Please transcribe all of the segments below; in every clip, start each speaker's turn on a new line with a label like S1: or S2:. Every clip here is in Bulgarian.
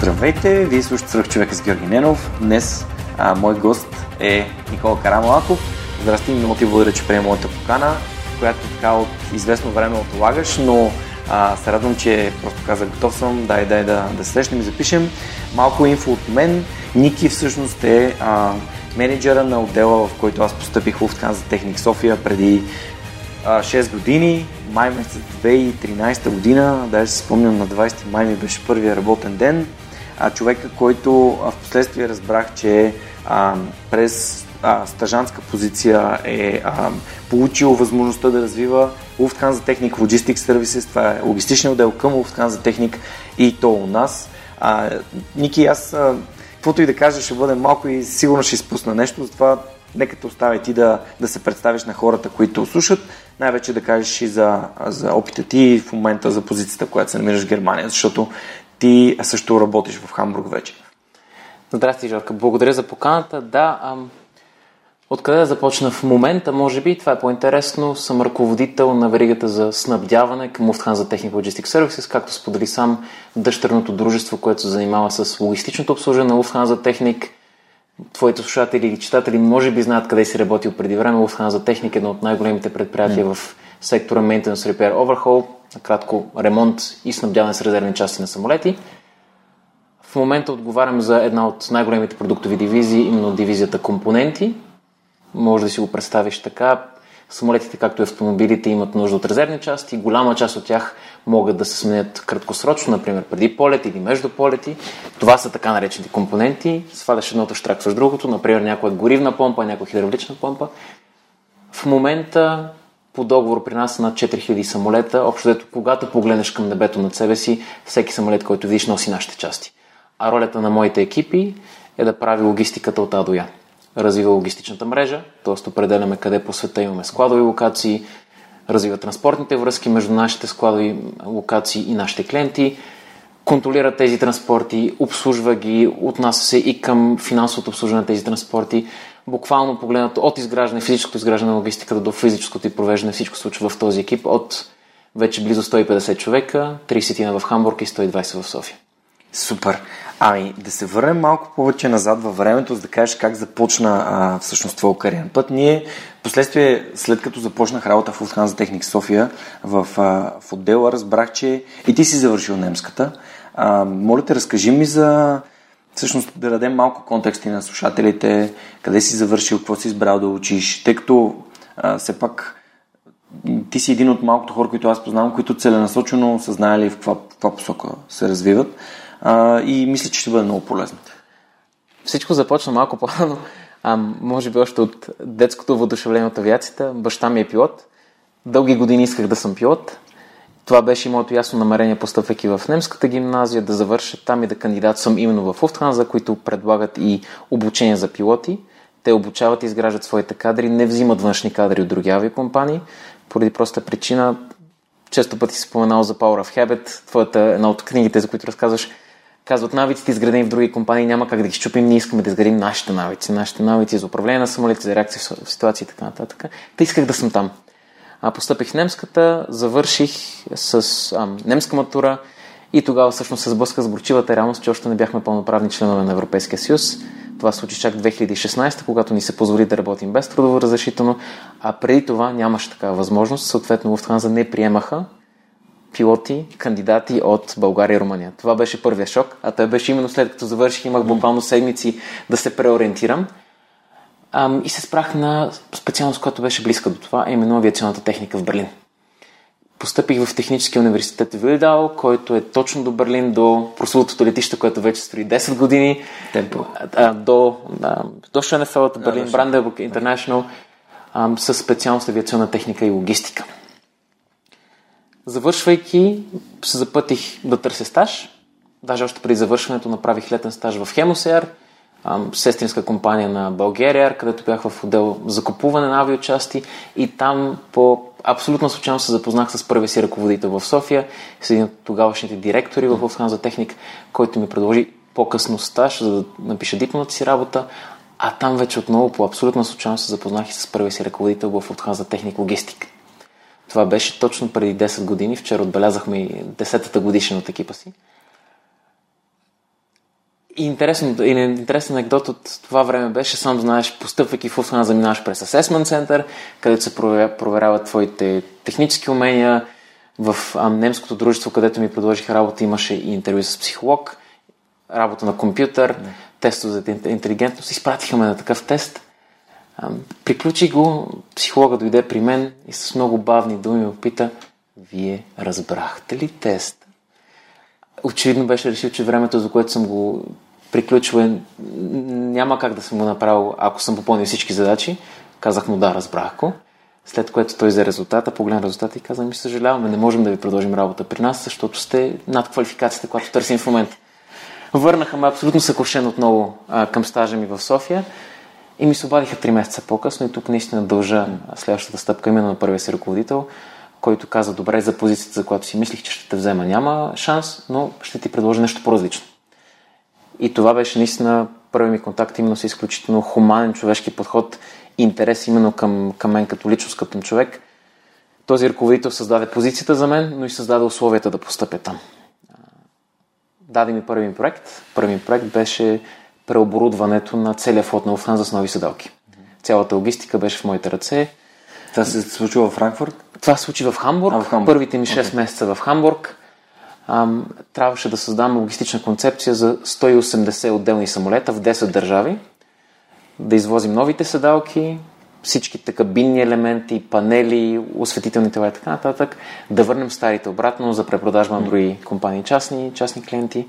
S1: Здравейте, вие слушате Свърх човека с Георги Ненов. Днес а, мой гост е Никола Карамалаков. Здрасти, много ти благодаря, че приема моята покана, която така от известно време отлагаш, но а, се радвам, че просто казах готов съм, дай, дай да, да срещнем и запишем. Малко инфо от мен. Ники всъщност е а, менеджера на отдела, в който аз постъпих в за Техник София преди а, 6 години, май месец 2013 година, даже си спомням на 20 май ми беше първия работен ден а, човека, който в последствие разбрах, че а, през а, стажанска позиция е а, получил възможността да развива Lufthansa Technic Logistics Services, това е логистичният отдел към Lufthansa Technic и то у нас. А, Ники, аз каквото и да кажа ще бъде малко и сигурно ще изпусна нещо, затова нека те оставя ти да, да се представиш на хората, които слушат, най-вече да кажеш и за, за опита ти в момента за позицията, която се намираш в Германия, защото ти също работиш в Хамбург вече.
S2: Здрасти, Жорка. Благодаря за поканата. Да, ам, откъде да започна в момента, може би, това е по-интересно. Съм ръководител на веригата за снабдяване към Lufthansa Technical Logistics Services, както сподели сам дъщерното дружество, което се занимава с логистичното обслужване на Lufthansa Technic. Твоите слушатели или читатели може би знаят къде си работил преди време. Lufthansa Technic е едно от най-големите предприятия mm. в сектора Maintenance Repair Overhaul накратко ремонт и снабдяване с резервни части на самолети. В момента отговарям за една от най-големите продуктови дивизии, именно дивизията компоненти. Може да си го представиш така. Самолетите, както и автомобилите, имат нужда от резервни части. Голяма част от тях могат да се сменят краткосрочно, например преди полет или между полети. Това са така наречените компоненти. Сваляш едното, штракваш другото, например някоя горивна помпа, някоя хидравлична помпа. В момента по договор при нас над 4000 самолета. Общо дето, когато погледнеш към небето над себе си, всеки самолет, който видиш, носи нашите части. А ролята на моите екипи е да прави логистиката от А до Я. Развива логистичната мрежа, т.е. определяме къде по света имаме складови локации, развива транспортните връзки между нашите складови локации и нашите клиенти, контролира тези транспорти, обслужва ги, отнася се и към финансовото обслужване на тези транспорти, буквално погледнато от изграждане, физическото изграждане на логистиката до физическото и провеждане, всичко случва в този екип от вече близо 150 човека, 30 в Хамбург и 120 в София.
S1: Супер. Ами, да се върнем малко повече назад във времето, за да кажеш как започна а, всъщност твоя кариерен път. Ние, последствие, след като започнах работа в Lufthansa Техник София, в, а, в отдела, разбрах, че и ти си завършил немската. А, моля те, разкажи ми за всъщност да дадем малко контексти на слушателите, къде си завършил, какво си избрал да учиш, тъй като а, все пак ти си един от малкото хора, които аз познавам, които целенасочено са знаели в каква, в каква посока се развиват а, и мисля, че ще бъде много полезно.
S2: Всичко започна малко по-рано, може би още от детското въодушевление от авиацията. Баща ми е пилот. Дълги години исках да съм пилот. Това беше моето ясно намерение, постъпвайки в немската гимназия, да завърша там и да кандидатствам именно в Уфтханза, които предлагат и обучение за пилоти. Те обучават и изграждат своите кадри, не взимат външни кадри от други авиакомпании, поради проста причина. Често пъти си споменал за Power of Habit, твоята една от книгите, за които разказваш, казват навиците, изградени в други компании, няма как да ги щупим, ние искаме да изградим нашите навици, нашите навици за управление на самолети, за реакция в ситуации и така нататък. Те исках да съм там. А, постъпих в немската, завърших с а, немска матура и тогава всъщност се сблъсках с горчивата реалност, че още не бяхме пълноправни членове на Европейския съюз. Това случи чак 2016, когато ни се позволи да работим без трудово разрешително, а преди това нямаше такава възможност. Съответно, Луфтханза не приемаха пилоти, кандидати от България и Румъния. Това беше първия шок, а той беше именно след като завърших, имах буквално седмици да се преориентирам. Ам, и се спрах на специалност, която беше близка до това, именно авиационната техника в Берлин. Постъпих в Техническия университет Вилдал, който е точно до Берлин, до прословутото летище, което вече строи 10 години.
S1: Темпо.
S2: А, до, а, до Шенефелт, Берлин,
S1: да,
S2: Бранденбург а, с специалност авиационна техника и логистика. Завършвайки, се запътих да търся стаж. Даже още преди завършването направих летен стаж в Хемосер, сестринска компания на България, където бях в отдел за купуване на авиочасти и там по абсолютно случайно се запознах с първия си ръководител в София, с един от тогавашните директори в Lufthansa Техник, който ми предложи по-късно стаж, за да напиша дипломната си работа, а там вече отново по абсолютно случайно се запознах и с първия си ръководител в Lufthansa Техник Логистик. Това беше точно преди 10 години. Вчера отбелязахме и 10-та годишна от екипа си. И интересен, интересен анекдот от това време беше, сам знаеш, постъпвайки в Уфана, заминаваш през Assessment Center, където се проверяват твоите технически умения. В немското дружество, където ми предложиха работа, имаше и интервю с психолог, работа на компютър, тесто за интелигентност. Изпратиха ме на такъв тест. Приключи го, психолога дойде при мен и с много бавни думи ме пита, вие разбрахте ли тест? Очевидно беше решил, че времето, за което съм го приключва, няма как да съм го направил, ако съм попълнил всички задачи. Казах му да, разбрах го. След което той взе резултата, погледна резултата и каза ми съжаляваме, не можем да ви продължим работа при нас, защото сте над квалификацията, която търсим в момента. Върнаха ме абсолютно съкрушен отново а, към стажа ми в София и ми се обадиха 3 месеца по-късно и тук наистина дължа следващата стъпка именно на първия си ръководител, който каза добре за позицията, за която си мислих, че ще те взема. Няма шанс, но ще ти предложа нещо по-различно. И това беше наистина първи ми контакт именно с изключително хуманен човешки подход, интерес именно към, към мен като личност, като човек. Този ръководител създаде позицията за мен, но и създаде условията да постъпя там. Даде ми първи проект. Първи проект беше преоборудването на целия флот на Уфан с нови седалки. Цялата логистика беше в моите ръце.
S1: Това се случи в Франкфурт?
S2: Това се случи в Хамбург. А, в Хамбург. Първите ми 6 okay. месеца в Хамбург ам, трябваше да създам логистична концепция за 180 отделни самолета в 10 държави, да извозим новите седалки, всичките кабинни елементи, панели, осветителни тела и така нататък, да върнем старите обратно за препродажба на други компании, частни, частни клиенти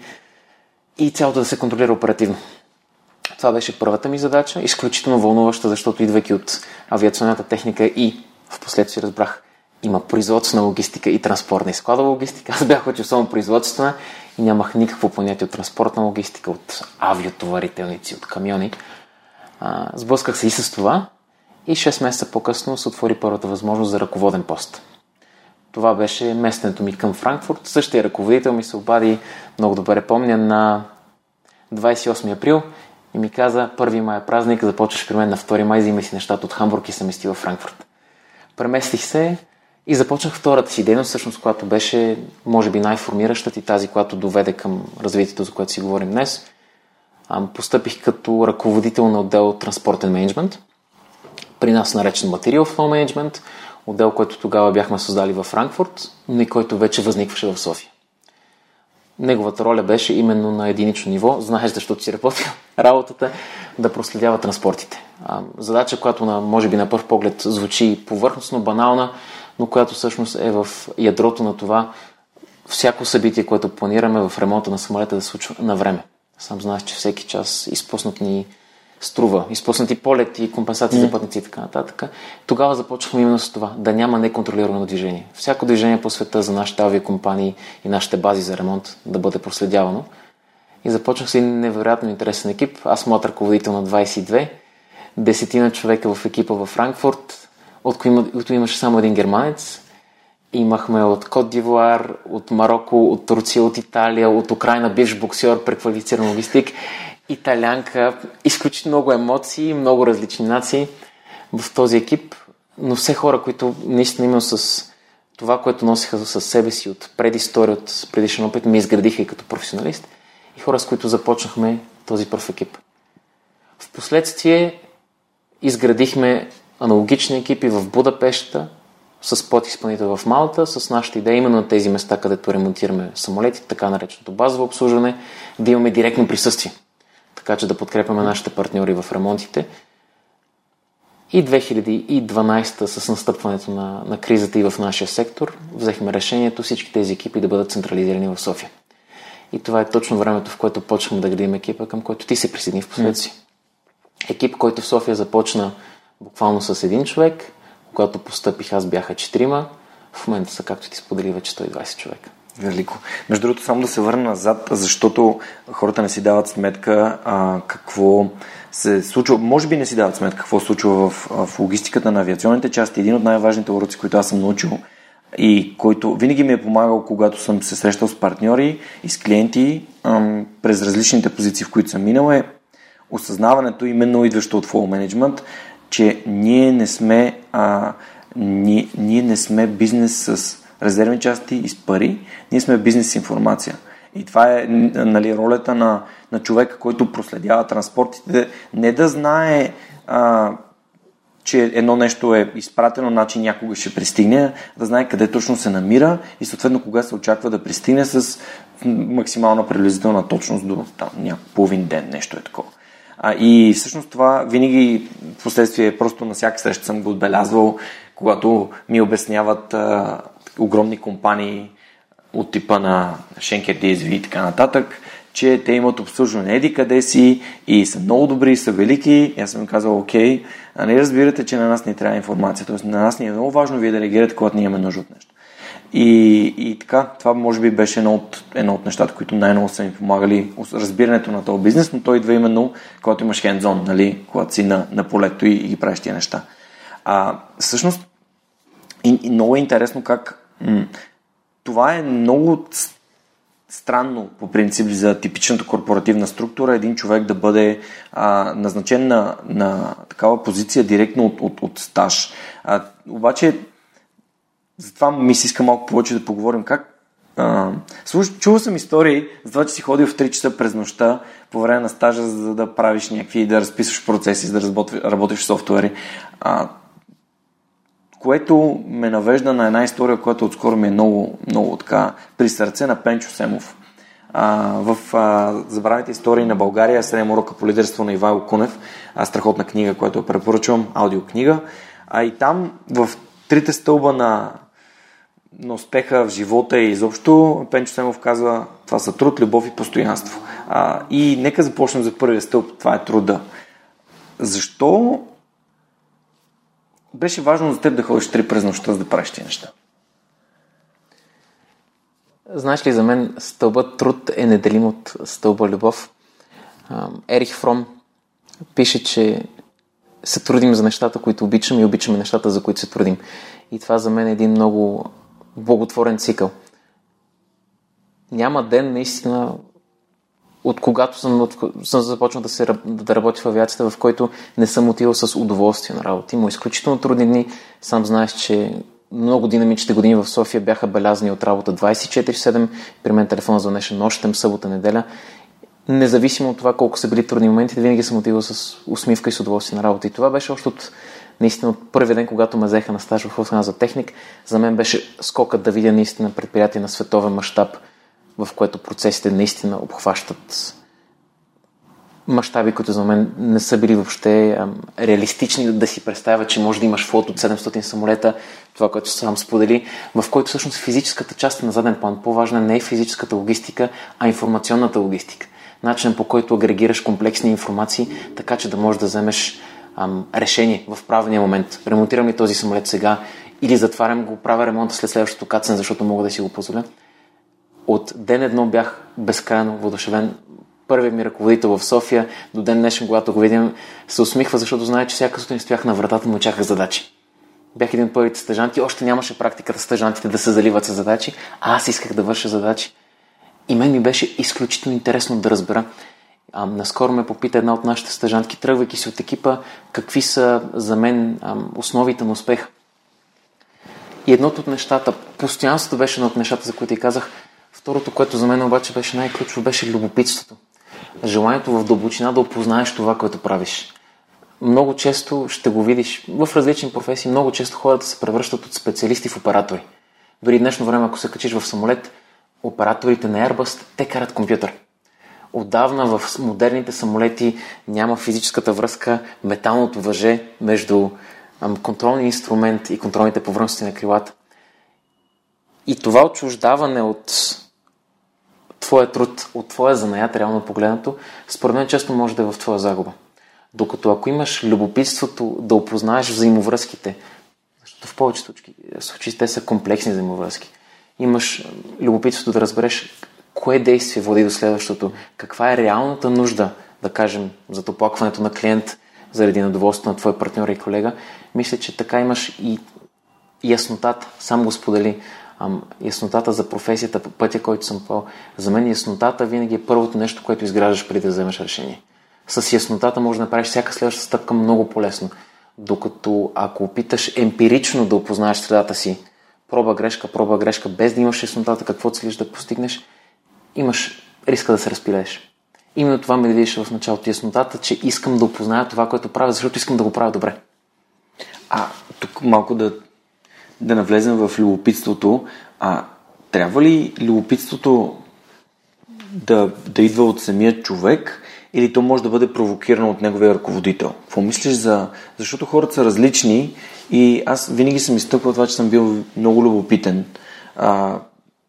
S2: и цялото да се контролира оперативно. Това беше първата ми задача, изключително вълнуваща, защото идвайки от авиационната техника и в последствие разбрах има производствена логистика и транспортна и складова логистика. Аз бях учил само производствена и нямах никакво понятие от транспортна логистика, от авиотоварителници, от камиони. А, сблъсках се и с това и 6 месеца по-късно се отвори първата възможност за ръководен пост. Това беше местенето ми към Франкфурт. Същия ръководител ми се обади, много добре помня, на 28 април и ми каза, 1 май е празник, започваш при мен на 2 май, взимай си нещата от Хамбург и се мести във Франкфурт. Преместих се, и започнах втората си дейност, всъщност, която беше, може би, най-формиращата и тази, която доведе към развитието, за което си говорим днес. Постъпих като ръководител на отдел транспортен менеджмент. При нас наречен Material Flow Management, отдел, който тогава бяхме създали във Франкфурт, но и който вече възникваше в София. Неговата роля беше именно на единично ниво, знаеш защото си работил работата, да проследява транспортите. Задача, която на, може би на първ поглед звучи повърхностно, банална, но която всъщност е в ядрото на това всяко събитие, което планираме в ремонта на самолета да се случва на време. Сам знаеш, че всеки час изпуснат ни струва, изпуснати полети, компенсации mm. за пътници и така нататък. Тогава започнахме именно с това, да няма неконтролирано движение. Всяко движение по света за нашите авиакомпании и нашите бази за ремонт да бъде проследявано. И започнах с един невероятно интересен екип. Аз моят ръководител на 22, десетина човека в екипа във Франкфурт, от които имаше само един германец. Имахме от Кот Дивуар, от Марокко, от Турция, от Италия, от Украина, бивш боксер, преквалифициран логистик, италянка. Изключително много емоции, много различни нации в този екип, но все хора, които наистина именно с това, което носиха със себе си от предистория, от предишен опит, ми изградиха и като професионалист и хора, с които започнахме този първ екип. Впоследствие изградихме аналогични екипи в Будапешта, с подизпълнител в Малта, с нашата идея именно на тези места, където ремонтираме самолети, така нареченото базово обслужване, да имаме директно присъствие, така че да подкрепяме нашите партньори в ремонтите. И 2012 с настъпването на, на кризата и в нашия сектор, взехме решението всички тези екипи да бъдат централизирани в София. И това е точно времето, в което почваме да градим екипа, към който ти се присъедини в последствие. Екип, който в София започна буквално с един човек, когато постъпих, аз бяха четирима. В момента са, както ти сподели, вече 120 човека.
S1: Велико. Между другото, само да се върна назад, защото хората не си дават сметка а, какво се случва. Може би не си дават сметка какво се случва в, в логистиката на авиационните части. Един от най-важните уроци, които аз съм научил и който винаги ми е помагал, когато съм се срещал с партньори и с клиенти ам, през различните позиции, в които съм минал е осъзнаването, именно идващо от Flow Management, че ние не сме, а, ние, ние не сме бизнес с резервни части и с пари, ние сме бизнес с информация. И това е нали, ролята на, на човека, който проследява транспортите, не да знае, а, че едно нещо е изпратено, значи някога ще пристигне, да знае къде точно се намира и съответно кога се очаква да пристигне с максимална приблизителна точност до там, някакъв половин ден, нещо е такова. А, и всъщност това винаги в последствие просто на всяка среща съм го отбелязвал, когато ми обясняват а, огромни компании от типа на Schenker DSV и така нататък, че те имат обслужване еди къде си и са много добри, и са велики. Аз съм им казал, окей, а не разбирате, че на нас не трябва информация. Тоест на нас ни е много важно вие да реагирате, когато ние имаме нужда от нещо. И, и така, това може би беше едно от, едно от нещата, които най-много са ми помагали разбирането на този бизнес, но той идва именно когато имаш хендзон, нали, когато си на, на полето и, и ги правиш тия неща. А, всъщност, и, и много е интересно как м- това е много странно по принцип за типичната корпоративна структура един човек да бъде а, назначен на, на такава позиция директно от, от, от стаж. А, обаче затова ми се иска малко повече да поговорим как. А, слуш, чувал съм истории за това, че си ходил в 3 часа през нощта по време на стажа, за да правиш някакви, да разписваш процеси, за да работи, работиш в софтуери. А, което ме навежда на една история, която отскоро ми е много, много така при сърце на Пенчо Семов. А, в а, Забравите истории на България, 7 урока по лидерство на Ивайло Кунев, а, страхотна книга, която препоръчвам, аудиокнига. А и там в трите стълба на на успеха в живота и изобщо, Пенчо Семов казва, това са труд, любов и постоянство. А, и нека започнем за първия стълб, това е труда. Защо беше важно за теб да ходиш три през нощта, за да правиш тези неща?
S2: Знаеш ли, за мен стълбът труд е неделим от стълба любов. Ерих Фром пише, че се трудим за нещата, които обичаме и обичаме нещата, за които се трудим. И това за мен е един много благотворен цикъл. Няма ден, наистина, от когато съм, от, съм започнал да, се, да работя в авиацията, в който не съм отивал с удоволствие на работа. Има изключително трудни дни. Сам знаеш, че много динамичните години в София бяха белязани от работа 24-7. При мен телефона звънеше нощем, събота, неделя. Независимо от това колко са били трудни моменти, винаги съм отивал с усмивка и с удоволствие на работа. И това беше още от наистина от първия ден, когато ме взеха на стаж в Хусана за техник, за мен беше скокът да видя наистина предприятие на световен мащаб, в което процесите наистина обхващат мащаби, които за мен не са били въобще ам, реалистични да си представя, че може да имаш флот от 700 самолета, това, което сам сподели, в който всъщност физическата част е на заден план. По-важна не е физическата логистика, а информационната логистика. Начин по който агрегираш комплексни информации, така че да можеш да вземеш ам, решение в правилния момент. Ремонтирам ли този самолет сега или затварям го, правя ремонта след следващото кацане, защото мога да си го позволя. От ден едно бях безкрайно водушевен. Първият ми ръководител в София, до ден днешен, когато го видим, се усмихва, защото знае, че всяка сутрин стоях на вратата му чаках задачи. Бях един от първите стъжанти, още нямаше практиката стъжантите да се заливат с задачи, а аз исках да върша задачи. И мен ми беше изключително интересно да разбера а, наскоро ме попита една от нашите стъжантки, тръгвайки си от екипа, какви са за мен а, основите на успех. И едното от нещата, постоянството беше едно от нещата, за които ти казах. Второто, което за мен обаче беше най-ключово, беше любопитството. желанието в дълбочина да опознаеш това, което правиш. Много често ще го видиш в различни професии, много често хората се превръщат от специалисти в оператори. Дори днешно време, ако се качиш в самолет, операторите на Airbus, те карат компютър. Отдавна в модерните самолети няма физическата връзка, металното въже между контролния инструмент и контролните повърхности на крилата. И това отчуждаване от твоя труд, от твоя занаят, реално погледнато, според мен често може да е в твоя загуба. Докато ако имаш любопитството да опознаеш взаимовръзките, защото в повечето случаи те са комплексни взаимовръзки, имаш любопитството да разбереш кое действие води до следващото, каква е реалната нужда, да кажем, за оплакването на клиент заради недоволството на твой партньор и колега, мисля, че така имаш и яснотата, сам го сподели, ам, яснотата за професията, пътя, който съм пал. За мен яснотата винаги е първото нещо, което изграждаш преди да вземеш решение. С яснотата може да направиш всяка следваща стъпка много по-лесно. Докато ако опиташ емпирично да опознаеш средата си, проба грешка, проба грешка, без да имаш яснотата какво целиш да постигнеш, имаш риска да се разпилееш. Именно това ме видиш в началото яснотата, че искам да опозная това, което правя, защото искам да го правя добре.
S1: А, тук малко да, да навлезем в любопитството. А, трябва ли любопитството да, да идва от самия човек или то може да бъде провокирано от неговия ръководител? Какво мислиш за... Защото хората са различни и аз винаги съм изтъквал това, че съм бил много любопитен. А,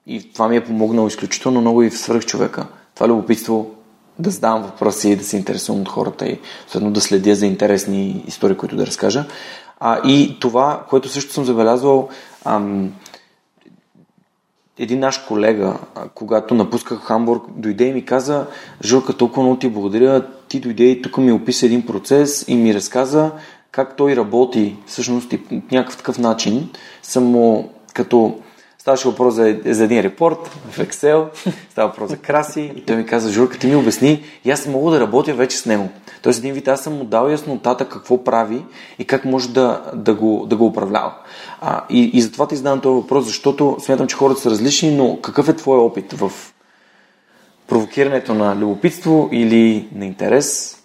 S1: и това ми е помогнало изключително много и в свърх човека. Това любопитство да задавам въпроси и да се интересувам от хората и съответно да следя за интересни истории, които да разкажа. А, и това, което също съм забелязвал, ам, един наш колега, когато напусках Хамбург, дойде и ми каза, Жилка, толкова много ти благодаря, ти дойде и тук ми описа един процес и ми разказа как той работи всъщност и по някакъв такъв начин. Само като Ставаше въпрос за, за един репорт в Excel, става въпрос за краси и той ми каза, Журка, ти ми обясни и аз мога да работя вече с него. Тоест един вид аз съм му дал яснотата какво прави и как може да, да, го, да го управлява. А, и, и затова ти задавам този въпрос, защото смятам, че хората са различни, но какъв е твой опит в провокирането на любопитство или на интерес?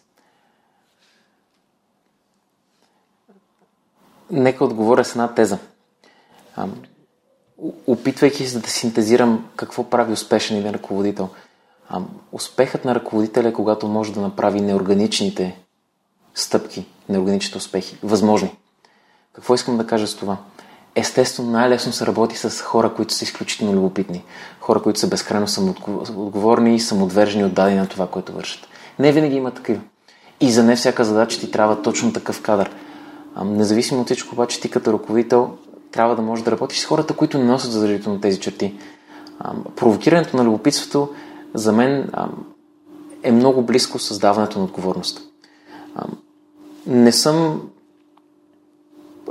S2: Нека отговоря с една теза опитвайки се да синтезирам какво прави успешен един ръководител. А, успехът на ръководителя е когато може да направи неорганичните стъпки, неорганичните успехи, възможни. Какво искам да кажа с това? Естествено, най-лесно се работи с хора, които са изключително любопитни. Хора, които са безкрайно самоотговорни и самоотвержени, отдадени на това, което вършат. Не винаги има такива. И за не всяка задача ти трябва точно такъв кадър. Независимо от всичко, обаче ти като ръководител трябва да можеш да работиш с хората, които не носят задължително тези черти. Провокирането на любопитството за мен е много близко създаването на отговорност. Не съм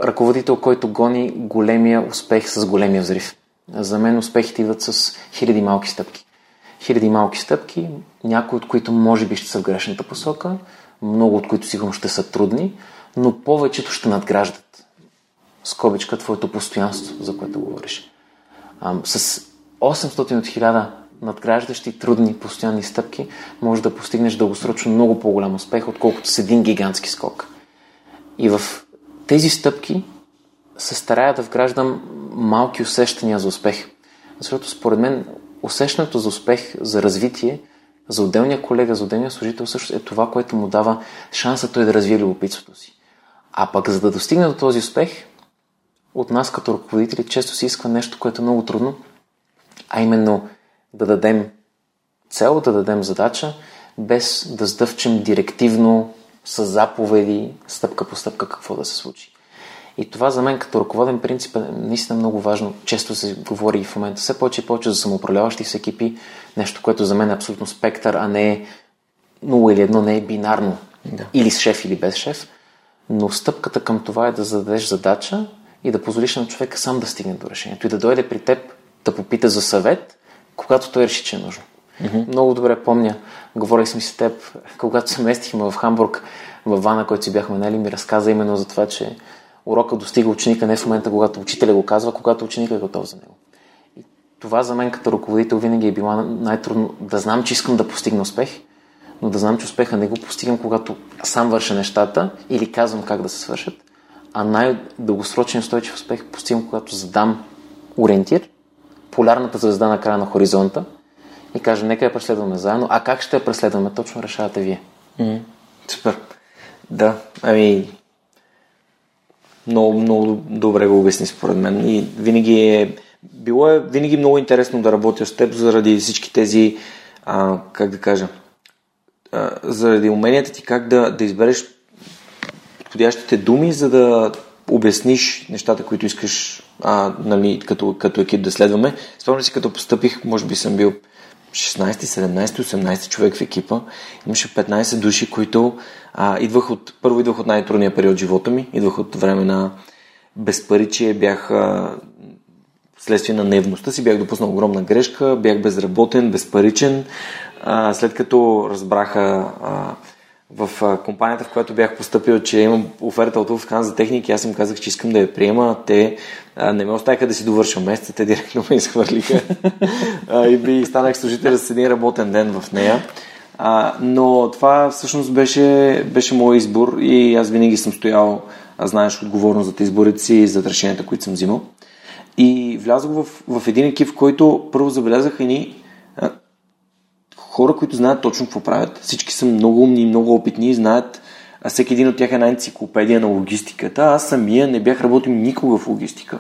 S2: ръководител, който гони големия успех с големия взрив. За мен успехите идват с хиляди малки стъпки. Хиляди малки стъпки, някои от които може би ще са в грешната посока, много от които сигурно ще са трудни, но повечето ще надграждат скобичка, твоето постоянство, за което говориш. А, с 800 от 1000 надграждащи трудни постоянни стъпки, може да постигнеш дългосрочно много по-голям успех, отколкото с един гигантски скок. И в тези стъпки се старая да вграждам малки усещания за успех. Защото според мен усещането за успех, за развитие, за отделния колега, за отделния служител също е това, което му дава шанса той да развие любопитството си. А пък за да достигне до този успех, от нас като ръководители често се иска нещо, което е много трудно, а именно да дадем цел, да дадем задача, без да сдъвчем директивно с заповеди, стъпка по стъпка какво да се случи. И това за мен като ръководен принцип е наистина много важно. Често се говори и в момента все повече и повече за самоуправляващи се екипи, нещо, което за мен е абсолютно спектър, а не е 0 или едно, не е бинарно. Да. Или с шеф, или без шеф. Но стъпката към това е да зададеш задача, и да позволиш на човека сам да стигне до решението и да дойде при теб да попита за съвет, когато той реши, че е нужно. Mm-hmm. Много добре помня, говорих с теб, когато се местихме в Хамбург, в вана, който си бяхме нали, ми разказа именно за това, че урока достига ученика не в момента, когато учителя го казва, когато ученика е готов за него. И това за мен като ръководител винаги е било най-трудно да знам, че искам да постигна успех, но да знам, че успеха не го постигам, когато сам върша нещата или казвам как да се свършат, а най-дългосрочен устойчив успех постигам, когато задам ориентир, полярната звезда на края на хоризонта и кажа, нека я преследваме заедно, а как ще я преследваме, точно решавате вие.
S1: Mm, супер. Да, ами много, много добре го обясни според мен и винаги е било е винаги много интересно да работя с теб заради всички тези а, как да кажа а, заради уменията ти как да, да избереш подходящите думи, за да обясниш нещата, които искаш а, нали, като, като екип да следваме. Спомням си, като постъпих, може би съм бил 16, 17, 18 човек в екипа. Имаше 15 души, които а, идвах от, първо идвах от най-трудния период в живота ми. Идвах от време на безпаричие, бях а, следствие на невността си, бях допуснал огромна грешка, бях безработен, безпаричен. А, след като разбраха а, в компанията, в която бях поступил, че имам оферта от Улфхан за техники, аз им казах, че искам да я приема. Те а, не ме оставиха да си довърша месеца, те директно ме изхвърлиха а, и би станах служител с един работен ден в нея. А, но това всъщност беше, беше мой избор и аз винаги съм стоял, а знаеш, отговорно за изборите си и за решенията, които съм взимал. И влязох в, в един екип, в който първо забелязаха ни хора, които знаят точно какво правят. Всички са много умни, много опитни и знаят, а всеки един от тях е една енциклопедия на логистиката. Аз самия не бях работил никога в логистика.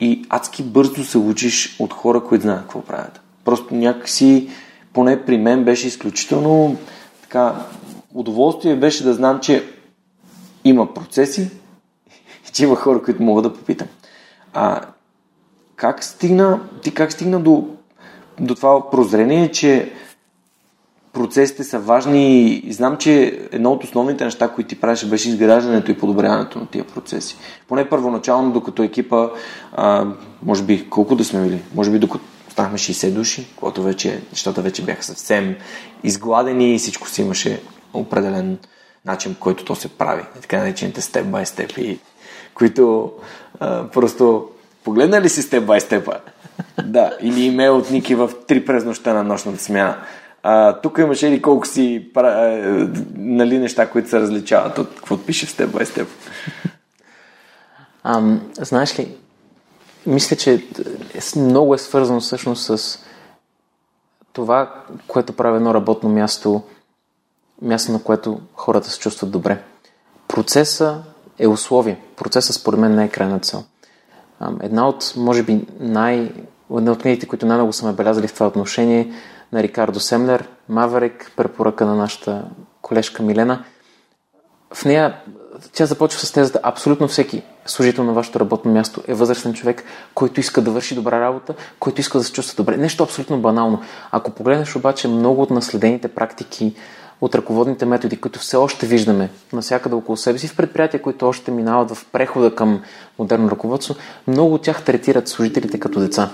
S1: И адски бързо се учиш от хора, които знаят какво правят. Просто някакси, поне при мен беше изключително така, удоволствие беше да знам, че има процеси и че има хора, които мога да попитам. А как стигна, ти как стигна до, до това прозрение, че процесите са важни и знам, че едно от основните неща, които ти правеше, беше изграждането и подобряването на тия процеси. Поне първоначално, докато екипа, а, може би колко да сме били, може би докато станахме 60 души, когато вече нещата вече бяха съвсем изгладени и всичко си имаше определен начин, който то се прави. Така наречените степ бай степ и които а, просто погледна ли си степ бай степа? да, или имейл от Ники в 3 през нощта на нощната смяна. А, тук имаше ли колко си а, нали, неща, които се различават от какво пише в степ бай степ.
S2: знаеш ли, мисля, че много е свързано всъщност с това, което прави едно работно място, място, на което хората се чувстват добре. Процеса е условие. Процесът според мен не е крайна цел. Една от, може би, най... Една от книгите, които най-много са ме белязали в това отношение на Рикардо Семлер, Маверик, препоръка на нашата колежка Милена. В нея тя започва с тезата абсолютно всеки служител на вашето работно място е възрастен човек, който иска да върши добра работа, който иска да се чувства добре. Нещо абсолютно банално. Ако погледнеш обаче много от наследените практики, от ръководните методи, които все още виждаме навсякъде около себе си, в предприятия, които още минават в прехода към модерно ръководство, много от тях третират служителите като деца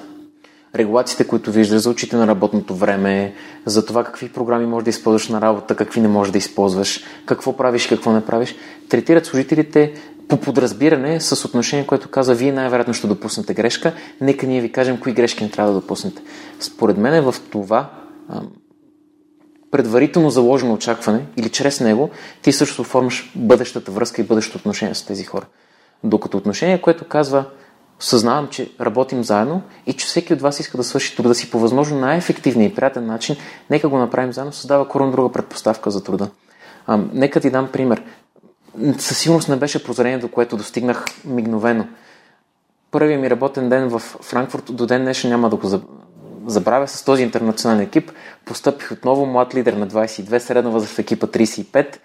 S2: регулациите, които виждаш за очите на работното време, за това какви програми можеш да използваш на работа, какви не можеш да използваш, какво правиш, какво не правиш, третират служителите по подразбиране с отношение, което казва, вие най-вероятно ще допуснете грешка, нека ние ви кажем кои грешки не трябва да допуснете. Според мен е в това предварително заложено очакване или чрез него ти също формаш бъдещата връзка и бъдещото отношение с тези хора. Докато отношение, което казва, съзнавам, че работим заедно и че всеки от вас иска да свърши труда си по възможно най-ефективния и приятен начин, нека го направим заедно, създава корон друга предпоставка за труда. А, нека ти дам пример. Със сигурност не беше прозрение, до което достигнах мигновено. Първият ми работен ден в Франкфурт до ден днешен няма да го забравя с този интернационален екип. Постъпих отново млад лидер на 22, средна възраст в екипа 35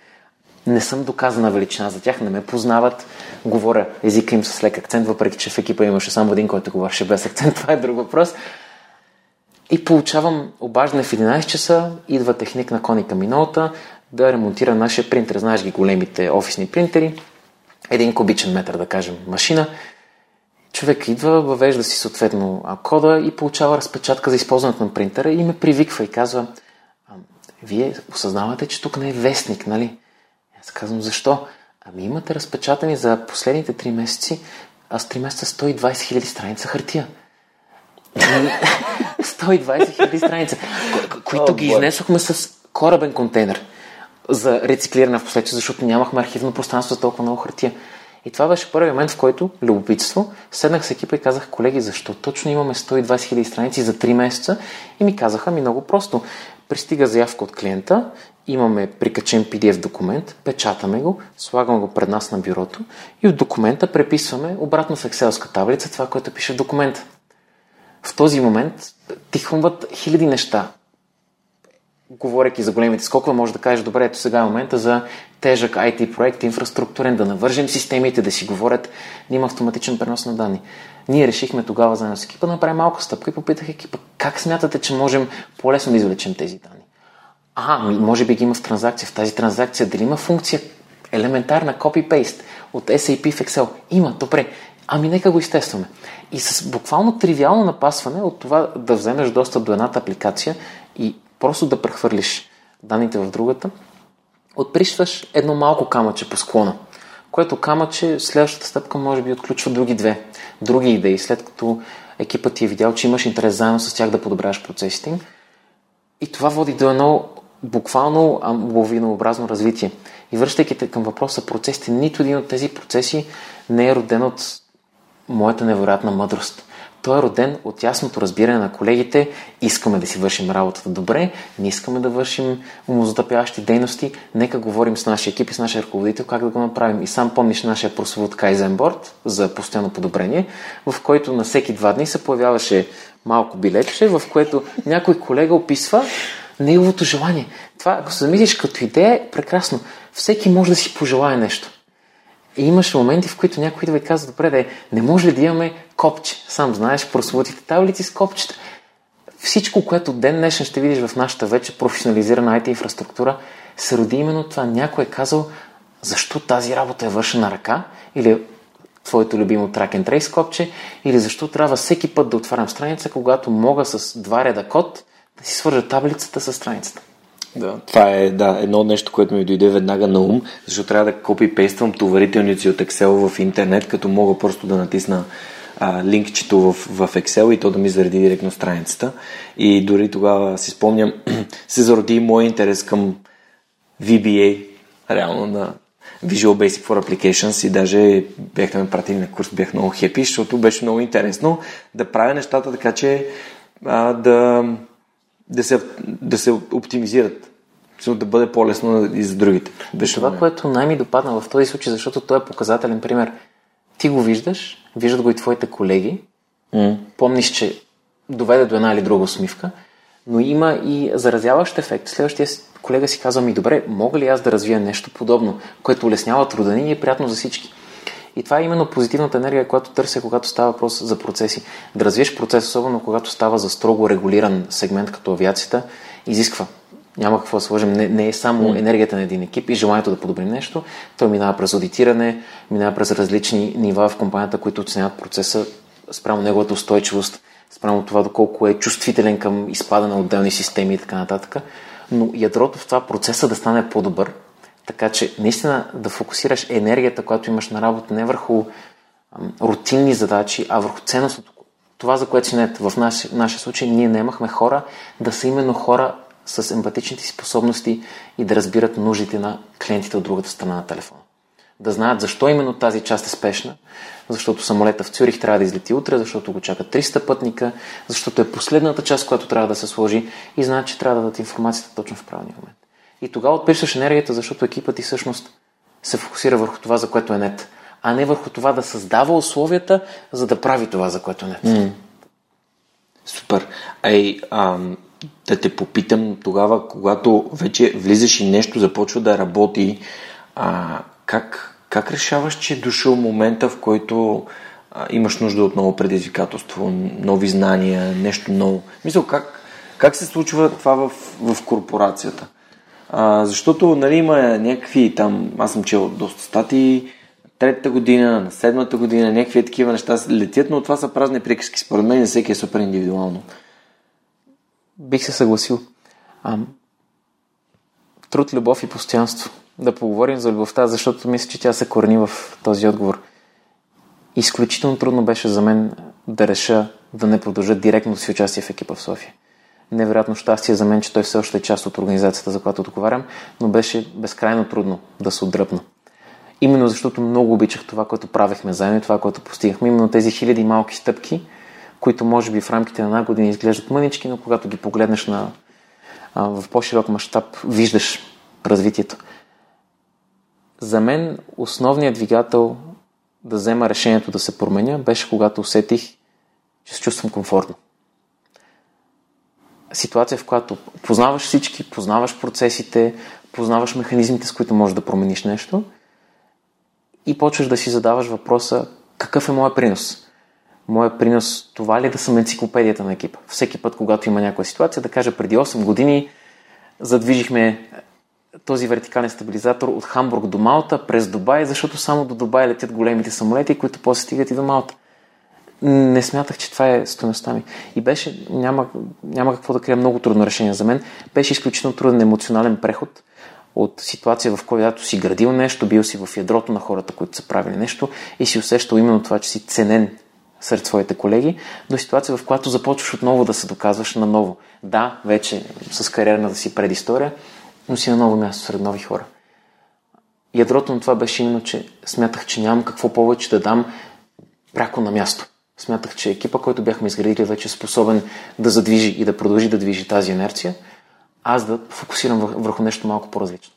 S2: не съм доказана величина за тях, не ме познават. Говоря езика им с лек акцент, въпреки че в екипа имаше само един, който говореше без акцент. Това е друг въпрос. И получавам обаждане в 11 часа, идва техник на коника миналата да ремонтира нашия принтер. Знаеш ги големите офисни принтери. Един кубичен метър, да кажем, машина. Човек идва, въвежда си съответно кода и получава разпечатка за използването на принтера и ме привиква и казва вие осъзнавате, че тук не е вестник, нали? Аз казвам, защо? Ами имате разпечатани за последните 3 месеци, а с 3 месеца 120 хиляди страница хартия. 120 хиляди страница, които ги изнесохме с корабен контейнер за рециклиране в последствие, защото нямахме архивно пространство за толкова много хартия. И това беше първият момент, в който любопитство, седнах с екипа и казах, колеги, защо точно имаме 120 000 страници за 3 месеца? И ми казаха, ми много просто. Пристига заявка от клиента, имаме прикачен PDF документ, печатаме го, слагаме го пред нас на бюрото и от документа преписваме обратно в Excelска таблица това, което пише в документа. В този момент ти хрумват хиляди неща. Говорейки за големите скокове, може да кажеш, добре, ето сега е момента за тежък IT проект, инфраструктурен, да навържем системите, да си говорят, да има автоматичен пренос на данни. Ние решихме тогава заедно с екипа да направим малка стъпка и попитах екипа, как смятате, че можем по-лесно да извлечем тези данни? А, може би ги има в транзакция. В тази транзакция дали има функция елементарна copy-paste от SAP в Excel? Има, добре. Ами нека го изтестваме. И с буквално тривиално напасване от това да вземеш достъп до едната апликация и просто да прехвърлиш данните в другата, отприщваш едно малко камъче по склона, което камъче следващата стъпка може би отключва други две, други идеи, след като екипът ти е видял, че имаш интерес заедно с тях да подобряваш процесите им. И това води до едно буквално лавинообразно развитие. И връщайки към въпроса процесите, нито един от тези процеси не е роден от моята невероятна мъдрост. Той е роден от ясното разбиране на колегите. Искаме да си вършим работата добре, не искаме да вършим умозатъпяващи дейности. Нека говорим с нашия екип и с нашия ръководител как да го направим. И сам помниш нашия прословут Kaizen Board за постоянно подобрение, в който на всеки два дни се появяваше малко билетче, в което някой колега описва неговото желание. Това, ако се замислиш като идея, е прекрасно. Всеки може да си пожелае нещо. И имаше моменти, в които някой идва и казва, добре, да е, не може ли да имаме копче? Сам знаеш, прословутите таблици с копчета. Всичко, което ден днешен ще видиш в нашата вече професионализирана IT инфраструктура, се роди именно това. Някой е казал, защо тази работа е вършена ръка, или твоето любимо track and trace копче, или защо трябва всеки път да отварям страница, когато мога с два реда код да си свържа таблицата с страницата.
S1: Да, това е да, едно нещо, което ми дойде веднага на ум, защото трябва да копипействам товарителници от Excel в интернет, като мога просто да натисна а, линкчето в, в Excel и то да ми зареди директно страницата. И дори тогава си спомням, се зароди мой интерес към VBA, реално на Visual Basic for Applications и даже бяхте ме пратили на курс, бях много хепи, защото беше много интересно да правя нещата така, че а, да да се, да се оптимизират. Да бъде по-лесно и за другите.
S2: Беше това, което най-ми допадна в този случай, защото той е показателен пример. Ти го виждаш, виждат го и твоите колеги, mm. помниш, че доведе до една или друга усмивка, но има и заразяващ ефект. Следващия колега си казва ми, добре, мога ли аз да развия нещо подобно, което улеснява труда ни и е приятно за всички. И това е именно позитивната енергия, която търся, когато става въпрос за процеси. Да развиеш процес, особено когато става за строго регулиран сегмент като авиацията, изисква. Няма какво да сложим. Не, не е само енергията на един екип и желанието да подобрим нещо. Той минава през аудитиране, минава през различни нива в компанията, които оценяват процеса спрямо неговата устойчивост, спрямо това доколко е чувствителен към изпада на отделни системи и така нататък. Но ядрото в това процеса да стане по-добър, така че наистина да фокусираш енергията, която имаш на работа, не върху рутинни задачи, а върху ценностното. Това, за което си нет. В наш, нашия случай ние не имахме хора да са именно хора с емпатичните способности и да разбират нуждите на клиентите от другата страна на телефона. Да знаят защо именно тази част е спешна, защото самолета в Цюрих трябва да излети утре, защото го чакат 300 пътника, защото е последната част, която трябва да се сложи и знаят, че трябва да дадат информацията точно в правилния момент. И тогава отписваш енергията, защото екипът ти всъщност се фокусира върху това, за което е нет, а не върху това да създава условията, за да прави това, за което е нет. Mm.
S1: Супер. Ей, ам, да те попитам тогава, когато вече влизаш и нещо започва да работи, а, как, как решаваш, че е дошъл момента, в който а, имаш нужда от ново предизвикателство, нови знания, нещо ново? Мисля, как, как се случва това в, в корпорацията? Защото нали, има някакви там, аз съм чел доста статии, третата година, на седмата година, някакви такива неща летят, но това са празни приказки. Според мен всеки е супер индивидуално.
S2: Бих се съгласил. А, труд, любов и постоянство. Да поговорим за любовта, защото мисля, че тя се корени в този отговор. Изключително трудно беше за мен да реша да не продължа директно си участие в екипа в София. Невероятно щастие за мен, че той все още е част от организацията, за която отговарям, но беше безкрайно трудно да се отдръпна. Именно защото много обичах това, което правехме заедно и това, което постигахме. Именно тези хиляди малки стъпки, които може би в рамките на една година изглеждат мънички, но когато ги погледнеш на, в по-широк мащаб, виждаш развитието. За мен основният двигател да взема решението да се променя беше когато усетих, че се чувствам комфортно. Ситуация, в която познаваш всички, познаваш процесите, познаваш механизмите, с които можеш да промениш нещо и почваш да си задаваш въпроса какъв е моят принос. Моя принос това ли е да съм енциклопедията на екипа? Всеки път, когато има някаква ситуация, да кажа преди 8 години задвижихме този вертикален стабилизатор от Хамбург до Малта, през Дубай, защото само до Дубай летят големите самолети, които после стигат и до Малта. Не смятах, че това е стоеността ми. И беше, няма, няма какво да крия, много трудно решение за мен. Беше изключително труден емоционален преход от ситуация, в която си градил нещо, бил си в ядрото на хората, които са правили нещо и си усещал именно това, че си ценен сред своите колеги, до ситуация, в която започваш отново да се доказваш наново. Да, вече с кариерната си предистория, но си на ново място сред нови хора. Ядрото на това беше именно, че смятах, че нямам какво повече да дам пряко на място. Смятах, че екипа, който бяхме изградили, вече е способен да задвижи и да продължи да движи тази инерция, аз да фокусирам върху нещо малко по-различно.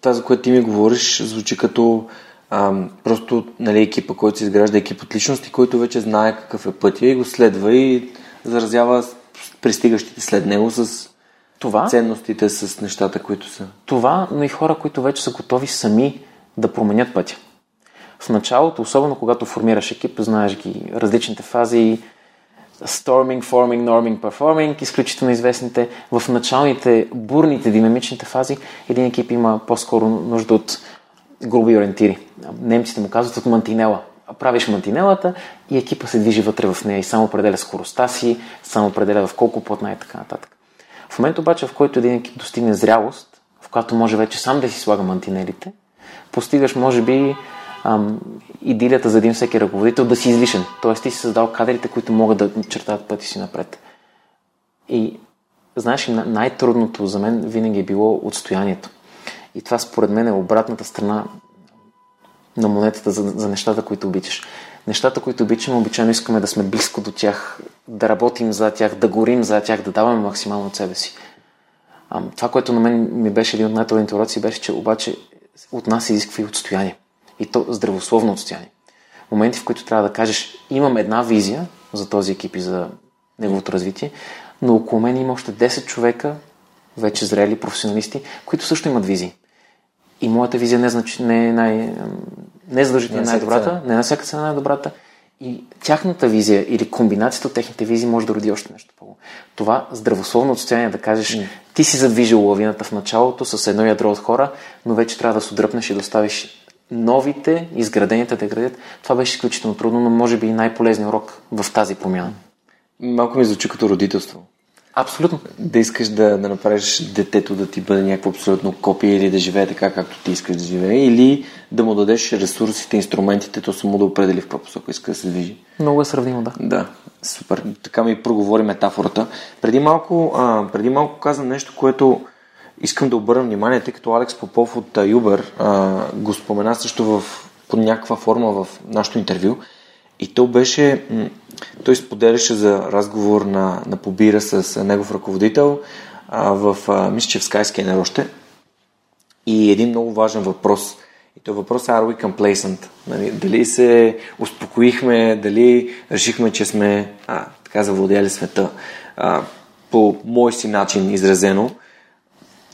S1: Това, за което ти ми говориш, звучи като ам, просто нали, екипа, който се изгражда екип от личности, който вече знае какъв е пътя и го следва и заразява пристигащите след него с това, ценностите, с нещата, които са.
S2: Това, но и хора, които вече са готови сами да променят пътя. В началото, особено когато формираш екип, знаеш ги различните фази, Storming, Forming, Norming, Performing, изключително известните. В началните, бурните, динамичните фази, един екип има по-скоро нужда от груби ориентири. Немците му казват от мантинела. Правиш мантинелата и екипа се движи вътре в нея и само определя скоростта си, само определя в колко плотна и така нататък. В момента обаче, в който един екип достигне зрялост, в която може вече сам да си слага мантинелите, постигаш, може би, ам, идилията за един всеки ръководител да си излишен. Тоест ти си създал кадрите, които могат да чертаят пъти си напред. И знаеш, най-трудното за мен винаги е било отстоянието. И това според мен е обратната страна на монетата за, за нещата, които обичаш. Нещата, които обичаме, обичайно искаме да сме близко до тях, да работим за тях, да горим за тях, да даваме максимално от себе си. А, това, което на мен ми беше един от най-трудните уроци, беше, че обаче от нас изисква и отстояние. И то здравословно отстояние. Моменти, в които трябва да кажеш, имам една визия за този екип и за неговото развитие, но около мен има още 10 човека, вече зрели професионалисти, които също имат визии. И моята визия не, значи, не е най, не е задължително не най-добрата, не е на всяка цена най-добрата. И тяхната визия или комбинацията от техните визии може да роди още нещо по Това здравословно отстояние да кажеш, mm. ти си задвижил лавината в началото с едно ядро от хора, но вече трябва да се отдръпнеш и да оставиш новите, изградените да градят. Това беше изключително трудно, но може би и най-полезният урок в тази промяна.
S1: Малко ми звучи като родителство.
S2: Абсолютно.
S1: Да искаш да, да направиш детето да ти бъде някакво абсолютно копие или да живее така, както ти искаш да живее, или да му дадеш ресурсите, инструментите, то само да определи в каква посока иска да се движи.
S2: Много е сравнимо, да.
S1: Да, супер. Така ми проговори метафората. Преди малко, а, преди малко каза нещо, което искам да обърна внимание, тъй като Алекс Попов от Юбер го спомена също в, под някаква форма в нашото интервю. И то беше, той споделяше за разговор на, на побира с негов ръководител а, в, а, мисля, че в Skyscanner още. И един много важен въпрос. И то въпрос е, are we complacent? Нали, дали се успокоихме, дали решихме, че сме а, така завладяли света а, по мой си начин изразено.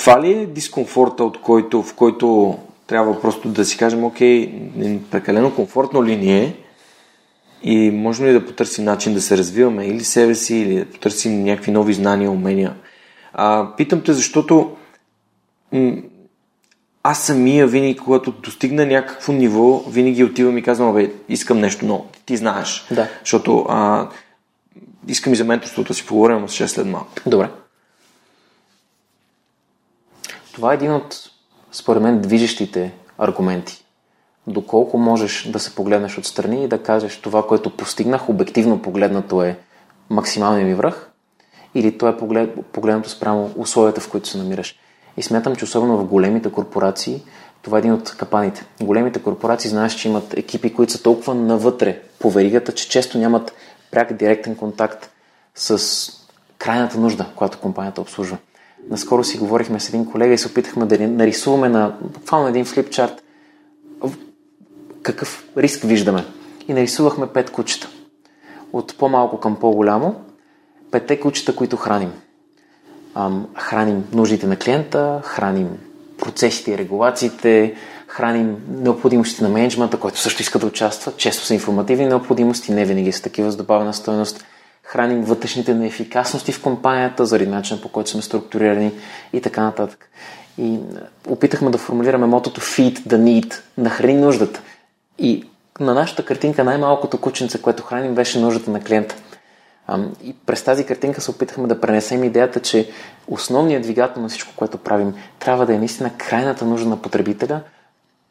S1: Това ли е дискомфорта, от който, в който трябва просто да си кажем, окей, прекалено комфортно ли ни е, и можем ли да потърсим начин да се развиваме или себе си, или да потърсим някакви нови знания, умения. А, питам те, защото м- аз самия винаги, когато достигна някакво ниво, винаги отивам и казвам, бе, искам нещо ново. Ти знаеш.
S2: Да.
S1: Защото а, искам и за менторството да си поговорим с 6 след малко.
S2: Добре. Това е един от, според мен, движещите аргументи доколко можеш да се погледнеш отстрани и да кажеш това, което постигнах, обективно погледнато е максималния ми връх или то е погледнато спрямо условията, в които се намираш. И смятам, че особено в големите корпорации, това е един от капаните. Големите корпорации знаеш, че имат екипи, които са толкова навътре по веригата, че често нямат пряк директен контакт с крайната нужда, която компанията обслужва. Наскоро си говорихме с един колега и се опитахме да нарисуваме на буквално един флипчарт какъв риск виждаме. И нарисувахме пет кучета. От по-малко към по-голямо, петте кучета, които храним. Ам, храним нуждите на клиента, храним процесите и регулациите, храним необходимости на менеджмента, който също иска да участва. Често са информативни необходимости, не винаги са такива с добавена стоеност. Храним вътрешните неефикасности в компанията, заради начина по който сме структурирани и така нататък. И опитахме да формулираме мотото Feed the need, нахрани нуждата. И на нашата картинка най-малкото кученце, което храним, беше нуждата на клиента. И през тази картинка се опитахме да пренесем идеята, че основният двигател на всичко, което правим, трябва да е наистина крайната нужда на потребителя,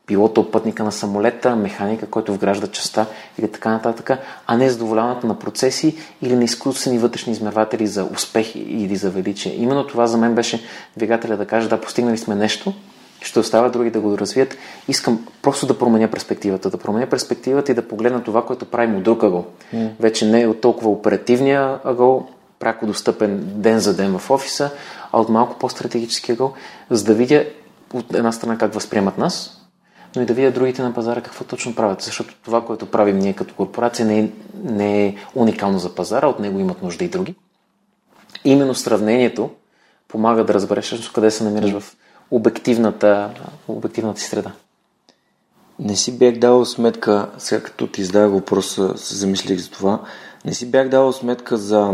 S2: пилота, пътника на самолета, механика, който вгражда частта или така нататък, а не задоволяването на процеси или на изкуствени вътрешни измерватели за успех или за величие. Именно това за мен беше двигателя да каже, да, постигнали сме нещо, ще оставя други да го развият. Искам просто да променя перспективата, да променя перспективата и да погледна това, което правим от друг ъгъл. Mm. Вече не е от толкова оперативния ъгъл, пряко достъпен ден за ден в офиса, а от малко по-стратегически ъгъл, за да видя от една страна как възприемат нас, но и да видя другите на пазара какво точно правят. Защото това, което правим ние като корпорация, не е, не е уникално за пазара, от него имат нужда и други. Именно сравнението помага да разбереш къде се намираш в обективната, обективната си среда.
S1: Не си бях давал сметка, сега като ти задавах въпроса, се замислих за това, не си бях давал сметка за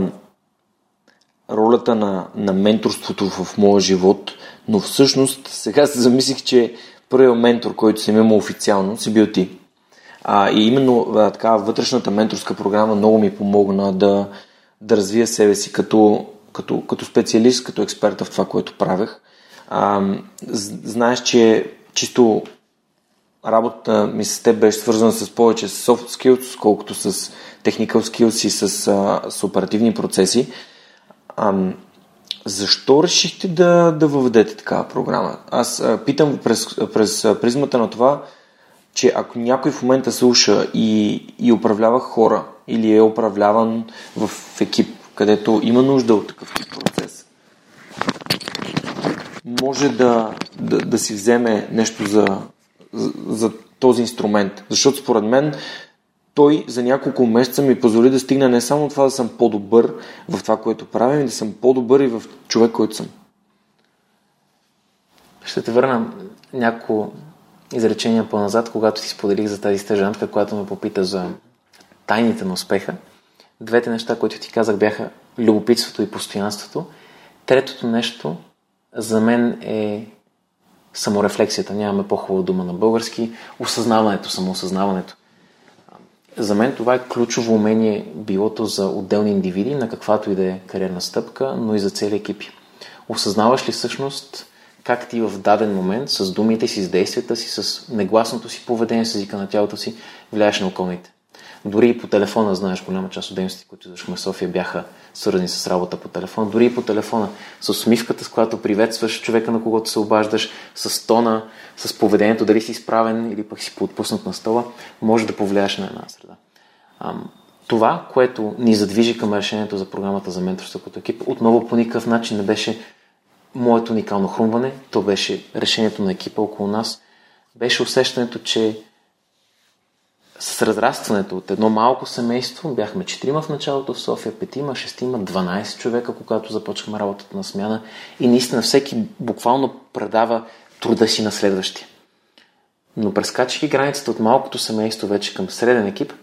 S1: ролята на, на менторството в моя живот, но всъщност сега се замислих, че първият ментор, който съм имал официално, си бил ти. А, и именно а, така, вътрешната менторска програма много ми помогна да, да развия себе си като, като, като специалист, като експерта в това, което правех. А, знаеш, че чисто работата ми с теб беше свързана с повече с soft skills, колкото с technical skills и с, а, с оперативни процеси. А, защо решихте да, да въведете такава програма? Аз а, питам през, през призмата на това, че ако някой в момента слуша и, и управлява хора или е управляван в екип, където има нужда от такъв тип процес, може да, да, да си вземе нещо за, за, за този инструмент. Защото според мен той за няколко месеца ми позволи да стигна не само това да съм по-добър в това, което правя, и да съм по-добър и в човек, който съм.
S2: Ще те върна няколко изречения по-назад, когато ти споделих за тази стъжантка, която ме попита за тайните на успеха. Двете неща, които ти казах, бяха любопитството и постоянството. Третото нещо за мен е саморефлексията. Нямаме по-хубава дума на български. Осъзнаването, самоосъзнаването. За мен това е ключово умение, билото за отделни индивиди, на каквато и да е кариерна стъпка, но и за цели екипи. Осъзнаваш ли всъщност как ти в даден момент с думите си, с действията си, с негласното си поведение, с езика на тялото си, влияеш на околните. Дори и по телефона, знаеш, голяма част от дейностите, които извършваме в София, бяха свързани с работа по телефона. Дори и по телефона, с усмивката, с която приветстваш човека, на когото се обаждаш, с тона, с поведението, дали си изправен или пък си поотпуснат на стола, може да повлияеш на една среда. Това, което ни задвижи към решението за програмата за менторство като екип, отново по никакъв начин не беше моето уникално хрумване, то беше решението на екипа около нас, беше усещането, че с разрастването от едно малко семейство, бяхме четирима в началото в София, петима, шестима, 12 човека, когато започваме работата на смяна и наистина всеки буквално предава труда си на следващия. Но прескачайки границата от малкото семейство вече към среден екип,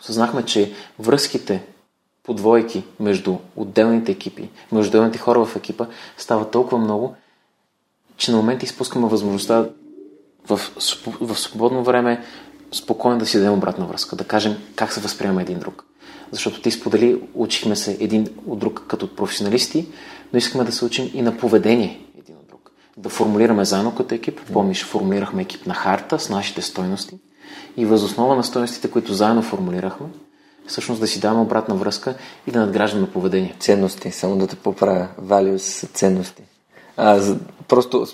S2: осъзнахме, че връзките по двойки между отделните екипи, между отделните хора в екипа стават толкова много, че на момента изпускаме възможността в, в свободно време спокойно да си дадем обратна връзка, да кажем как се възприема един друг. Защото ти сподели, учихме се един от друг като професионалисти, но искаме да се учим и на поведение един от друг. Да формулираме заедно като екип. Помниш, формулирахме екип на харта с нашите стойности и възоснова на стойностите, които заедно формулирахме, всъщност да си даваме обратна връзка и да надграждаме поведение.
S1: Ценности, само да те поправя. Values са ценности. А, просто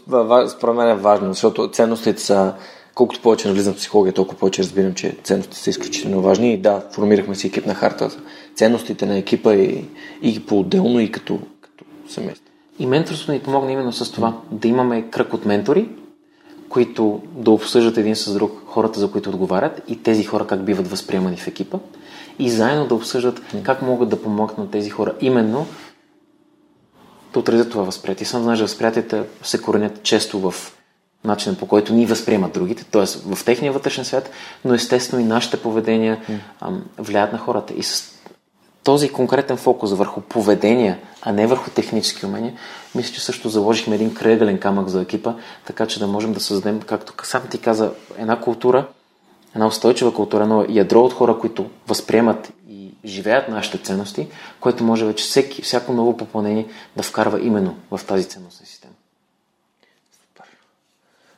S1: според мен е важно, защото ценностите са колкото повече навлизам в психология, толкова повече разбирам, че ценностите са изключително важни и да, формирахме си екип на харта. Ценностите на екипа и, и по-отделно и като, като семейство.
S2: И менторството ни помогна именно с това, да имаме кръг от ментори, които да обсъждат един с друг хората, за които отговарят и тези хора как биват възприемани в екипа и заедно да обсъждат как могат да помогнат на тези хора именно да отразят това възприятие. Сам знаеш, възприятията се коренят често в начина по който ни възприемат другите, т.е. в техния вътрешен свят, но естествено и нашите поведения ам, влияят на хората. И с този конкретен фокус върху поведения, а не върху технически умения, мисля, че също заложихме един кръгален камък за екипа, така че да можем да създадем, както сам ти каза, една култура, една устойчива култура, но ядро от хора, които възприемат и живеят нашите ценности, което може вече всеки, всяко ново попълнение да вкарва именно в тази ценностна система.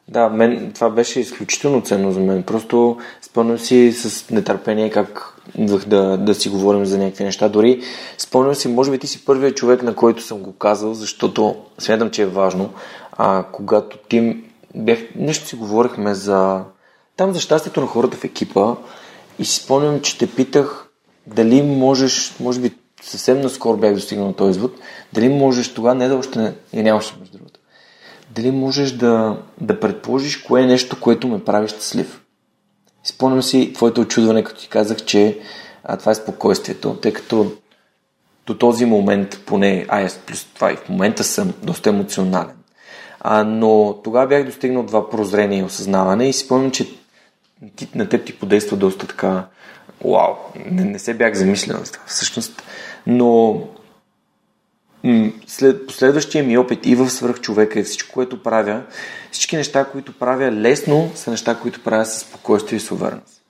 S1: Да, мен това беше изключително ценно за мен. Просто спомням си с нетърпение как да, да си говорим за някакви неща. Дори спомням си, може би ти си първият човек, на който съм го казал, защото смятам, че е важно. А когато ти бях, нещо си говорихме за там за щастието на хората в екипа и си спомням, че те питах дали можеш, може би съвсем наскоро бях достигнал на този извод, дали можеш тогава, не да още не, я нямаше между другото, дали можеш да, да предположиш кое е нещо, което ме прави щастлив. Спомням си твоето очудване, като ти казах, че а, това е спокойствието, тъй като до този момент, поне аз плюс това и в момента съм доста емоционален. А, но тогава бях достигнал това прозрение и осъзнаване и си спомням, че ти, на теб ти подейства доста така вау, не, не се бях замислял за това всъщност, но след последващия ми опит и в свръхчовека и всичко, което правя, всички неща, които правя лесно, са неща, които правя с спокойствие и с увереност.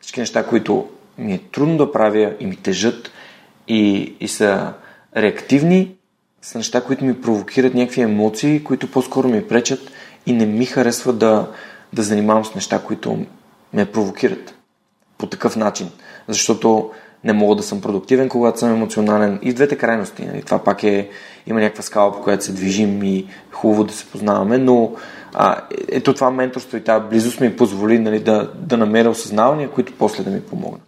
S1: Всички неща, които ми е трудно да правя и ми тежат и, и са реактивни, са неща, които ми провокират някакви емоции, които по-скоро ми пречат и не ми харесва да, да занимавам с неща, които ме провокират по такъв начин. Защото не мога да съм продуктивен, когато съм емоционален. И двете крайности. Нали? Това пак е, има някаква скала, по която се движим и хубаво да се познаваме, но а, ето това менторство и тази близост ми позволи нали, да, да намеря осъзнавания, които после да ми помогнат.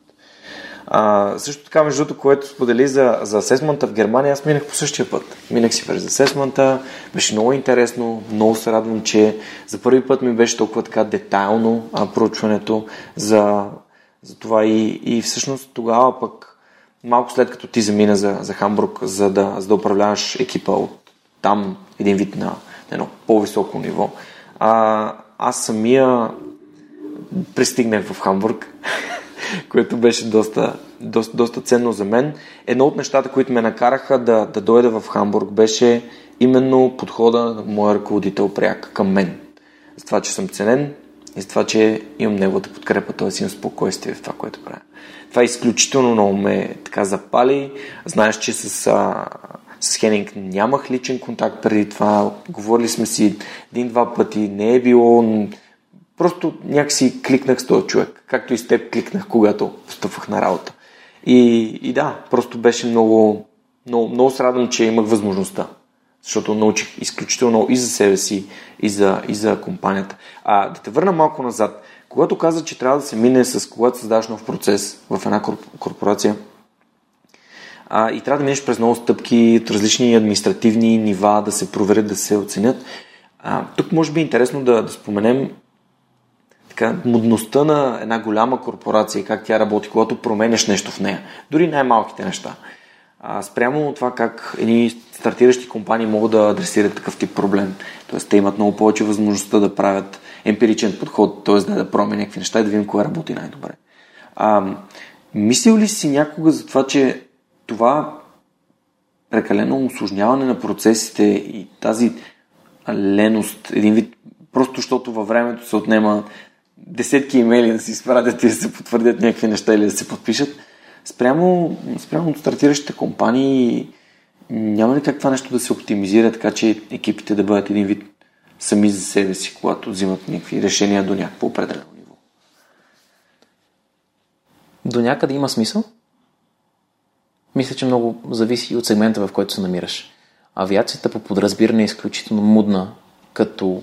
S1: А, също така, между другото, което сподели за, за асесмента в Германия, аз минах по същия път. Минах си през асесмента, беше много интересно, много се радвам, че за първи път ми беше толкова така детайлно а, проучването за затова и, и всъщност тогава пък, малко след като ти замина за, за Хамбург, за да, за да управляваш екипа от там, един вид на, на едно по-високо ниво, а, аз самия пристигнах в Хамбург, което беше доста, доста, доста ценно за мен. Едно от нещата, които ме накараха да, да дойда в Хамбург, беше именно подхода на моя ръководител пряк към мен. За това, че съм ценен, и за това, че имам неговата подкрепа, т.е. имам спокойствие в това, което правя. Това изключително много ме така запали. Знаеш, че с, а, с Хенинг нямах личен контакт преди това. Говорили сме си един-два пъти. Не е било... Просто някакси кликнах с този човек. Както и с теб кликнах, когато постъпвах на работа. И, и да, просто беше много, много, много се че имах възможността защото научих изключително и за себе си, и за, и за компанията. А да те върна малко назад. Когато каза, че трябва да се мине с когато създаваш нов процес в една корпорация, а, и трябва да минеш през много стъпки от различни административни нива, да се проверят, да се оценят. А, тук може би е интересно да, да споменем така, модността на една голяма корпорация как тя работи, когато променяш нещо в нея. Дори най-малките неща. А, спрямо това как едни стартиращи компании могат да адресират такъв тип проблем. Тоест, те имат много повече възможността да правят емпиричен подход, т.е. да, да пробваме някакви неща и да видим кое работи най-добре. А, мислил ли си някога за това, че това прекалено осложняване на процесите и тази леност, един вид, просто защото във времето се отнема десетки имейли да си изпратят и да се потвърдят някакви неща или да се подпишат, спрямо, спрямо стартиращите компании няма ли как това нещо да се оптимизира, така че екипите да бъдат един вид сами за себе си, когато взимат някакви решения до някакво определено ниво?
S2: До някъде има смисъл, Мисля, че много зависи от сегмента, в който се намираш. Авиацията по подразбиране е изключително мудна като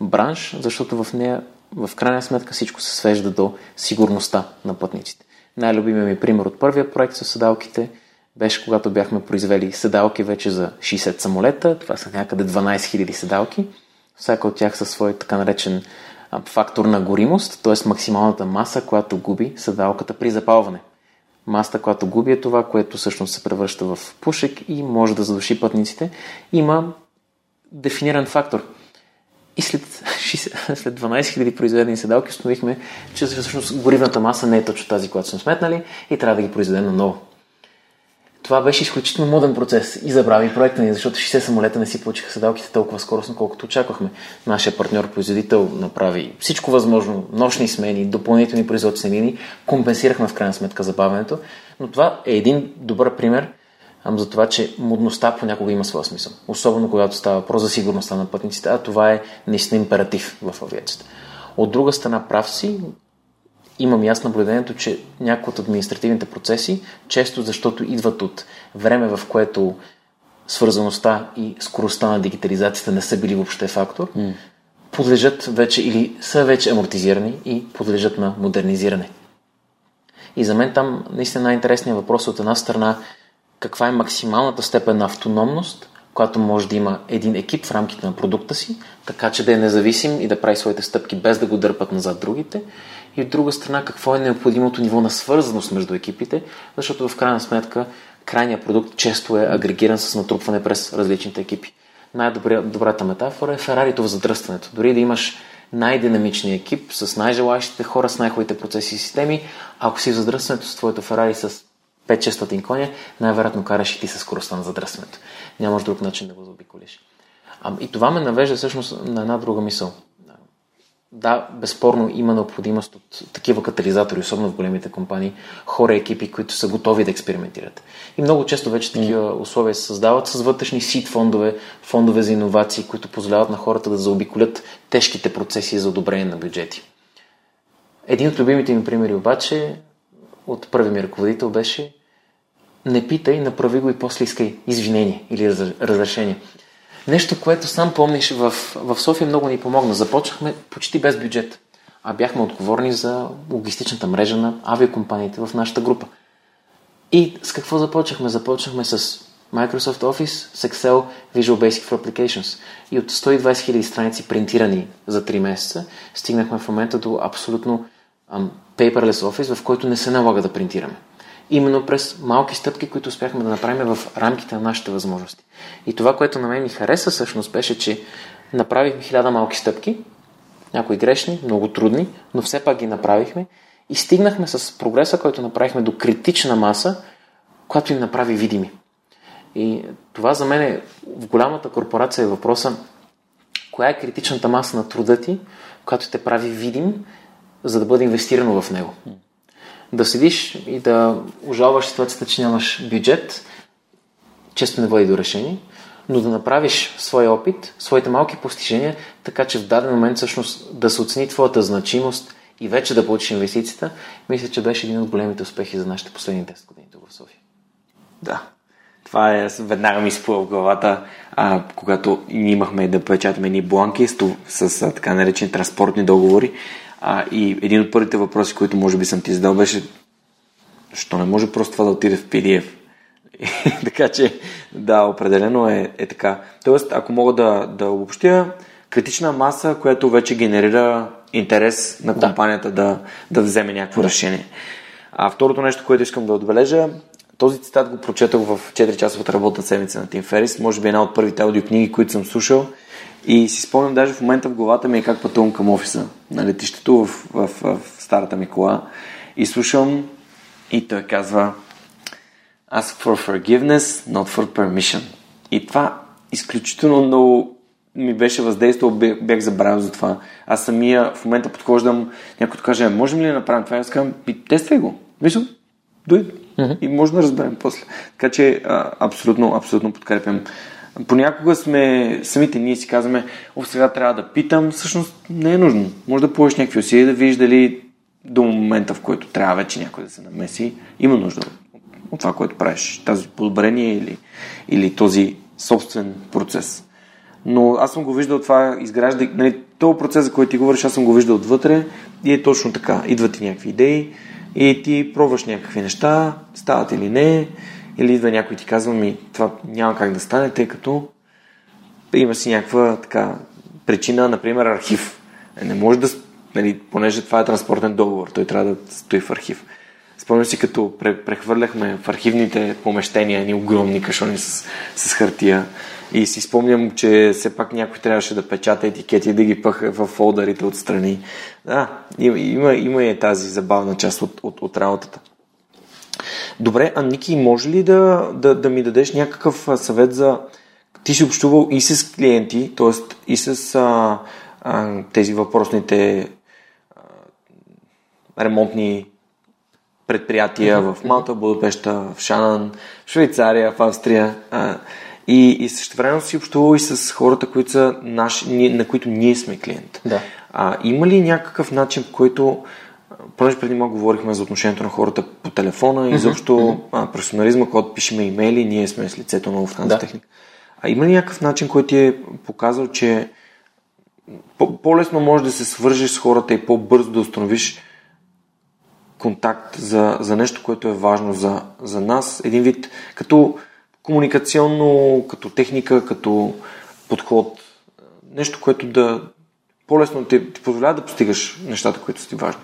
S2: бранш, защото в нея в крайна сметка всичко се свежда до сигурността на пътниците. Най-любимият ми пример от първия проект с седалките беше когато бяхме произвели седалки вече за 60 самолета. Това са някъде 12 000 седалки. Всяка от тях със свой така наречен фактор на горимост, т.е. максималната маса, която губи седалката при запалване. Масата, която губи е това, което всъщност се превръща в пушек и може да задуши пътниците. Има дефиниран фактор – и след, след 12 000 произведени седалки установихме, че всъщност горивната маса не е точно тази, която сме сметнали и трябва да ги произведем наново. Това беше изключително моден процес и забрави проекта ни, защото 60 самолета не си получиха седалките толкова скоростно, колкото очаквахме. Нашия партньор-производител направи всичко възможно, нощни смени, допълнителни производствени линии, компенсирахме в крайна сметка забавянето, но това е един добър пример – за това, че модността понякога има своя смисъл. Особено когато става въпрос за сигурността на пътниците, а това е наистина императив в авиацията. От друга страна, прав си, имам ясно наблюдението, че някои от административните процеси, често защото идват от време, в което свързаността и скоростта на дигитализацията не са били въобще фактор, mm. подлежат вече или са вече амортизирани и подлежат на модернизиране. И за мен там наистина най-интересният въпрос от една страна каква е максималната степен на автономност, която може да има един екип в рамките на продукта си, така че да е независим и да прави своите стъпки без да го дърпат назад другите. И от друга страна, какво е необходимото ниво на свързаност между екипите, защото в крайна сметка крайният продукт често е агрегиран с натрупване през различните екипи. Най-добрата метафора е Ферарито в задръстването. Дори да имаш най-динамичния екип, с най-желащите хора, с най-хубавите процеси и системи, ако си в задръстването с твоето Ферари с 5-600 коня, най-вероятно караш и ти със скоростта на задръстването. Нямаш друг начин да го заобиколиш. А, и това ме навежда всъщност на една друга мисъл. Да, безспорно има необходимост от такива катализатори, особено в големите компании, хора, екипи, които са готови да експериментират. И много често вече такива условия се създават с вътрешни сит фондове, фондове за иновации, които позволяват на хората да заобиколят тежките процеси за одобрение на бюджети. Един от любимите ми примери обаче от първи ми ръководител беше не питай, направи го и после искай извинение или разрешение. Нещо, което сам помниш в, в София много ни помогна. Започнахме почти без бюджет, а бяхме отговорни за логистичната мрежа на авиакомпаниите в нашата група. И с какво започнахме? Започнахме с Microsoft Office, с Excel, Visual Basic for Applications. И от 120 000 страници принтирани за 3 месеца, стигнахме в момента до абсолютно um, paperless Office, в който не се налага да принтираме именно през малки стъпки, които успяхме да направим в рамките на нашите възможности. И това, което на мен ми хареса всъщност, беше, че направихме хиляда малки стъпки, някои грешни, много трудни, но все пак ги направихме и стигнахме с прогреса, който направихме до критична маса, която ни направи видими. И това за мен е в голямата корпорация е въпроса коя е критичната маса на труда ти, която те прави видим, за да бъде инвестирано в него да седиш и да ожалваш ситуацията, че нямаш бюджет, често не води до решение, но да направиш своя опит, своите малки постижения, така че в даден момент всъщност да се оцени твоята значимост и вече да получиш инвестицията, мисля, че беше един от големите успехи за нашите последни 10 години тук в София.
S1: Да. Това е, веднага ми спува в главата, а, когато имахме да печатаме ни бланки с, с, с така наречени транспортни договори. А, и един от първите въпроси, които може би съм ти задал, беше защо не може просто това да отиде в PDF? така че, да, определено е, е така. Тоест, ако мога да, да обобщя, критична маса, която вече генерира интерес на компанията да, да, да вземе някакво да. решение. А второто нещо, което искам да отбележа, този цитат го прочетах в 4-часовата работна седмица на Тим Ферис, може би една от първите аудиокниги, които съм слушал и си спомням даже в момента в главата ми е как пътувам към офиса на летището в, в, в, старата ми кола и слушам и той казва Ask for forgiveness, not for permission. И това изключително много ми беше въздействал, бях забравил за това. Аз самия в момента подхождам, някой каже, можем ли да направим това? Аз казвам, тествай го. Виждам, дойде. Mm-hmm. И може да разберем после. Така че а, абсолютно, абсолютно подкрепям Понякога сме, самите ние си казваме, о, сега трябва да питам, всъщност не е нужно. Може да положиш някакви усилия да видиш дали до момента, в който трябва вече някой да се намеси, има нужда от това, което правиш, тази подобрение или, или този собствен процес. Но аз съм го виждал това изгражда, нали, този процес, за който ти говориш, аз съм го виждал отвътре и е точно така. Идват ти някакви идеи и ти пробваш някакви неща, стават или не, или идва някой и ти казва ми, това няма как да стане, тъй като има си някаква така причина, например архив. Е, не може да, нали, понеже това е транспортен договор, той трябва да стои в архив. Спомням си, като прехвърляхме в архивните помещения едни огромни кашони с, с хартия и си спомням, че все пак някой трябваше да печата етикети и да ги пъха в фолдерите отстрани. Да, има, има, има и тази забавна част от, от, от работата. Добре, а Ники, може ли да, да, да ми дадеш някакъв съвет за... Ти си общувал и с клиенти, т.е. и с а, а, тези въпросните а, ремонтни предприятия mm-hmm. в Малта, Будапешта, в Шанан, в Швейцария, в Австрия. А, и, и също време си общувал и с хората, които са наши, на които ние сме клиент.
S2: Да.
S1: А, има ли някакъв начин, по който понеже преди малко говорихме за отношението на хората по телефона и mm-hmm. защо mm-hmm. професионализма, когато пишеме имейли, ние сме с лицето на Lufthansa да. техника. А има ли някакъв начин, който ти е показал, че по-лесно може да се свържеш с хората и по-бързо да установиш контакт за, за нещо, което е важно за, за нас. Един вид като комуникационно, като техника, като подход. Нещо, което да по-лесно ти, ти позволява да постигаш нещата, които са ти важни.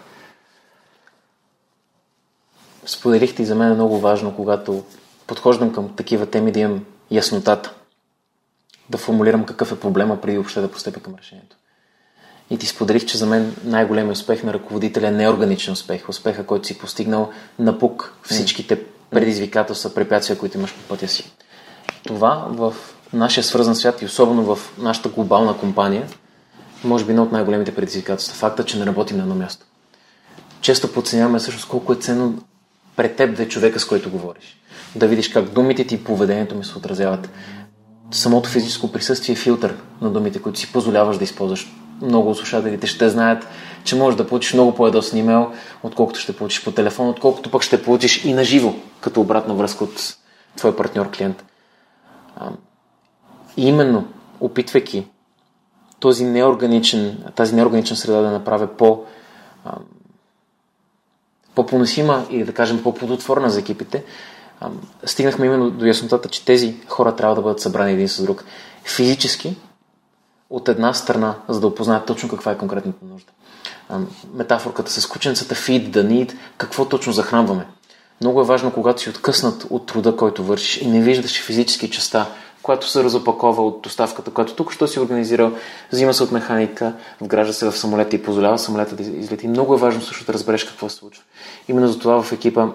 S2: Споделихте и за мен е много важно, когато подхождам към такива теми, да имам яснотата. Да формулирам какъв е проблема, преди въобще да постъпя към решението. И ти споделих, че за мен най-големият успех на ръководителя е неорганичен успех. Успеха, който си постигнал на пук всичките предизвикателства, препятствия, които имаш по пътя си. Това в нашия свързан свят и особено в нашата глобална компания, може би едно от най-големите предизвикателства. Факта, че не работим на едно място. Често подценяваме всъщност колко е ценно пред теб да е човека, с който говориш. Да видиш как думите ти и поведението ми се отразяват. Самото физическо присъствие е филтър на думите, които си позволяваш да използваш много от слушателите ще знаят, че можеш да получиш много по-ядосен имейл, отколкото ще получиш по телефон, отколкото пък ще получиш и на живо, като обратна връзка от твой партньор клиент. И именно, опитвайки този неорганичен, тази неорганична среда да направя по, по-поносима и да кажем по-плодотворна за екипите, стигнахме именно до яснотата, че тези хора трябва да бъдат събрани един с друг физически, от една страна, за да опознаят точно каква е конкретната нужда. Метафорката с кученцата feed the need, какво точно захранваме. Много е важно, когато си откъснат от труда, който вършиш и не виждаш физически частта, която се разопакова от доставката, която тук що си организирал, взима се от механика, вгражда се в самолета и позволява самолета да излети. Много е важно също да разбереш какво се случва. Именно за това в екипа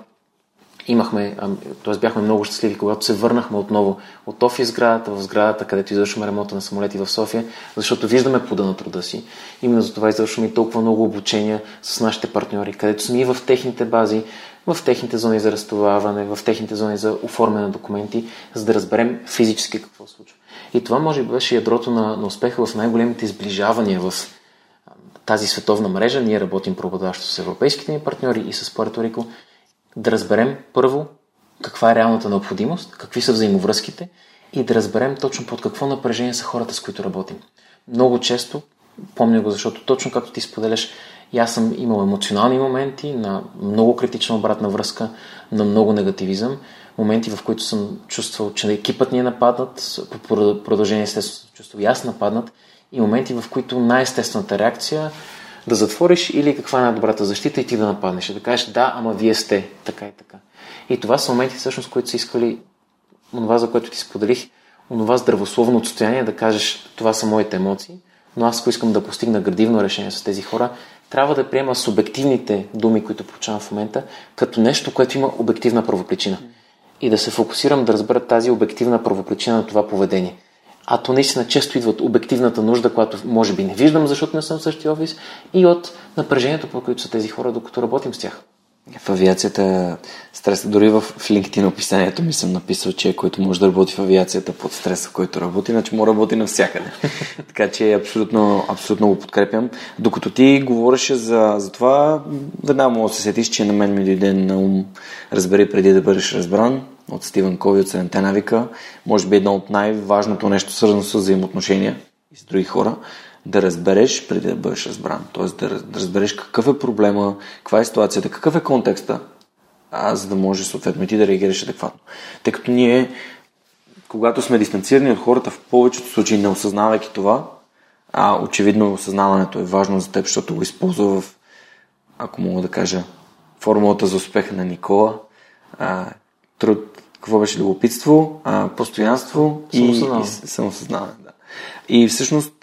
S2: имахме, т.е. бяхме много щастливи, когато се върнахме отново от офис сградата в сградата, където извършваме ремонта на самолети в София, защото виждаме плода на труда си. Именно за това извършваме и толкова много обучения с нашите партньори, където сме и в техните бази, в техните зони за разтоварване, в техните зони за оформяне на документи, за да разберем физически какво случва. И това може би беше ядрото на, на успеха в най-големите изближавания в тази световна мрежа. Ние работим преобладаващо с европейските ни партньори и с Пуерто Рико да разберем първо каква е реалната необходимост, какви са взаимовръзките и да разберем точно под какво напрежение са хората, с които работим. Много често, помня го, защото точно както ти споделяш, и аз съм имал емоционални моменти на много критична обратна връзка, на много негативизъм, моменти, в които съм чувствал, че екипът ни е нападнат, по продължение естествено съм чувствал и аз нападнат, и моменти, в които най-естествената реакция да затвориш или каква е най-добрата защита и ти да нападнеш. Да кажеш, да, ама вие сте така и така. И това са моменти, всъщност, които са искали онова, за което ти споделих, онова здравословно отстояние, да кажеш, това са моите емоции, но аз, ако искам да постигна градивно решение с тези хора, трябва да приема субективните думи, които получавам в момента, като нещо, което има обективна правопричина. И да се фокусирам да разбера тази обективна правопричина на това поведение а то наистина често идва от обективната нужда, която може би не виждам, защото не съм в същия офис, и от напрежението, по което са тези хора, докато работим с тях.
S1: В авиацията стреса, дори в LinkedIn описанието ми съм написал, че който може да работи в авиацията под стреса, в който работи, значи може да работи навсякъде. така че абсолютно, абсолютно го подкрепям. Докато ти говореше за, за това, веднага мога да се сетиш, че на мен ми дойде на ум разбери преди да бъдеш разбран от Стивен Кови от Седемте навика. Може би едно от най-важното нещо, свързано с взаимоотношения и с други хора да разбереш преди да бъдеш разбран. Тоест да, да разбереш какъв е проблема, каква е ситуацията, какъв е контекста, а, за да може съответно и ти да реагираш адекватно. Тъй като ние, когато сме дистанцирани от хората, в повечето случаи не осъзнавайки това, а очевидно осъзнаването е важно за теб, защото го използва в, ако мога да кажа, формулата за успеха на Никола. А, труд, какво беше любопитство, а, постоянство и, и самосъзнаване. Да. И всъщност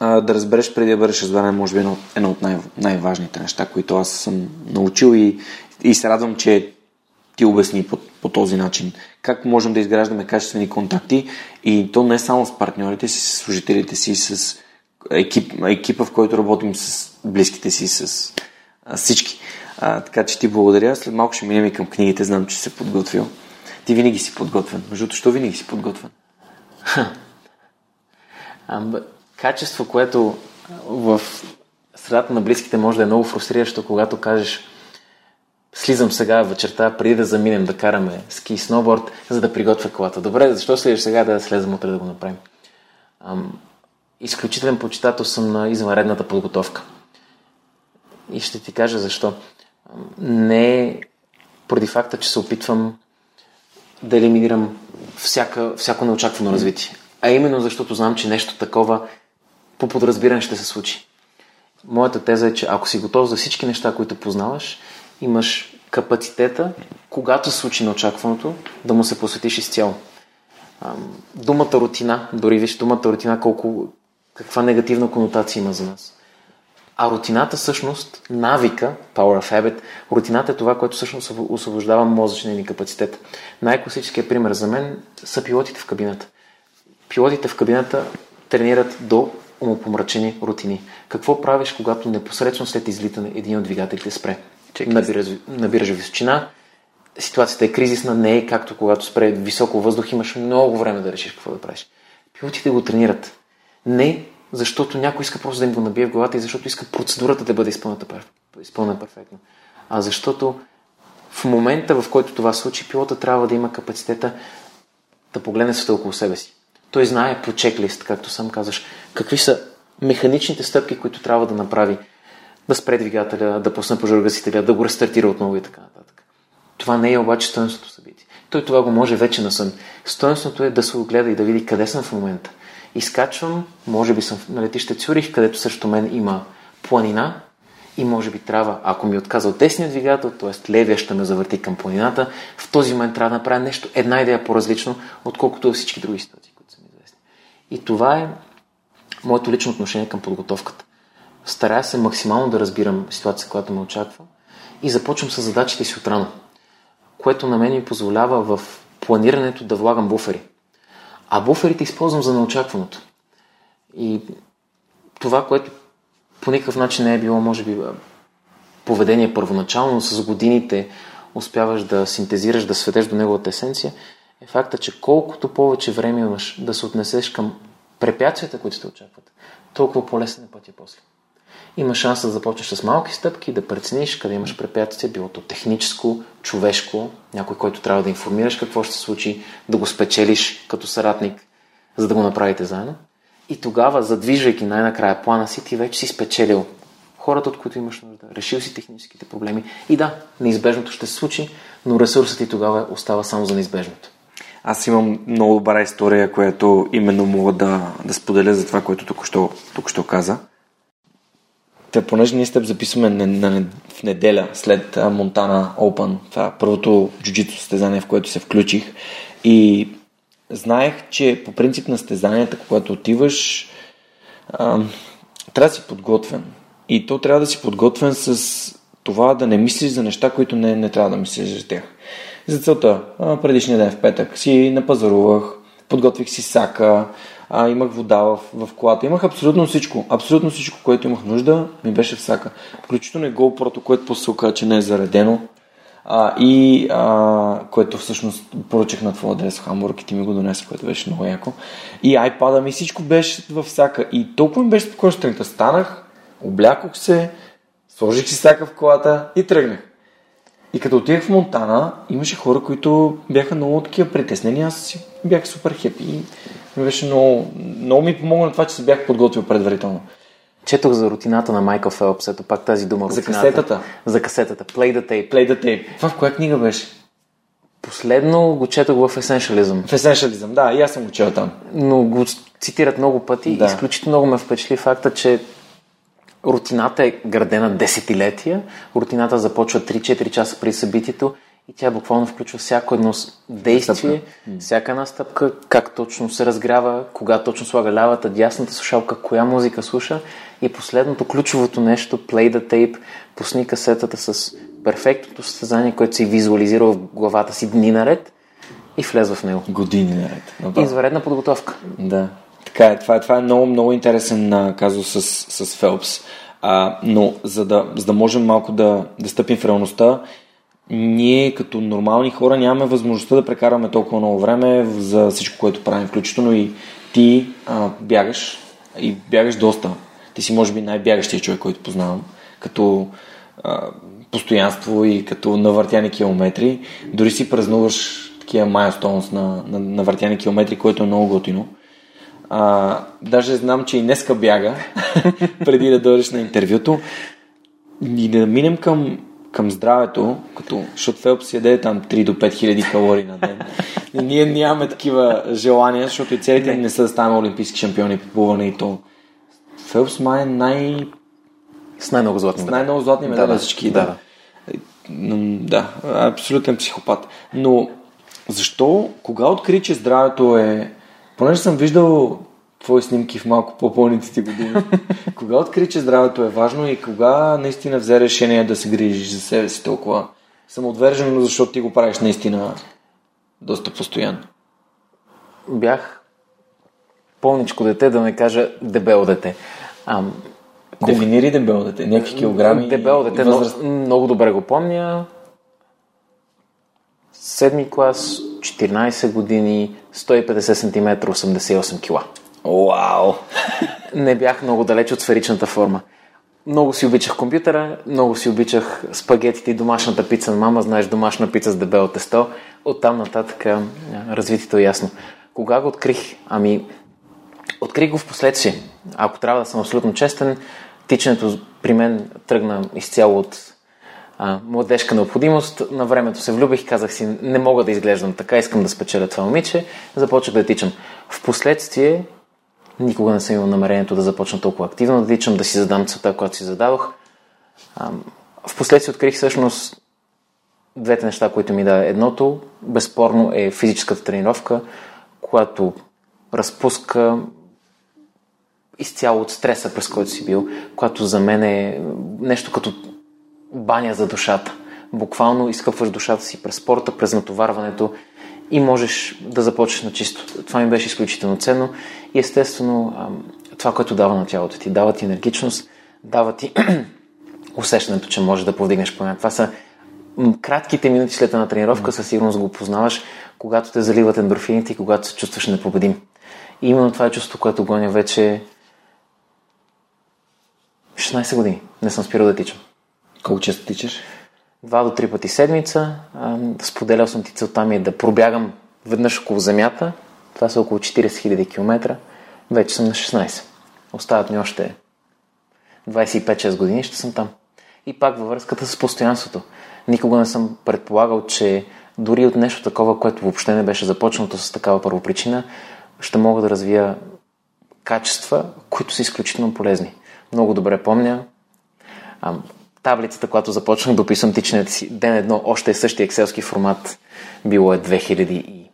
S1: да разбереш преди да бъдеш разбран, може би едно, едно от най- най-важните неща, които аз съм научил и, и се радвам, че ти обясни по, по този начин. Как можем да изграждаме качествени контакти и то не само с партньорите си, с служителите си, с екип, екипа, в който работим с близките си, с а, всички. А, така че ти благодаря. След малко ще минем и към книгите. Знам, че се подготвил. Ти винаги си подготвен. Между що винаги си подготвен?
S2: Качество, което в средата на близките може да е много фрустриращо, когато кажеш слизам сега вечерта, преди да заминем да караме ски и сноуборд, за да приготвя колата. Добре, защо слизаш сега да слезем утре да го направим? Ам, изключителен почитател съм на извънредната подготовка. И ще ти кажа защо. Не е поради факта, че се опитвам да елиминирам всяка, всяко неочаквано развитие. А именно защото знам, че нещо такова по подразбиране ще се случи. Моята теза е, че ако си готов за всички неща, които познаваш, имаш капацитета, когато се случи неочакваното, да му се посветиш изцяло. Думата рутина, дори виж думата рутина, колко, каква негативна конотация има за нас. А рутината всъщност, навика, power of habit, рутината е това, което всъщност освобождава мозъчния ни капацитет. Най-класическият пример за мен са пилотите в кабината. Пилотите в кабината тренират до умопомрачени рутини. Какво правиш, когато непосредствено след излитане един от двигателите спре? Набираш, набираш височина, ситуацията е кризисна, не е както когато спре високо въздух, имаш много време да решиш какво да правиш. Пилотите го тренират. Не защото някой иска просто да им го набие в главата и защото иска процедурата да бъде изпълнена, изпълнена перфектно. А защото в момента, в който това случи, пилота трябва да има капацитета да погледне света около себе си. Той знае по чеклист, както сам казаш, какви са механичните стъпки, които трябва да направи. Да спре двигателя, да пусне пожаргасителя, да го рестартира отново и така нататък. Това не е обаче стоенството събитие. Той това го може вече на сън. Стоенството е да се огледа и да види къде съм в момента. Изкачвам, може би съм на летище Цюрих, където срещу мен има планина и може би трябва, ако ми е отказал десният двигател, т.е. левия ще ме завърти към планината, в този момент трябва да направя нещо, една идея по-различно, отколкото всички други ситуации. И това е моето лично отношение към подготовката. Старая се максимално да разбирам ситуация, която ме очаква и започвам с задачите си отрано, което на мен ми позволява в планирането да влагам буфери. А буферите използвам за неочакваното. И това, което по никакъв начин не е било, може би, поведение първоначално, но с годините успяваш да синтезираш, да сведеш до неговата есенция, е факта, че колкото повече време имаш да се отнесеш към препятствията, които те очакват, толкова по-лесен е пътя после. Има шанс да започнеш с малки стъпки, да прецениш къде имаш препятствия, било то техническо, човешко, някой, който трябва да информираш какво ще се случи, да го спечелиш като съратник, за да го направите заедно. И тогава, задвижвайки най-накрая плана си, ти вече си спечелил хората, от които имаш нужда, решил си техническите проблеми. И да, неизбежното ще се случи, но ресурсът ти тогава остава само за неизбежното.
S1: Аз имам много добра история, която именно мога да, да споделя за това, което тук що, тук що каза. Те, понеже ние с теб записваме на, на, в неделя след Монтана Open, това е първото джуджито състезание, в което се включих и знаех, че по принцип на състезанията, когато отиваш, а, трябва да си подготвен. И то трябва да си подготвен с това да не мислиш за неща, които не, не трябва да мислиш за тях. За целта, предишния ден в петък си напазарувах, подготвих си сака, а, имах вода в, в колата, имах абсолютно всичко. Абсолютно всичко, което имах нужда, ми беше всяка. Включително и GoPro, което после се оказа, че не е заредено. А, и а, което всъщност поръчах на твоя адрес в Хамбург и ти ми го донесе, което беше много яко. И iPad ми всичко беше във всяка. И толкова ми беше спокойно сутринта. Станах, облякох се, сложих си всяка в колата и тръгнах. И като отидах в Монтана, имаше хора, които бяха много такива притеснени. Аз си бях супер хепи. Ми беше много, много ми помогна това, че се бях подготвил предварително.
S2: Четох за рутината на Майкъл Фелпс, ето пак тази дума.
S1: За
S2: рутината.
S1: касетата.
S2: За касетата. Play the tape.
S1: Play the tape. Това в коя книга беше?
S2: Последно го четох в Essentialism,
S1: В Essentialism, да, и аз съм го чел там.
S2: но го цитират много пъти.
S1: Да.
S2: Изключително много ме впечатли факта, че рутината е градена десетилетия. Рутината започва 3-4 часа преди събитието и тя буквално включва всяко едно действие, всяка една стъпка, как точно се разгрява, кога точно слага лявата, дясната слушалка, коя музика слуша и последното, ключовото нещо, play the tape, пусни касетата с перфектното състезание, което си визуализирал в главата си дни наред и влез в него.
S1: Години наред.
S2: Изваредна подготовка.
S1: Да. Така е. Това е, това е много, много интересен а, казус с, с Фелпс. А, но за да, за да можем малко да, да стъпим в реалността, ние като нормални хора нямаме възможността да прекараме толкова много време за всичко, което правим. Включително и ти а, бягаш и бягаш доста. Ти си може би най-бягащия човек, който познавам. Като а, постоянство и като навъртяни километри. Дори си празнуваш такива milestones на, на, на въртяни километри, което е много готино. А, даже знам, че и днеска бяга, преди да дойдеш на интервюто. И да минем към, към здравето, като, защото Фелпс яде там 3 до 5 хиляди калории на ден. И ние нямаме такива желания, защото и целите ни не са да ставаме олимпийски шампиони по плуване и то. Фелпс май е най...
S2: С най-много златни
S1: с
S2: медали.
S1: най-много златни медали
S2: Да,
S1: всички.
S2: Да,
S1: Да, да, абсолютен психопат. Но защо, кога откри, че здравето е... Понеже съм виждал твои снимки в малко по-пълните ти години. кога откри, че здравето е важно и кога наистина взе решение да се грижиш за себе си толкова самоотвержено, защото ти го правиш наистина доста постоянно.
S2: Бях пълничко дете, да не кажа дебело дете. Ам,
S1: Дефинири дебел дете, някакви килограми
S2: Дебело
S1: и
S2: дете, много,
S1: възраст.
S2: много добре го помня. Седми клас, 14 години, 150 см, 88 кг.
S1: Вау!
S2: Не бях много далеч от сферичната форма. Много си обичах компютъра, много си обичах спагетите и домашната пица на мама. Знаеш, домашна пица с дебело тесто. Оттам нататък развитието е ясно. Кога го открих? Ами, открих го в последствие. Ако трябва да съм абсолютно честен, тичането при мен тръгна изцяло от а, младежка необходимост. На времето се влюбих казах си, не мога да изглеждам така, искам да спечеля това момиче. Започнах да тичам. Впоследствие никога не съм имал намерението да започна толкова активно да тичам, да си задам целта, която си зададох. А, впоследствие открих всъщност двете неща, които ми даде. Едното, безспорно, е физическата тренировка, която разпуска изцяло от стреса, през който си бил, която за мен е нещо като баня за душата. Буквално изкъпваш душата си през спорта, през натоварването и можеш да започнеш на чисто. Това ми беше изключително ценно и естествено това, което дава на тялото ти. Дава ти енергичност, дава ти усещането, че можеш да повдигнеш плана. Това са кратките минути след една тренировка, със сигурност го познаваш, когато те заливат ендорфините и когато се чувстваш непобедим. И именно това е чувство, което гоня вече 16 години. Не съм спирал да тичам.
S1: Колко често тичаш?
S2: Два до три пъти седмица. Споделял съм ти целта ми е да пробягам веднъж около Земята. Това са около 40 000 км. Вече съм на 16. Остават ми още 25-6 години, ще съм там. И пак във връзката с постоянството. Никога не съм предполагал, че дори от нещо такова, което въобще не беше започнато с такава първопричина, ще мога да развия качества, които са изключително полезни. Много добре помня таблицата, която започнах да описвам тичането си, ден едно, още е същия екселски формат, било е 2003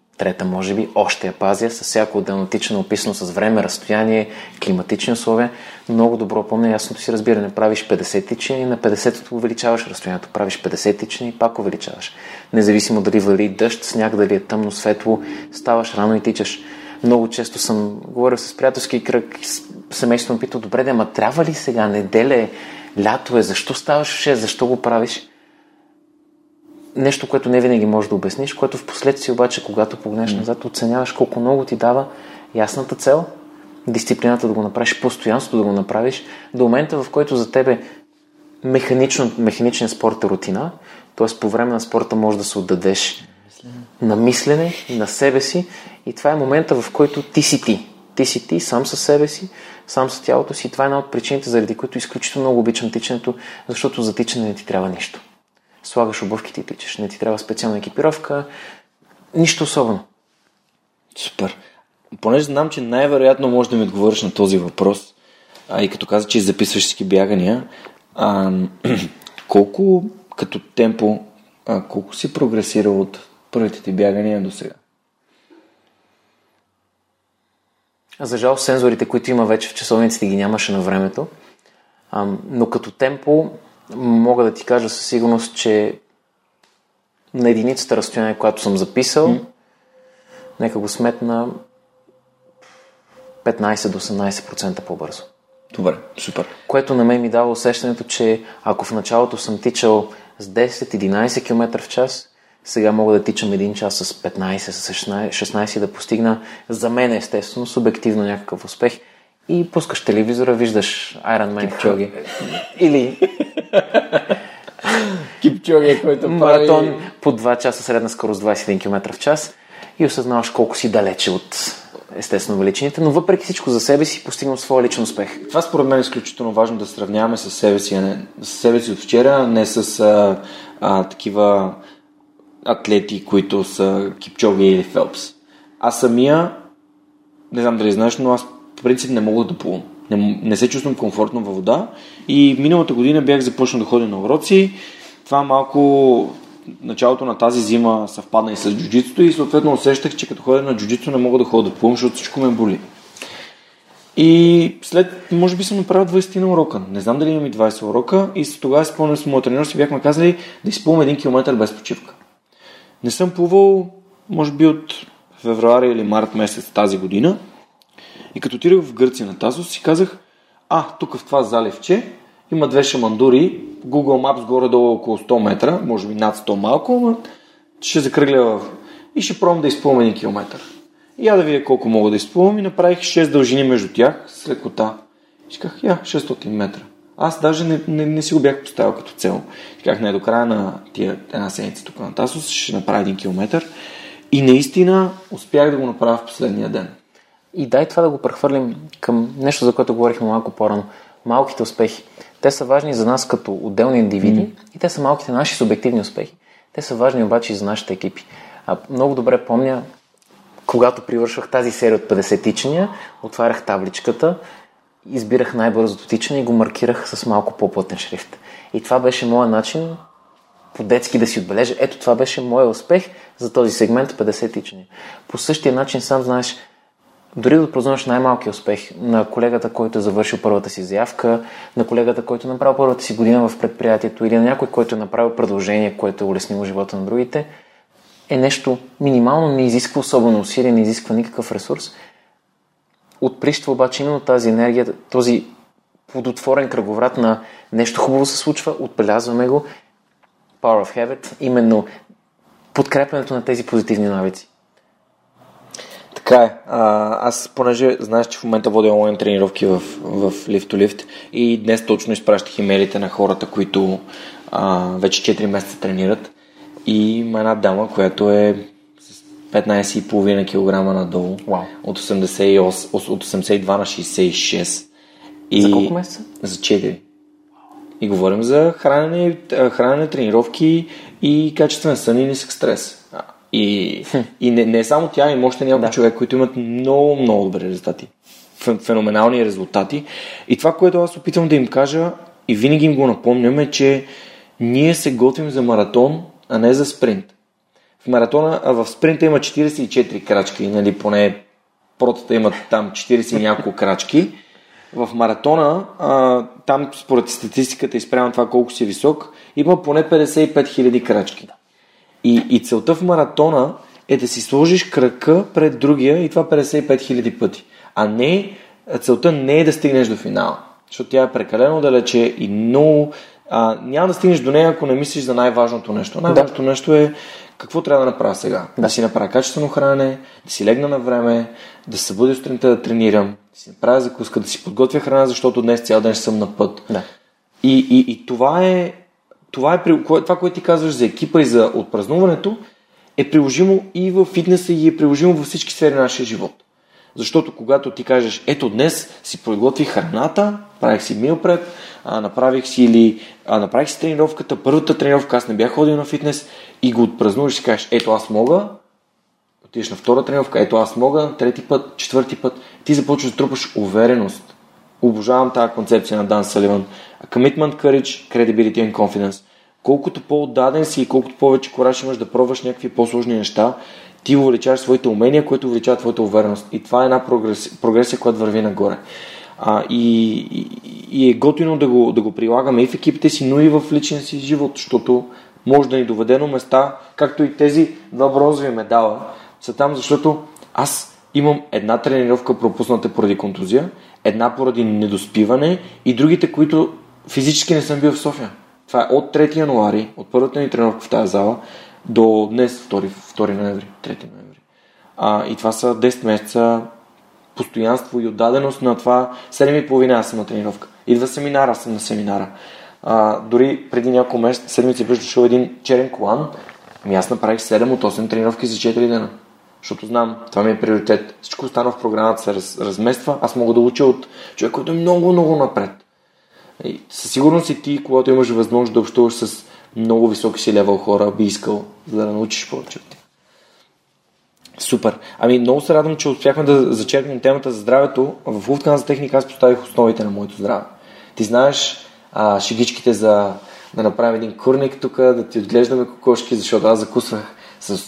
S2: може би, още я пазя, с всяко отделно тичане, описано с време, разстояние, климатични условия. Много добро помня ясното си разбиране. Правиш 50 тичания на 50-то увеличаваш разстоянието. Правиш 50 тичания и пак увеличаваш. Независимо дали вали дъжд, сняг, дали е тъмно, светло, ставаш рано и тичаш. Много често съм говорил с приятелски кръг, семейството ме пита, добре, да, ама трябва ли сега, неделя е, лято е, защо ставаш в 6, защо го правиш? Нещо, което не винаги можеш да обясниш, което в последствие обаче, когато погледнеш назад, оценяваш колко много ти дава ясната цел, дисциплината да го направиш, постоянството да го направиш, до момента, в който за тебе механично, механичен спорт е рутина, т.е. по време на спорта можеш да се отдадеш на мислене, на себе си и това е момента, в който ти си ти. Ти си ти, сам със себе си, сам с тялото си. Това е една от причините, заради които изключително много обичам тичането, защото за тичане не ти трябва нищо. Слагаш обувките и тичаш. Не ти трябва специална екипировка. Нищо особено.
S1: Супер. Понеже знам, че най-вероятно може да ми отговориш на този въпрос, а и като каза, че записваш ски бягания, а, колко като темпо, а, колко си прогресирал от първите ти бягания до сега?
S2: За жал, сензорите, които има вече в часовниците, ги нямаше на времето. Но като темпо, мога да ти кажа със сигурност, че на единицата разстояние, което съм записал, mm. нека го сметна 15 до 18% по-бързо.
S1: Добре, супер.
S2: Което на мен ми дава усещането, че ако в началото съм тичал с 10-11 км в час, сега мога да тичам един час с 15, с 16, 16 да постигна за мен естествено, субективно някакъв успех. И пускаш телевизора, виждаш Iron Man
S1: Кипчоги.
S2: Или
S1: Кипчоги, който
S2: маратон
S1: прави...
S2: по 2 часа средна скорост 21 км в час и осъзнаваш колко си далече от естествено величините, но въпреки всичко за себе си постигнал своя личен успех.
S1: Това според мен е изключително важно да сравняваме с себе си, а не, с себе си от вчера, не с а, а, такива атлети, които са Кипчоги или Фелпс. Аз самия, не знам дали знаеш, но аз по принцип не мога да плувам. Не, не се чувствам комфортно във вода и миналата година бях започнал да ходя на уроци. Това малко началото на тази зима съвпадна и с джуджитото и съответно усещах, че като ходя на джуджито не мога да ходя да плувам, защото всичко ме боли. И след, може би съм направил 20 на урока. Не знам дали имам и 20 урока. И тогава спомням с моят тренер си бяхме казали да изплувам един километър без почивка. Не съм плувал, може би от февруари или март месец тази година. И като отидох в Гърция на Тазос си казах, а, тук в това заливче има две шамандури, Google Maps горе-долу около 100 метра, може би над 100 малко, но ще закръгля в... и ще пробвам да изплувам един километър. И я да видя колко мога да изплувам и направих 6 дължини между тях с лекота. И казах, я, 600 метра. Аз даже не, не, не си го бях поставил като цел. Казах, не, до края на тия една седмица тук на Тасос ще направя един километър. И наистина успях да го направя в последния ден.
S2: И дай това да го прехвърлим към нещо, за което говорихме малко по-рано. Малките успехи. Те са важни за нас като отделни индивиди mm. и те са малките наши субективни успехи. Те са важни обаче и за нашите екипи. А, много добре помня, когато привършвах тази серия от 50 тичания, отварях табличката, избирах най-бързото тичане и го маркирах с малко по-плътен шрифт. И това беше моят начин по-детски да си отбележа. Ето това беше моят успех за този сегмент 50 тичания. По същия начин сам знаеш, дори да отпразнуваш най-малкия успех на колегата, който е завършил първата си заявка, на колегата, който е направил първата си година в предприятието или на някой, който е направил предложение, което е улеснило живота на другите, е нещо минимално, не изисква особено усилие, не изисква никакъв ресурс. Отприщва обаче именно тази енергия, този плодотворен кръговрат на нещо хубаво се случва, отбелязваме го. Power of Habit, именно подкрепянето на тези позитивни навици.
S1: Така е. А, аз, понеже знаеш, че в момента водя онлайн тренировки в, в Lift to Lift и днес точно изпращах имейлите на хората, които а, вече 4 месеца тренират. И има една дама, която е 15,5 кг надолу.
S2: Wow.
S1: От, 88, от 82 на 66.
S2: И за колко месеца?
S1: За 4. И говорим за хранене, хранене тренировки и качествен сън и нисък стрес. И, и не, не само тя, има още няколко да. човек, които имат много, много добри резултати. Феноменални резултати. И това, което аз опитвам да им кажа и винаги им го напомням е, че ние се готвим за маратон, а не за спринт. В маратона, а в спринта има 44 крачки, нали, поне протата имат там 40 и няколко крачки. В маратона, а, там според статистиката и спрямо това колко си висок, има поне 55 000 крачки. И, и целта в маратона е да си сложиш крака пред другия и това 55 000 пъти. А не, целта не е да стигнеш до финала, защото тя е прекалено далече и много... А, няма да стигнеш до нея, ако не мислиш за най-важното нещо. Най-важното да. нещо е какво трябва да направя сега? Да, да си направя качествено хранене, да си легна на време, да се събудя сутринта да тренирам, да си направя закуска, да си подготвя храна, защото днес цял ден съм на път.
S2: Да.
S1: И, и, и това е това, е, това, което ти казваш за екипа и за отпразнуването, е приложимо и в фитнеса и е приложимо във всички сфери на нашия живот. Защото когато ти кажеш, ето днес си подготвих храната, правих си мил пред, а, направих си или а, направих си тренировката, първата тренировка, аз не бях ходил на фитнес и го отпразнуваш и кажеш, ето аз мога, отидеш на втора тренировка, ето аз мога, трети път, четвърти път, ти започваш да трупаш увереност. Обожавам тази концепция на Дан Саливан. Commitment, courage, credibility and confidence. Колкото по-отдаден си и колкото повече кораж имаш да пробваш някакви по-сложни неща, ти увеличаваш своите умения, което увеличава твоята увереност. И това е една прогресия, прогресия която върви нагоре. А, и, и, и е готино да го, да го прилагаме и в екипите си, но и в личния си живот, защото може да ни доведе на места, както и тези два бронзови медала са там, защото аз имам една тренировка пропусната поради контузия, една поради недоспиване и другите, които физически не съм бил в София. Това е от 3 януари, от първата ни тренировка в тази зала, до днес, 2, 2 ноември, 3 ноември. А, и това са 10 месеца постоянство и отдаденост на това 7,5 аз съм на тренировка. Идва семинар, аз съм на семинара. А, дори преди няколко месеца, седмици беше дошъл един черен колан, ами аз направих 7 от 8 тренировки за 4 дена. Защото знам, това ми е приоритет. Всичко останало в програмата се раз, размества. Аз мога да уча от човек, който е много, много напред. Със сигурност и ти, когато имаш възможност да общуваш с много високи си левел хора, би искал да научиш повече от тях. Супер. Ами много се радвам, че успяхме да зачерпнем темата за здравето. В за техника аз поставих основите на моето здраве. Ти знаеш а, шегичките за да направим един курник тук, да ти отглеждаме кокошки, защото аз закусвах с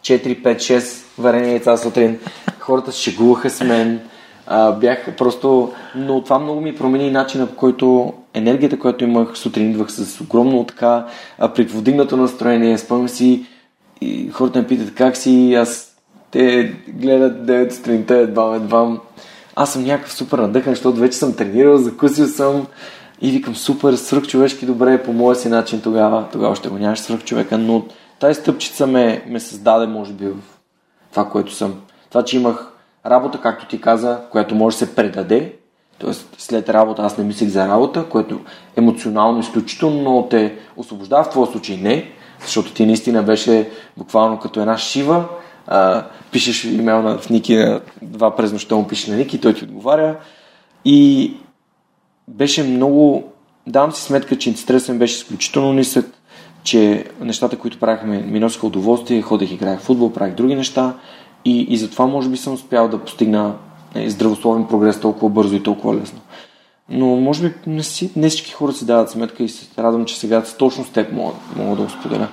S1: 4, 5, 6 варени яйца сутрин. Хората шегуваха с мен. А, бях просто... Но това много ми промени начина, по който енергията, която имах сутрин, идвах с огромно така предводигнато настроение. Спомням си и хората ме питат как си, аз те гледат 9 сутринта, едва едва. Аз съм някакъв супер надъхан, защото вече съм тренирал, закусил съм и викам супер, свръх човешки добре, по моя си начин тогава. Тогава ще го нямаш свръх човека, но тази стъпчица ме, ме създаде, може би, в това, което съм. Това, че имах работа, както ти каза, която може да се предаде, т.е. след работа аз не мислех за работа, което емоционално изключително много те освобождава, в твоя случай не, защото ти наистина беше буквално като една шива, а, пишеш имейл на, Ники, на, два през нощта му пише на Ники, той ти отговаря и беше много, давам си сметка, че стресът беше изключително нисък, че нещата, които правихме, ми носиха удоволствие, ходех, играех футбол, правих други неща и, и затова може би съм успял да постигна е, здравословен прогрес толкова бързо и толкова лесно. Но може би не, си, не всички хора си дават сметка и се радвам, че сега точно с теб мога, мога да го споделя.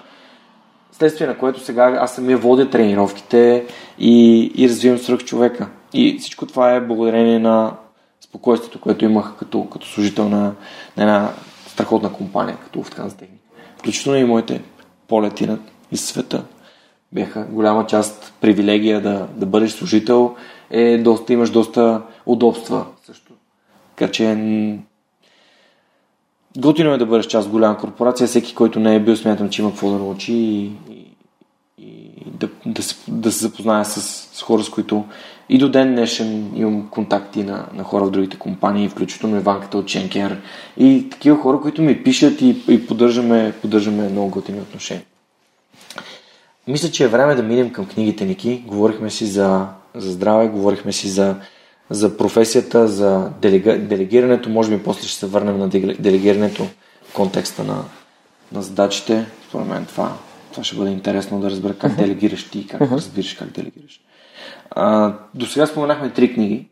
S1: Следствие на което сега аз самия водя тренировките и, и развивам свръх човека. И всичко това е благодарение на спокойствието, което имах като, като служител на, на една страхотна компания, като Lufthansa Техник. Включително и моите полети на из света бяха голяма част привилегия да, да бъдеш служител, е доста, имаш доста удобства също. Така че готино е да бъдеш част от голяма корпорация. Всеки, който не е бил, смятам, че има какво да научи и, и, и да, да, се, да се запознае с, с хора, с които и до ден днешен имам контакти на, на хора в другите компании, включително Иванката от Ченкер и такива хора, които ми пишат и, и поддържаме, поддържаме много готини отношения. Мисля, че е време да минем към книгите, Ники. Говорихме си за, за здраве, говорихме си за, за професията, за делега, делегирането. Може би после ще се върнем на делегирането в контекста на, на задачите. Според мен това, това ще бъде интересно да разбера как делегираш ти, как разбираш как делегираш. А, до сега споменахме три книги.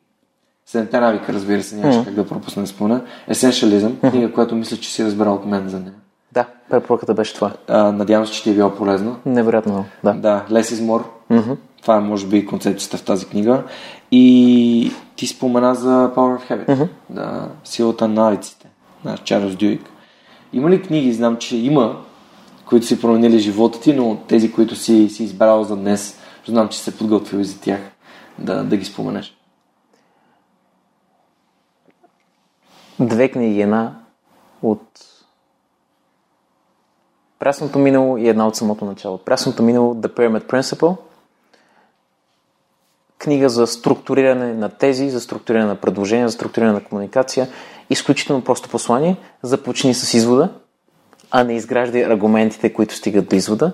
S1: Седемте навика, разбира се, нямаше как да пропусна да спомена. Есеншализъм, книга, която мисля, че си разбрал от мен за нея.
S2: Да, препоръката беше това.
S1: А, надявам се, че ти е било полезно.
S2: Невероятно, да.
S1: Да, Less is more. Mm-hmm. Това е, може би, концепцията в тази книга. И ти спомена за Power of Habit, mm-hmm. да, силата на навиците, на Чарлз Дюик. Има ли книги, знам, че има, които си променили живота ти, но тези, които си, си избрал за днес, Знам, че се подготвил и за тях да, да ги споменеш.
S2: Две книги, една от прясното минало и една от самото начало. Прясното минало The Pyramid Principle – книга за структуриране на тези, за структуриране на предложения, за структуриране на комуникация. Изключително просто послание. Започни с извода, а не изграждай аргументите, които стигат до извода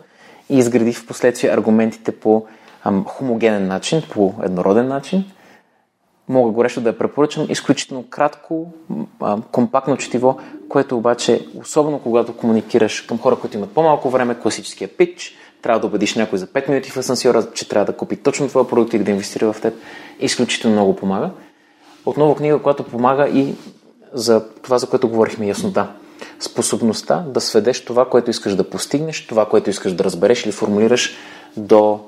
S2: и изгради в последствие аргументите по ам, хомогенен начин, по еднороден начин. Мога горещо да я препоръчам. Изключително кратко, ам, компактно четиво, което обаче, особено когато комуникираш към хора, които имат по-малко време, класическия пич – трябва да убедиш някой за 5 минути в асансьора, че трябва да купи точно твоя продукт и да инвестира в теб, изключително много помага. Отново книга, която помага и за това, за което говорихме яснота. Способността да сведеш това, което искаш да постигнеш, това, което искаш да разбереш или формулираш до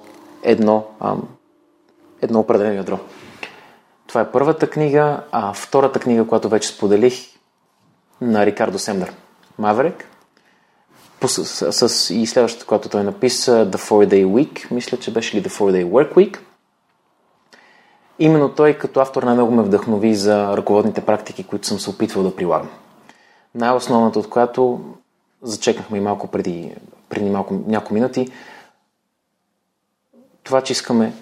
S2: едно, ам, едно определено ядро. Това е първата книга, а втората книга, която вече споделих на Рикардо Семнер. Маверик с, с, с, и следващата, която той написа, The 4-Day Week, мисля, че беше ли The 4-Day Work Week. Именно той като автор най-много ме вдъхнови за ръководните практики, които съм се опитвал да прилагам. Най-основната от която зачекнахме и малко преди, преди малко, няколко минути, това, че искаме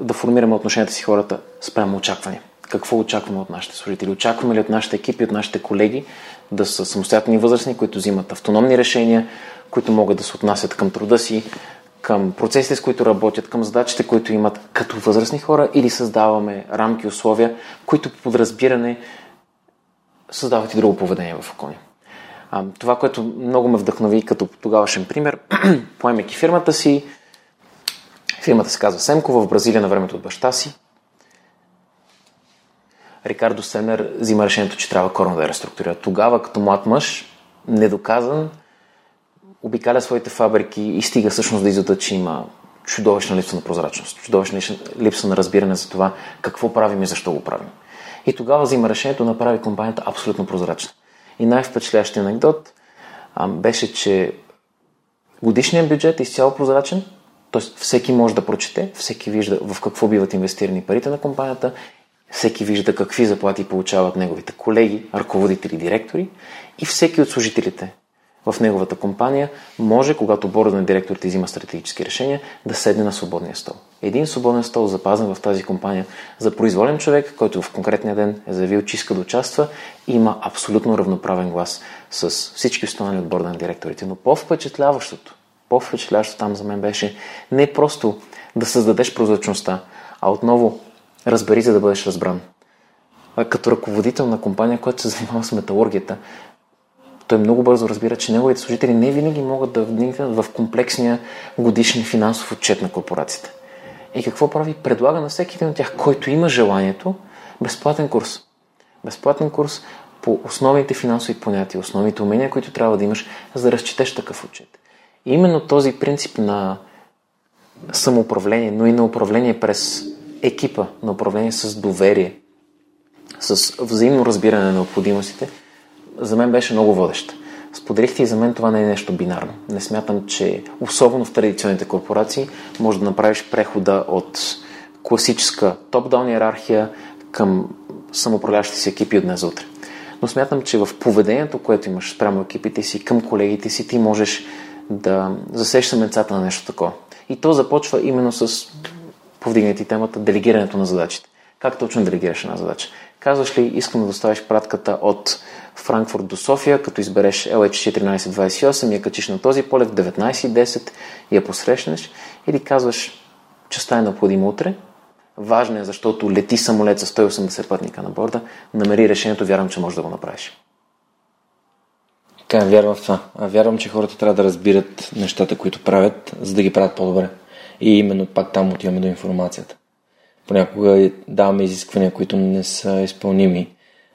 S2: да формираме отношенията си хората спрямо очакване. Какво очакваме от нашите служители? Очакваме ли от нашите екипи, от нашите колеги да са самостоятелни възрастни, които взимат автономни решения, които могат да се отнасят към труда си, към процесите, с които работят, към задачите, които имат като възрастни хора или създаваме рамки, условия, които по подразбиране създават и друго поведение в окони. Това, което много ме вдъхнови като тогавашен пример, поемайки фирмата си, фирмата се казва Семко в Бразилия на времето от баща си, Рикардо Сенер взима решението, че трябва коренно да реструктурира. Тогава, като млад мъж, недоказан, обикаля своите фабрики и стига всъщност да извода, че има чудовищна липса на прозрачност, чудовищна липса на разбиране за това какво правим и защо го правим. И тогава взима решението да направи компанията абсолютно прозрачна. И най-впечатляващия анекдот а, беше, че годишният бюджет е изцяло прозрачен, т.е. всеки може да прочете, всеки вижда в какво биват инвестирани парите на компанията всеки вижда какви заплати получават неговите колеги, ръководители, директори и всеки от служителите в неговата компания може, когато борда на директорите взима стратегически решения, да седне на свободния стол. Един свободен стол, запазен в тази компания за произволен човек, който в конкретния ден е заявил, че иска да участва, има абсолютно равноправен глас с всички останали от борда на директорите. Но по-впечатляващото, по-впечатляващото там за мен беше не просто да създадеш прозрачността, а отново разбери, за да бъдеш разбран. А като ръководител на компания, която се занимава с металургията, той много бързо разбира, че неговите служители не винаги могат да вникнат в комплексния годишен финансов отчет на корпорацията. И какво прави? Предлага на всеки един от тях, който има желанието, безплатен курс. Безплатен курс по основните финансови понятия, основните умения, които трябва да имаш, за да разчетеш такъв отчет. И именно този принцип на самоуправление, но и на управление през екипа на управление с доверие, с взаимно разбиране на необходимостите, за мен беше много водещ. Споделихте и за мен това не е нещо бинарно. Не смятам, че особено в традиционните корпорации може да направиш прехода от класическа топ-даун иерархия към самоуправляващи си екипи от днес утре. Но смятам, че в поведението, което имаш спрямо екипите си, към колегите си, ти можеш да засеш самецата на нещо такова. И то започва именно с повдигнати темата делегирането на задачите. Как точно делегираш една задача? Казваш ли, искам да доставиш пратката от Франкфурт до София, като избереш LH1428 и я качиш на този полет в 19.10 и я посрещнеш, или казваш, че стане необходимо утре, важно е, защото лети самолет с 180 пътника на борда, намери решението, вярвам, че можеш да го направиш.
S1: Така, вярвам в това. Вярвам, че хората трябва да разбират нещата, които правят, за да ги правят по-добре. И именно пак там отиваме до информацията. Понякога даваме изисквания, които не са изпълними.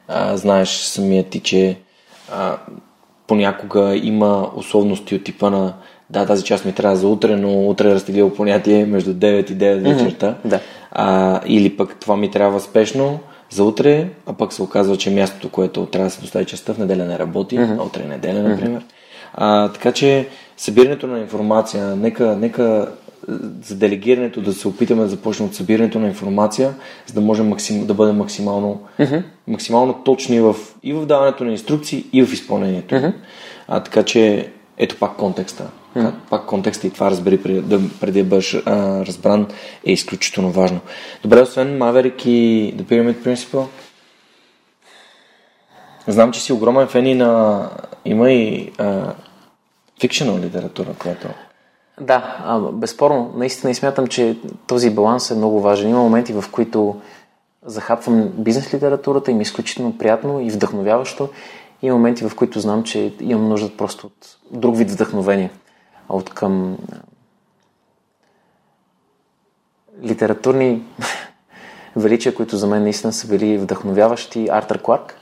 S1: А, знаеш самия ти, че а, понякога има условности от типа на да, тази част ми трябва за утре, но утре е разтеглило понятие между 9 и 9 вечерта.
S2: Mm-hmm, да.
S1: А, или пък това ми трябва спешно за утре, а пък се оказва, че мястото, което трябва да се достави частта в неделя не работи, mm-hmm. а утре е неделя, например. Mm-hmm. А, така че събирането на информация, нека, нека за делегирането, да се опитаме да започнем от събирането на информация, за да можем максим, да бъдем максимално, mm-hmm. максимално точни в, и в даването на инструкции, и в изпълнението. Mm-hmm. А, така че, ето пак контекста. Mm-hmm. Пак контекста и това разбери преди преди да бъдеш а, разбран е изключително важно. Добре, освен Maverick и The Pyramid Principle, знам, че си огромен фен и на... Има и а, фикшенал литература, която...
S2: Да, а, безспорно. Наистина и смятам, че този баланс е много важен. Има моменти, в които захапвам бизнес литературата и ми е изключително приятно и вдъхновяващо. И моменти, в които знам, че имам нужда просто от друг вид вдъхновение. От към литературни величия, които за мен наистина са били вдъхновяващи. Артър Кларк,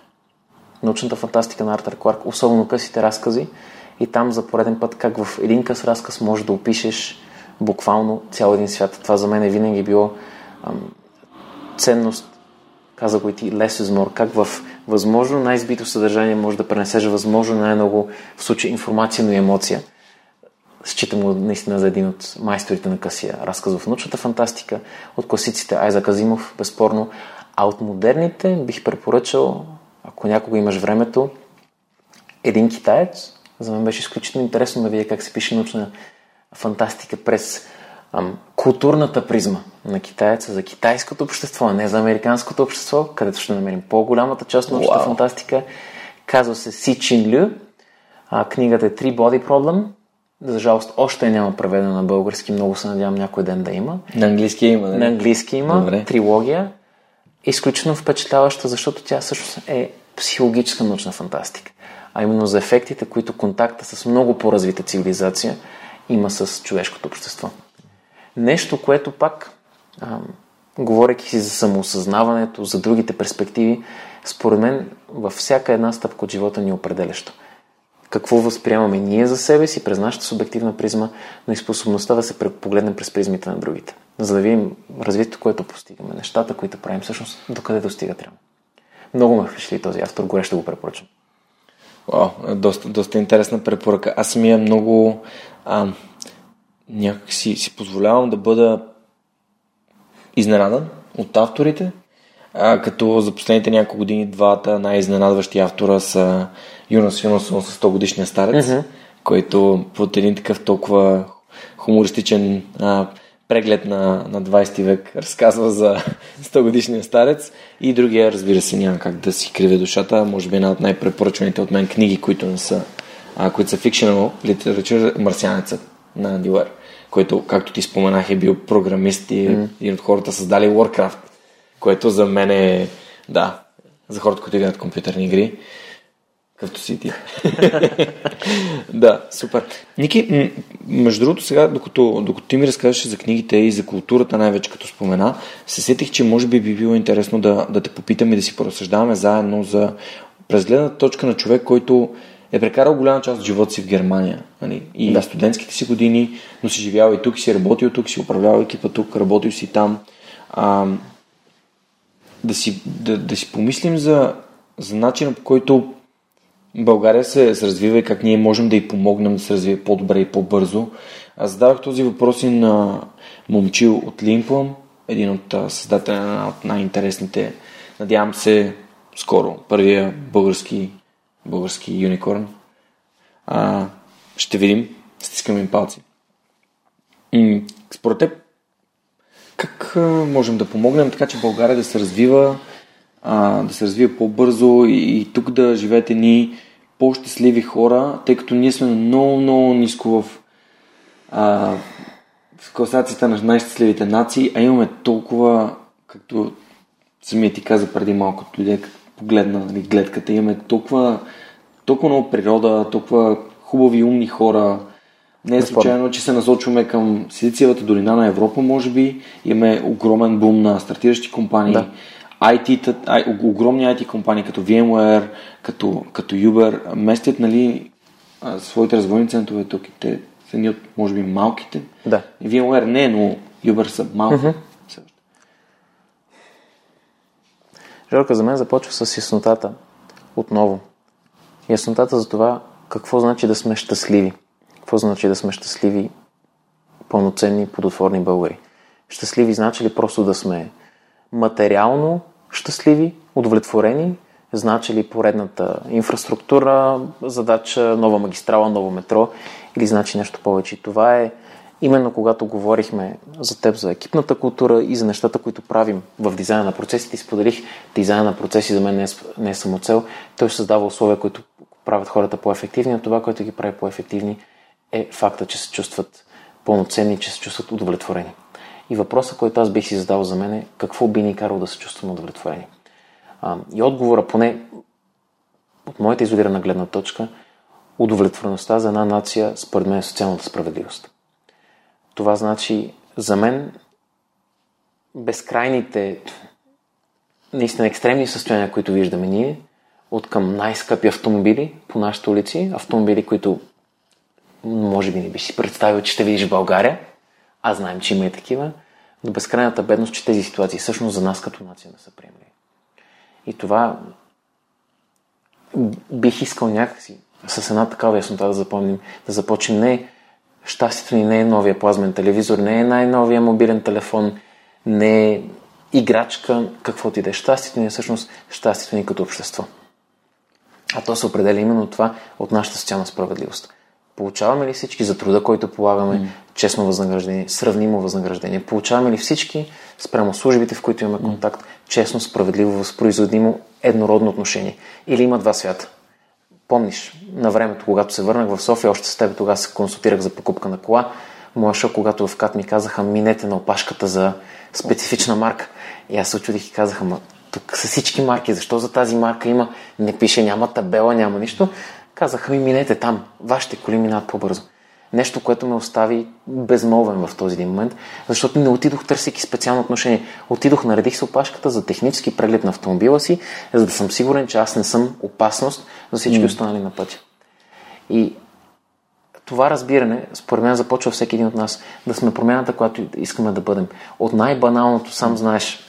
S2: научната фантастика на Артър Кларк, особено късите разкази. И там за пореден път как в един къс разказ можеш да опишеш буквално цял един свят. Това за мен е винаги било ам, ценност, каза го и ти, less is more, как в възможно най-избито съдържание може да пренесеш възможно най-много в случай информация, но и емоция. Считам го наистина за един от майсторите на късия разказ в научната фантастика, от класиците Айза Казимов, безспорно, а от модерните бих препоръчал, ако някога имаш времето, един китаец, за мен беше изключително интересно да видя как се пише научна фантастика през ам, културната призма на китаеца за китайското общество, а не за американското общество, където ще намерим по-голямата част на научната wow. фантастика. Казва се Си Чин Лю. А, книгата е Three Body Problem. За жалост, още няма преведена на български. Много се надявам някой ден да има.
S1: На английски има,
S2: да? На английски има. Добре. Трилогия. Изключително впечатляваща, защото тя също е психологическа научна фантастика а именно за ефектите, които контакта с много по-развита цивилизация има с човешкото общество. Нещо, което пак, а, говоряки си за самоосъзнаването, за другите перспективи, според мен във всяка една стъпка от живота ни е определящо. Какво възприемаме ние за себе си през нашата субективна призма, но и способността да се погледнем през призмите на другите. За да видим развитието, което постигаме, нещата, които правим, всъщност докъде достига трябва. Много ме впечатли този автор, горещо го препоръчвам.
S1: О, доста, доста интересна препоръка. Аз самия много а, някак си, си позволявам да бъда изненадан от авторите, а, като за последните няколко години двата най-изненадващи автора са Юнас Юнасон с 100 годишния старец, uh-huh. който под един такъв толкова хумористичен а, преглед на, на 20 век разказва за 100 годишния старец. И другия, разбира се, няма как да си криве душата. Може би една от най-препоръчваните от мен книги, които не са, а, които са fictional literature, Марсианецът на Анди Уер, който, както ти споменах, е бил програмист и един от хората създали Warcraft, което за мен е, да, за хората, които играят компютърни игри, Както си ти. да, супер. Ники, между другото сега, докато, докато ти ми разказваш за книгите и за културата, най-вече като спомена, се сетих, че може би би било интересно да, да те попитам и да си поразсъждаваме заедно за през гледната точка на човек, който е прекарал голяма част от живота си в Германия. Нали? И да. студентските си години, но си живял и тук, си работил тук, си управлявал екипа тук, работил си там. А, да, си, да, да си помислим за, за начина по който България се, развива и как ние можем да й помогнем да се развие по-добре и по-бързо. Аз задавах този въпрос и на момчил от Лимплъм, един от създателя на от най-интересните, надявам се, скоро, първия български, български юникорн. А, ще видим, стискам им палци. Според теб, как можем да помогнем така, че България да се развива а, да се развие по-бързо и, и тук да живеете ни по-щастливи хора, тъй като ние сме много, много ниско в, а, в класацията на най-щастливите нации, а имаме толкова, както самия ти каза преди малко, дойде погледна нали, гледката, имаме толкова, толкова много природа, толкова хубави, умни хора. Не е случайно, че се насочваме към Силициевата долина на Европа, може би. Имаме огромен бум на стартиращи компании. Да IT, огромни IT компании като VMware, като, като Uber, местят нали, своите развойни центрове тук. Те са ни от, може би, малките.
S2: Да.
S1: VMware не, но Uber са малки. Uh-huh.
S2: Жорка, за мен започва с яснотата. Отново. Яснотата за това какво значи да сме щастливи. Какво значи да сме щастливи пълноценни, плодотворни българи. Щастливи значи ли просто да сме материално щастливи, удовлетворени, значи ли поредната инфраструктура, задача, нова магистрала, ново метро или значи нещо повече. Това е именно когато говорихме за теб, за екипната култура и за нещата, които правим в дизайна на процесите, споделих, дизайна на процеси за мен не е, не е самоцел. Той създава условия, които правят хората по-ефективни, а това, което ги прави по-ефективни е факта, че се чувстват пълноценни, че се чувстват удовлетворени. И въпросът, който аз бих си задал за мен е какво би ни карало да се чувстваме удовлетворени. А, и отговора, поне от моята изолирана гледна точка, удовлетвореността за една нация, според мен, е социалната справедливост. Това значи за мен безкрайните, наистина екстремни състояния, които виждаме ние, от към най-скъпи автомобили по нашите улици, автомобили, които може би не би си представил, че ще видиш в България, а знаем, че има и такива, до безкрайната бедност, че тези ситуации всъщност за нас като нация не са приемливи. И това бих искал някакси с една такава яснота да запомним, да започнем не щастието ни не е новия плазмен телевизор, не е най-новия мобилен телефон, не е играчка, какво ти да е. Щастието ни е всъщност щастието ни като общество. А то се определя именно това от нашата социална справедливост. Получаваме ли всички за труда, който полагаме, mm. честно възнаграждение, сравнимо възнаграждение? Получаваме ли всички спрямо службите, в които имаме контакт, честно, справедливо, възпроизводимо, еднородно отношение? Или има два свята? Помниш, на времето, когато се върнах в София, още с теб тогава се консултирах за покупка на кола. Моя шок, когато в КАТ ми казаха, минете на опашката за специфична марка. И аз се очудих и казаха, ма тук са всички марки, защо за тази марка има, не пише, няма табела, няма нищо. Казаха ми, минете там, вашите коли минават по-бързо. Нещо, което ме остави безмолвен в този един момент, защото не отидох търсейки специално отношение. Отидох, наредих се опашката за технически преглед на автомобила си, за да съм сигурен, че аз не съм опасност за всички останали на пътя. И това разбиране, според мен, започва всеки един от нас да сме промяната, която искаме да бъдем. От най-баналното, сам знаеш,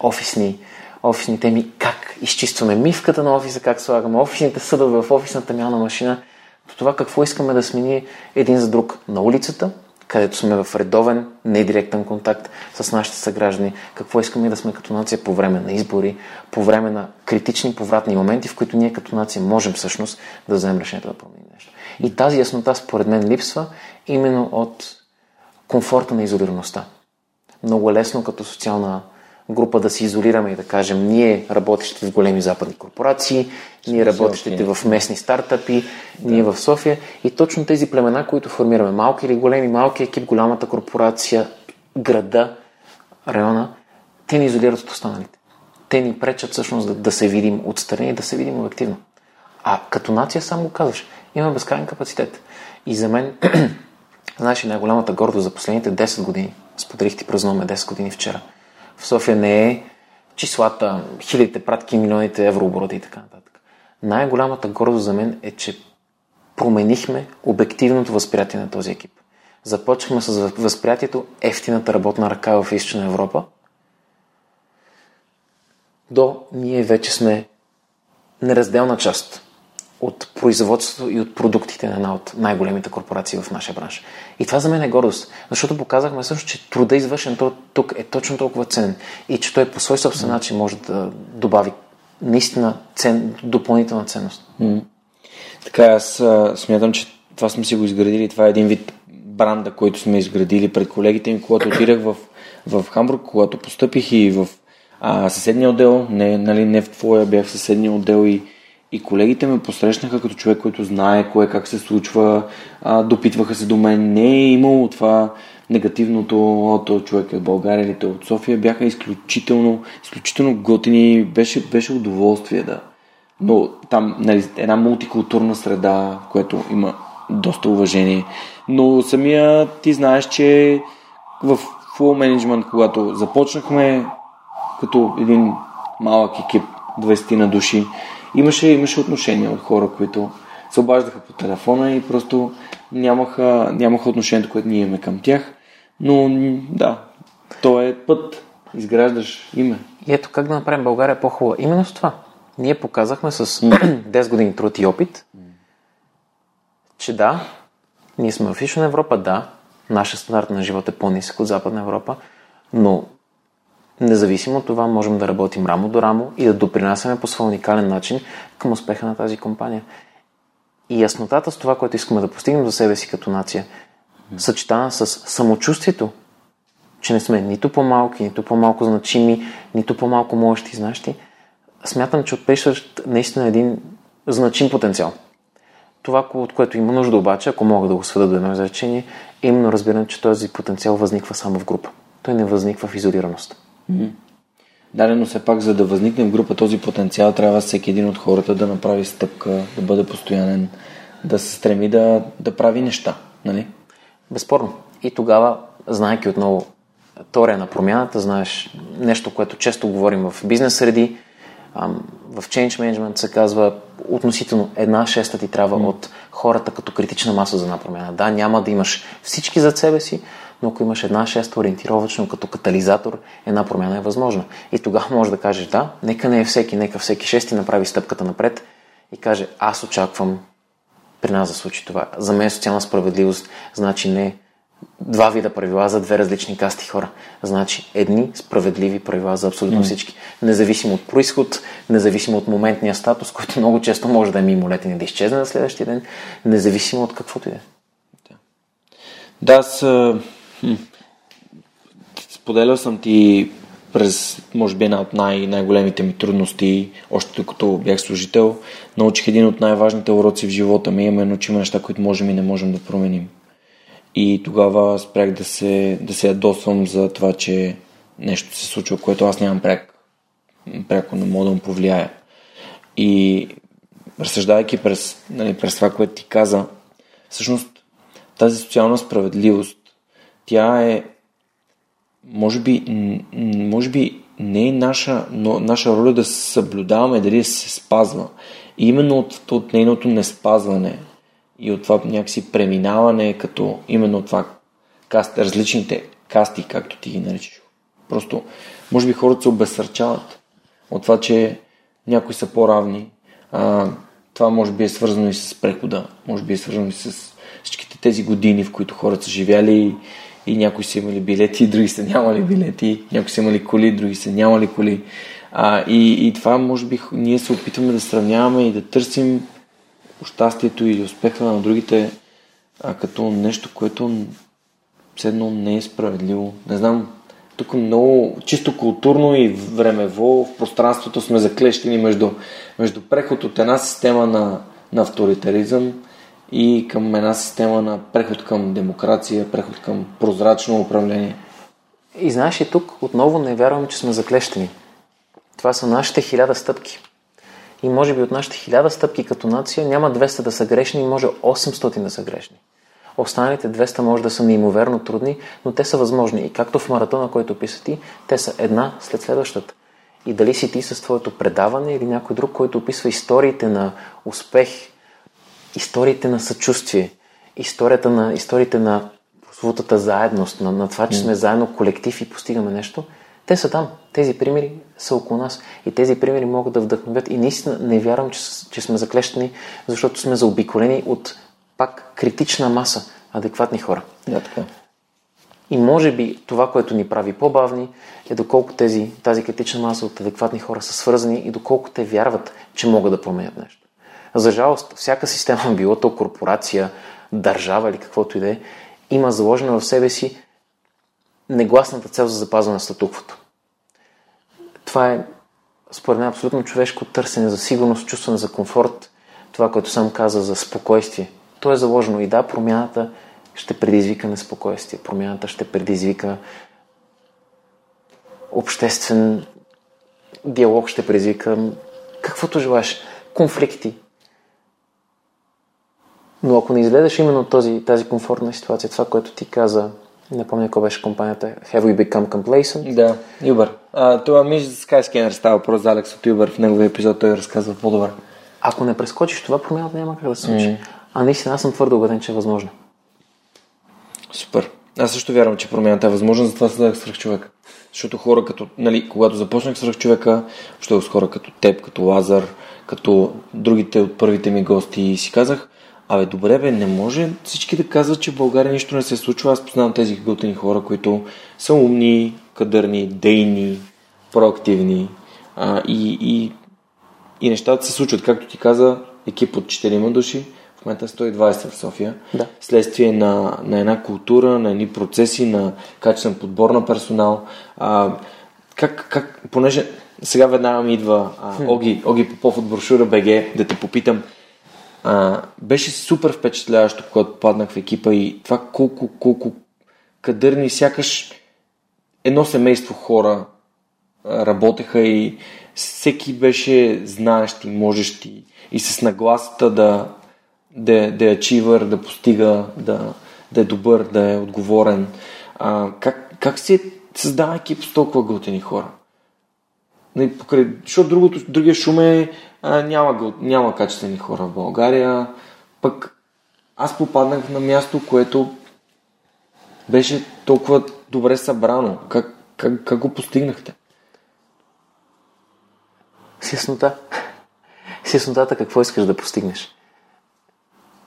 S2: офисни, офисни теми, как изчистваме мивката на офиса, как слагаме офисните съдове в офисната мялна машина, до това какво искаме да смени един за друг на улицата, където сме в редовен, недиректен контакт с нашите съграждани, какво искаме да сме като нация по време на избори, по време на критични повратни моменти, в които ние като нация можем всъщност да вземем решението да променим нещо. И тази яснота според мен липсва именно от комфорта на изолираността. Много лесно като социална група да се изолираме и да кажем ние работещите в големи западни корпорации, ние работещите в местни стартъпи, да. ние в София и точно тези племена, които формираме, малки или големи, малки екип, голямата корпорация, града, района, те ни изолират от останалите. Те ни пречат всъщност да, да се видим отстрани и да се видим обективно. А като нация, сам го казваш, има безкрайен капацитет. И за мен, знаеш, най-голямата гордост за последните 10 години, споделих ти празнуваме 10 години вчера – в София не е числата, хилядите пратки, милионите еврообороти и така нататък. Най-голямата гордост за мен е, че променихме обективното възприятие на този екип. Започнахме с възприятието ефтината работна ръка в Източна Европа. До ние вече сме неразделна част от производството и от продуктите на една от най-големите корпорации в нашия бранш. И това за мен е гордост, защото показахме също, че труда извършен тук е точно толкова ценен и че той по свой собствен начин може да добави наистина цен, допълнителна ценност. Mm.
S1: Така, аз смятам, че това сме си го изградили. Това е един вид бранда, който сме изградили пред колегите ми, когато отидах в, в Хамбург, когато постъпих и в а, съседния отдел, не, нали, не в твоя, бях в съседния отдел и и колегите ме посрещнаха като човек, който знае кое как се случва, а, допитваха се до мен. Не е имало това негативното от човек от България или от София. Бяха изключително, изключително готини. Беше, беше удоволствие да. Но там нали, една мултикултурна среда, в която има доста уважение. Но самия ти знаеш, че в Full Management, когато започнахме като един малък екип, 20 на души, имаше, имаше отношения от хора, които се обаждаха по телефона и просто нямаха, нямаха отношението, което ние имаме към тях. Но да, то е път. Изграждаш име.
S2: И ето как да направим България по-хубава. Именно с това. Ние показахме с 10 години труд и опит, че да, ние сме в Източна Европа, да, нашия стандарт на живот е по-нисък от Западна Европа, но независимо от това можем да работим рамо до рамо и да допринасяме по своя уникален начин към успеха на тази компания. И яснотата с това, което искаме да постигнем за себе си като нация, съчетана с самочувствието, че не сме нито по-малки, нито по-малко значими, нито по-малко можещи и знаещи, смятам, че отпрещащ наистина един значим потенциал. Това, от което има нужда обаче, ако мога да го сведа до едно изречение, е именно разбирам, че този потенциал възниква само в група. Той не възниква в изолираност. Mm-hmm.
S1: Да, но все пак, за да възникне в група този потенциал, трябва всеки един от хората да направи стъпка, да бъде постоянен, да се стреми да, да прави неща. Нали?
S2: Безспорно. И тогава, знаеки отново теория на промяната, знаеш нещо, което често говорим в бизнес среди, в Change Management се казва относително една шеста ти трябва mm. от хората като критична маса за една промяна. Да, няма да имаш всички зад себе си, но ако имаш една шеста ориентировачно като катализатор, една промяна е възможна. И тогава можеш да кажеш да, нека не е всеки, нека всеки шести направи стъпката напред и каже аз очаквам при нас да случи това. За мен социална справедливост значи не два вида правила за две различни касти хора. Значи едни справедливи правила за абсолютно mm. всички. Независимо от происход, независимо от моментния статус, който много често може да е мимолетен и да изчезне на следващия ден, независимо от каквото и да е.
S1: Да, аз споделял съм ти през, може би, една от най- най-големите ми трудности, още докато бях служител, научих един от най-важните уроци в живота ми, именно, че има неща, които можем и не можем да променим. И тогава спрях да се, да се ядосвам за това, че нещо се случва, което аз нямам пряк, пряко не мога да му повлияя. И разсъждайки през, нали, през това, което ти каза, всъщност тази социална справедливост, тя е може би, може би не е наша, но наша роля да съблюдаваме дали се спазва. И именно от, от нейното неспазване и от това някакси преминаване като именно това каст, различните касти, както ти ги наричаш. Просто, може би хората се обесърчават от това, че някои са по-равни. А, това може би е свързано и с прехода, може би е свързано и с всичките тези години, в които хората са живяли и, някои са имали билети, други са нямали билети, някои са имали коли, други са нямали коли. А, и, и това може би ние се опитваме да сравняваме и да търсим щастието или успеха на другите а, като нещо, което седно не е справедливо. Не знам, тук много чисто културно и времево в пространството сме заклещени между, между преход от една система на, на авторитаризъм и към една система на преход към демокрация, преход към прозрачно управление.
S2: И знаеш и тук отново не вярвам, че сме заклещени. Това са нашите хиляда стъпки. И може би от нашите хиляда стъпки като нация няма 200 да са грешни и може 800 да са грешни. Останалите 200 може да са неимоверно трудни, но те са възможни. И както в маратона, който описа ти, те са една след следващата. И дали си ти с твоето предаване или някой друг, който описва историите на успех, историите на съчувствие, историята на, историите на прословутата заедност, на, на това, че сме заедно колектив и постигаме нещо – те са там. Тези примери са около нас. И тези примери могат да вдъхновят. И наистина не вярвам, че, че сме заклещени, защото сме заобиколени от пак критична маса адекватни хора.
S1: Да, така.
S2: И може би това, което ни прави по-бавни, е доколко тези, тази критична маса от адекватни хора са свързани и доколко те вярват, че могат да променят нещо. За жалост, всяка система, било то корпорация, държава или каквото и да е, има заложена в себе си негласната цел за запазване на статуквото. Това е, според мен, абсолютно човешко търсене за сигурност, чувстване за комфорт, това, което сам каза за спокойствие. То е заложено и да, промяната ще предизвика неспокойствие, промяната ще предизвика обществен диалог, ще предизвика каквото желаеш, конфликти. Но ако не изгледаш именно този, тази комфортна ситуация, това, което ти каза, не помня кой беше компанията. Have we become complacent?
S1: Да, Uber. А, това ми за Skyscanner става въпрос за Алекс от Uber. В неговия епизод той разказва по-добре.
S2: Ако не прескочиш това, промяната няма как да се случи. Mm. А наистина аз съм твърдо убеден, че е възможно.
S1: Супер. Аз също вярвам, че промяната е възможна, затова създадах свръх човек. Защото хора като, нали, когато започнах свръх човека, ще с хора като теб, като Лазар, като другите от първите ми гости и си казах, Абе, добре бе, не може всички да казват, че в България нищо не се случва. Аз познавам тези готини хора, които са умни, кадърни, дейни, проактивни а, и, и, и нещата се случват. Както ти каза, екип от 4 души, в момента 120 в София,
S2: Да.
S1: следствие на, на една култура, на едни процеси, на качествен подбор на персонал. А, как, как, понеже сега веднага ми идва а, Оги, Оги Попов от брошура БГ, да те попитам, а, беше супер впечатляващо, когато паднах в екипа и това колко, колко кадърни, сякаш едно семейство хора работеха и всеки беше знаещ и можещ и, и с нагласата да, да, да е ачивър, да постига, да, да е добър, да е отговорен. А, как, как се създава екип с толкова готини хора? Нали, покрай, защото другото, другия шум е а, няма, няма качествени хора в България. Пък аз попаднах на място, което беше толкова добре събрано. Как, как, как го постигнахте?
S2: С яснота. С яснотата какво искаш да постигнеш.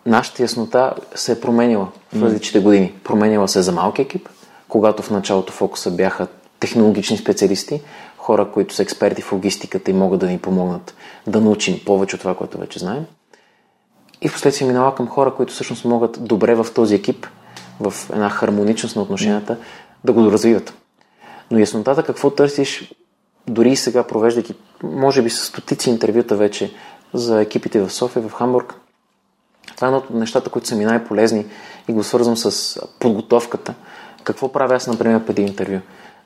S2: Нашата яснота се е променила в различните години. Променила се за малки екип, когато в началото фокуса бяха технологични специалисти, хора, които са експерти в логистиката и могат да ни помогнат да научим повече от това, което вече знаем. И в последствие минала към хора, които всъщност могат добре в този екип, в една хармоничност на отношенията, да го доразвиват. Но яснотата какво търсиш, дори и сега провеждайки, може би с стотици интервюта вече за екипите в София, в Хамбург, това е едно от нещата, които са ми най-полезни и го свързвам с подготовката. Какво правя аз, например, преди интервю?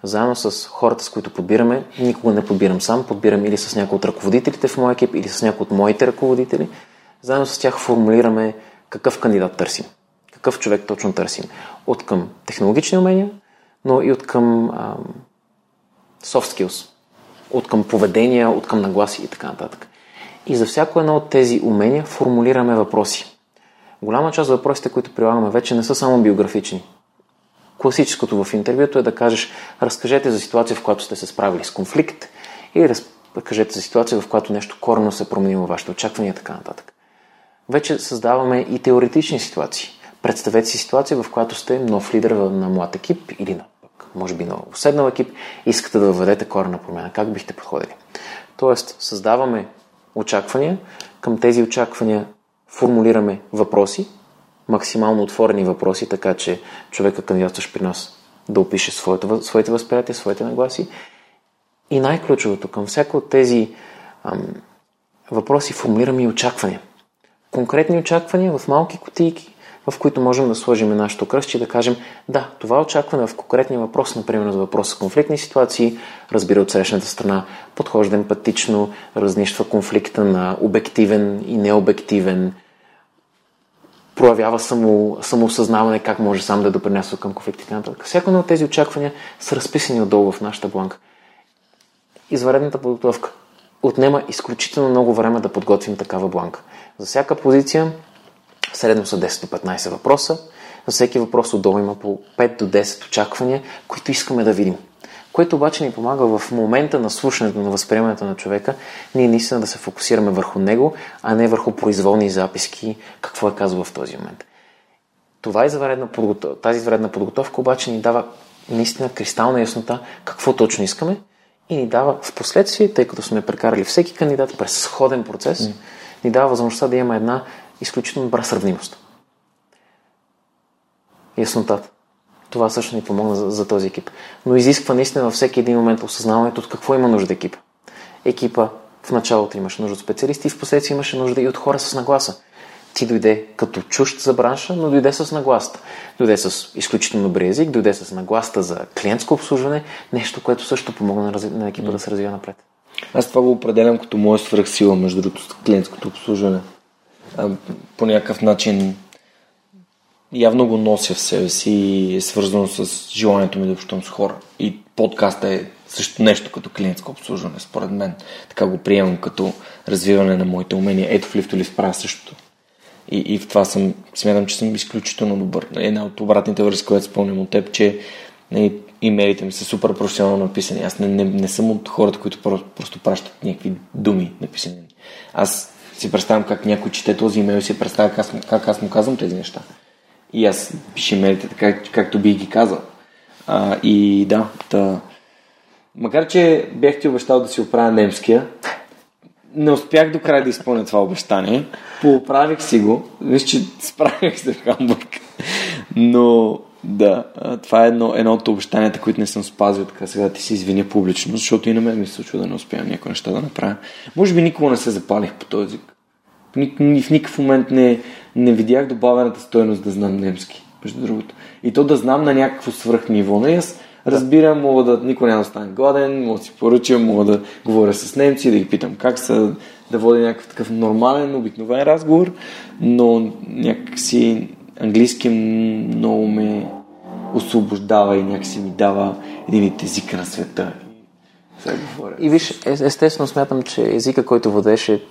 S2: Заедно с хората, с които подбираме, никога не подбирам сам, подбирам или с някой от ръководителите в моя екип, или с някой от моите ръководители. Заедно с тях формулираме какъв кандидат търсим, какъв човек точно търсим. От към технологични умения, но и от към ам, soft skills, от към поведения, от към нагласи и така нататък. И за всяко едно от тези умения формулираме въпроси. Голяма част от въпросите, които прилагаме вече, не са само биографични. Класическото в интервюто е да кажеш, разкажете за ситуация, в която сте се справили с конфликт или разкажете за ситуация, в която нещо корено се е променило вашите очаквания и така нататък. Вече създаваме и теоретични ситуации. Представете си ситуация, в която сте нов лидер на млад екип или на може би на уседнал екип, искате да въведете корена промяна. Как бихте подходили? Тоест, създаваме очаквания, към тези очаквания формулираме въпроси, максимално отворени въпроси, така че човека кандидатстващ при нас да опише своето, своите възприятия, своите нагласи. И най-ключовото към всяко от тези ам, въпроси формулираме и очаквания. Конкретни очаквания в малки кутийки, в които можем да сложим нашето кръстче и да кажем, да, това очакване в конкретния въпрос, например за въпрос с конфликтни ситуации, разбира от срещната страна, подхожда емпатично, разнищва конфликта на обективен и необективен, проявява само, самоосъзнаване как може сам да допринася към конфликти и така нататък. Всяко едно от тези очаквания са разписани отдолу в нашата бланка. Изваредната подготовка отнема изключително много време да подготвим такава бланка. За всяка позиция средно са 10 до 15 въпроса. За всеки въпрос отдолу има по 5 до 10 очаквания, които искаме да видим. Което обаче ни помага в момента на слушането, на възприемането на човека, ние наистина да се фокусираме върху него, а не върху произволни записки, какво е казал в този момент. Това изваредна подготовка, тази изваредна подготовка обаче ни дава наистина кристална яснота какво точно искаме и ни дава в последствие, тъй като сме прекарали всеки кандидат през сходен процес, mm. ни дава възможността да има една изключително добра сравнимост. Яснотата. Това също ни помогна за, за този екип. Но изисква наистина във всеки един момент осъзнаването от какво има нужда екипа. Екипа в началото имаше нужда от специалисти и в последствие имаше нужда и от хора с нагласа. Ти дойде като чужд за бранша, но дойде с нагласта. Дойде с изключително добри език, дойде с нагласта за клиентско обслужване, нещо, което също помогна на, на екипа да се развива напред.
S1: Аз това го определям като моя свръхсила, между другото, клиентското обслужване. А, по някакъв начин явно го нося в себе си и е свързано с желанието ми да общувам с хора. И подкаста е също нещо като клиентско обслужване, според мен. Така го приемам като развиване на моите умения. Ето в Лифто Лифт правя същото. И, и в това съм, смятам, че съм изключително добър. Една от обратните връзки, която спомням от теб, че не, имейлите ми са супер професионално написани. Аз не, не, не съм от хората, които просто, просто пращат някакви думи написани. Аз си представям как някой чете този имейл и си представя как, как аз му казвам тези неща. И аз пиша имейлите така, както би ги казал. А, и да, та... макар че бях ти обещал да си оправя немския, не успях до края да изпълня това обещание. Пооправих си го. Виж, че справих се в Хамбург. Но да, това е едно, едно от обещанията, които не съм спазил. Така сега да ти се извиня публично, защото и на мен ми се случва да не успявам някои неща да направя. Може би никога не се запалих по този език. В никакъв момент не, не видях добавената стоеност да знам немски, между другото. И то да знам на някакво свръхниво. Не, аз разбирам, мога да никой няма да стане гладен, мога да си поръчам, мога да говоря с немци, да ги питам как са, да водя някакъв такъв нормален, обикновен разговор, но някакси английски много ме освобождава и някакси ми дава един вид езика на света. И сега говоря.
S2: И виж, е- естествено смятам, че езика, който водеш е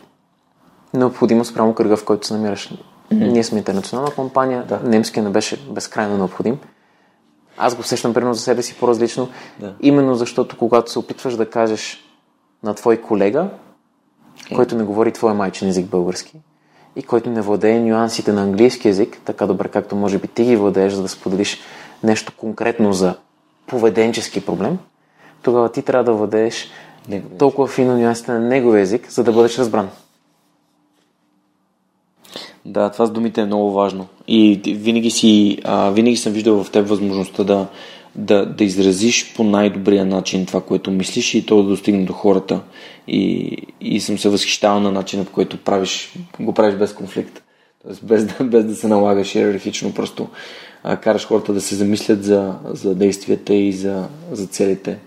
S2: необходимо спрямо кръга, в който се намираш. Ние сме интернационална компания, да. немския не беше безкрайно необходим. Аз го усещам примерно за себе си по-различно,
S1: Да.
S2: именно защото когато се опитваш да кажеш на твой колега, който не говори твоя майчин език български и който не владее нюансите на английски език, така добре както може би ти ги владееш, за да споделиш нещо конкретно за поведенчески проблем, тогава ти трябва да владееш толкова фино нюансите на неговия език, за да бъдеш разбран.
S1: Да, това с думите е много важно. И винаги, си, а, винаги съм виждал в теб възможността да, да, да изразиш по най-добрия начин това, което мислиш и то да достигне до хората. И, и съм се възхищавал на начина, по който правиш, го правиш без конфликт. Тоест без да, без да се налагаш иерархично, просто а, караш хората да се замислят за, за действията и за, за целите.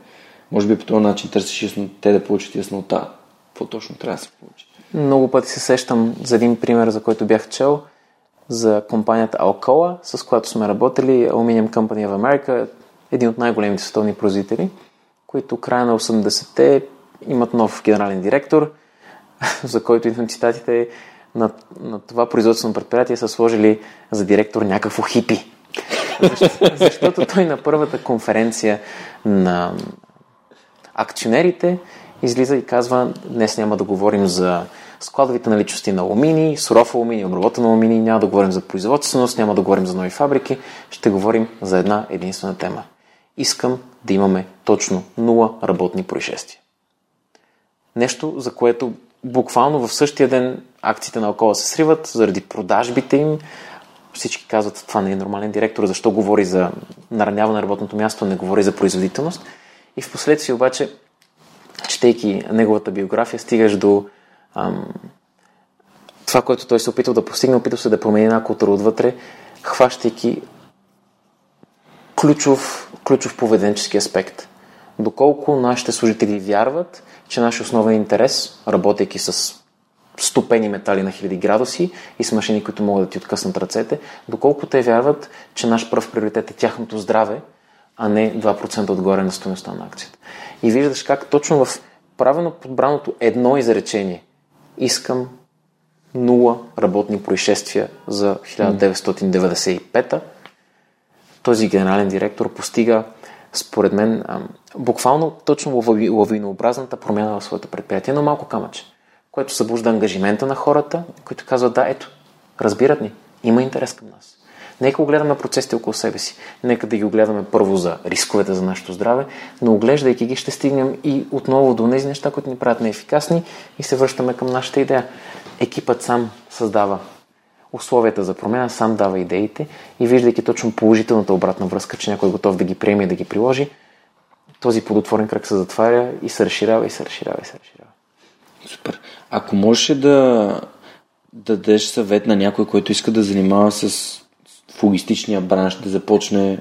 S1: Може би по този начин търсиш ясно, те да получат яснота. Какво точно трябва да се получи?
S2: Много пъти се сещам за един пример, за който бях чел, за компанията Alcoa, с която сме работили, Aluminium Company of America, един от най-големите световни производители, които края на 80-те имат нов генерален директор, за който идвам цитатите на, на това производствено предприятие са сложили за директор някакво хипи. Защо- Защото той на първата конференция на акционерите излиза и казва, днес няма да говорим за складовите наличности на алуминий, суров алуминий, обработен алуминий, няма да говорим за производственост, няма да говорим за нови фабрики, ще говорим за една единствена тема. Искам да имаме точно нула работни происшествия. Нещо, за което буквално в същия ден акциите на Алкола се сриват заради продажбите им. Всички казват, това не е нормален директор, защо говори за нараняване на работното място, не говори за производителност. И в последствие обаче, четейки неговата биография, стигаш до ам, това, което той се опитал да постигне, опитал се да промени една култура отвътре, хващайки ключов, ключов поведенчески аспект. Доколко нашите служители вярват, че нашия основен интерес, работейки с стопени метали на хиляди градуси и с машини, които могат да ти откъснат ръцете, доколко те вярват, че наш пръв приоритет е тяхното здраве, а не 2% отгоре на стоеността на акцията. И виждаш как точно в правилно подбраното едно изречение искам нула работни происшествия за 1995 този генерален директор постига, според мен, буквално точно лави- лавинообразната промяна в своето предприятие, но малко камъче, което събужда ангажимента на хората, които казват, да, ето, разбират ни, има интерес към нас. Нека огледаме процесите около себе си. Нека да ги огледаме първо за рисковете за нашето здраве, но оглеждайки ги ще стигнем и отново до тези неща, които ни правят неефикасни и се връщаме към нашата идея. Екипът сам създава условията за промяна, сам дава идеите и виждайки точно положителната обратна връзка, че някой е готов да ги приеме и да ги приложи, този плодотворен кръг се затваря и се разширява и се разширява и се разширява.
S1: Супер. Ако можеш да дадеш съвет на някой, който иска да занимава с в логистичния бранш, да започне,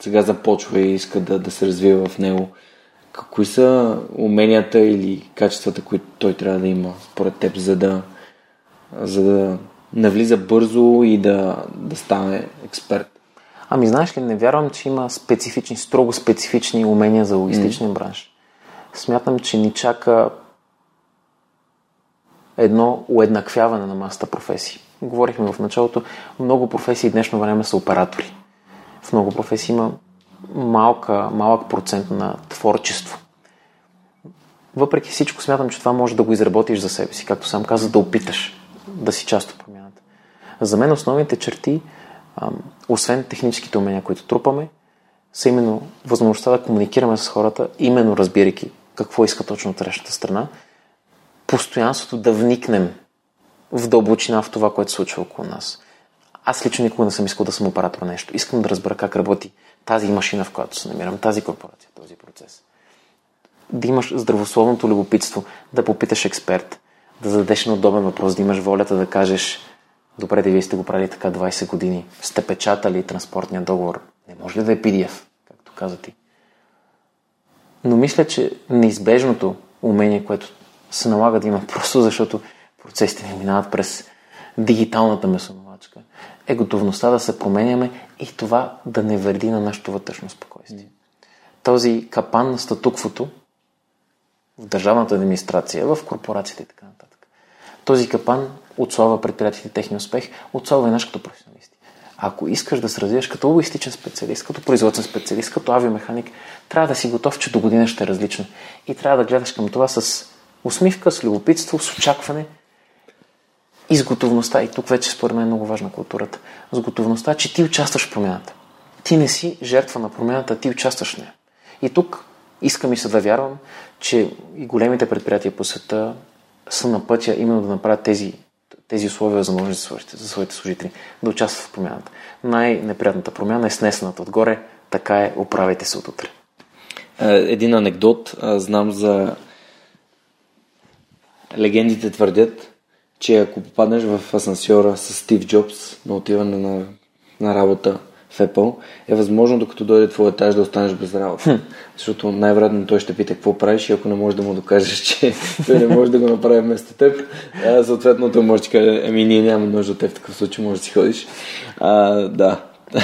S1: сега започва и иска да, да се развива в него, какви са уменията или качествата, които той трябва да има според теб, за да, за да навлиза бързо и да, да стане експерт?
S2: Ами знаеш ли, не вярвам, че има специфични, строго специфични умения за логистичен mm. бранш. Смятам, че ни чака едно уеднаквяване на масата професии. Говорихме в началото, много професии днешно време са оператори. В много професии има малка, малък процент на творчество. въпреки всичко смятам, че това може да го изработиш за себе си, както сам каза, да опиташ да си част от промяната. За мен основните черти, освен техническите умения, които трупаме, са именно възможността да комуникираме с хората, именно разбирайки какво иска точно от срещната страна, постоянството да вникнем в дълбочина в това, което се случва около нас. Аз лично никога не съм искал да съм оператор нещо. Искам да разбера как работи тази машина, в която се намирам, тази корпорация, този процес. Да имаш здравословното любопитство, да попиташ експерт, да зададеш на удобен въпрос, да имаш волята да кажеш добре, да вие сте го правили така 20 години, сте печатали транспортния договор, не може ли да е PDF, както каза ти? Но мисля, че неизбежното умение, което се налага да има просто защото процесите ни минават през дигиталната месоновачка, е готовността да се променяме и това да не вреди на нашето вътрешно спокойствие. Този капан на статуквото в държавната администрация, в корпорациите и така нататък. Този капан отслава предприятията и техния успех, отслава и наш като професионалисти. Ако искаш да се развиеш като логистичен специалист, като производствен специалист, като авиомеханик, трябва да си готов, че до година ще е различно. И трябва да гледаш към това с усмивка, с любопитство, с очакване и с готовността. И тук вече според мен е много важна културата. С готовността, че ти участваш в промяната. Ти не си жертва на промяната, ти участваш в нея. И тук искам и се да вярвам, че и големите предприятия по света са на пътя именно да направят тези, тези условия възможности за своите, за своите служители, да участват в промяната. Най-неприятната промяна е снесената отгоре, така е, оправяйте се от утре.
S1: Е, един анекдот. Знам за легендите твърдят, че ако попаднеш в асансьора с Стив Джобс на отиване на, на работа в Apple, е възможно докато дойде твой етаж да останеш без работа. Хм. Защото най-вероятно той ще пита какво правиш и ако не можеш да му докажеш, че той не може да го направи вместо теб, а, съответно той може да каже, ами ние нямаме нужда от теб в такъв случай, може да си ходиш. А, да.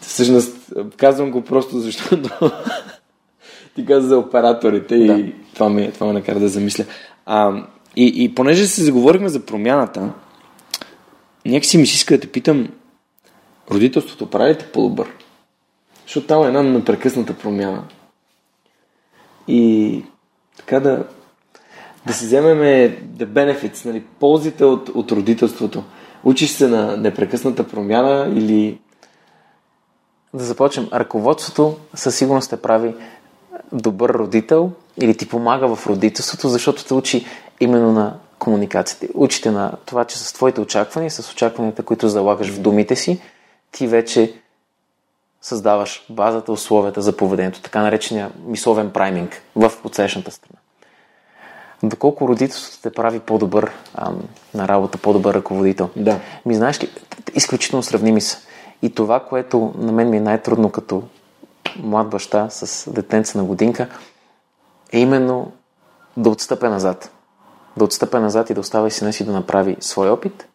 S1: Всъщност, казвам го просто защото ти каза за операторите да. и това ме, това ме накара да замисля. А, и, и понеже се заговорихме за промяната, някакси ми си иска да те питам, родителството прави те по-добър? Защото там е една непрекъсната промяна. И така да, да си вземем the benefits, нали, ползите от, от родителството. Учиш се на непрекъсната промяна или...
S2: Да започнем. Ръководството със сигурност те прави добър родител или ти помага в родителството, защото те учи именно на комуникацията. Учите на това, че с твоите очаквания, с очакванията, които залагаш в думите си, ти вече създаваш базата, условията за поведението, така наречения мисловен прайминг в подсрещната страна. Доколко родителството те прави по-добър ам, на работа, по-добър ръководител.
S1: Да.
S2: Ми знаеш ли, изключително сравними са. И това, което на мен ми е най-трудно като млад баща с детенца на годинка, е именно да отстъпя назад. Да отстъпя назад и да оставя сина си да направи свой опит,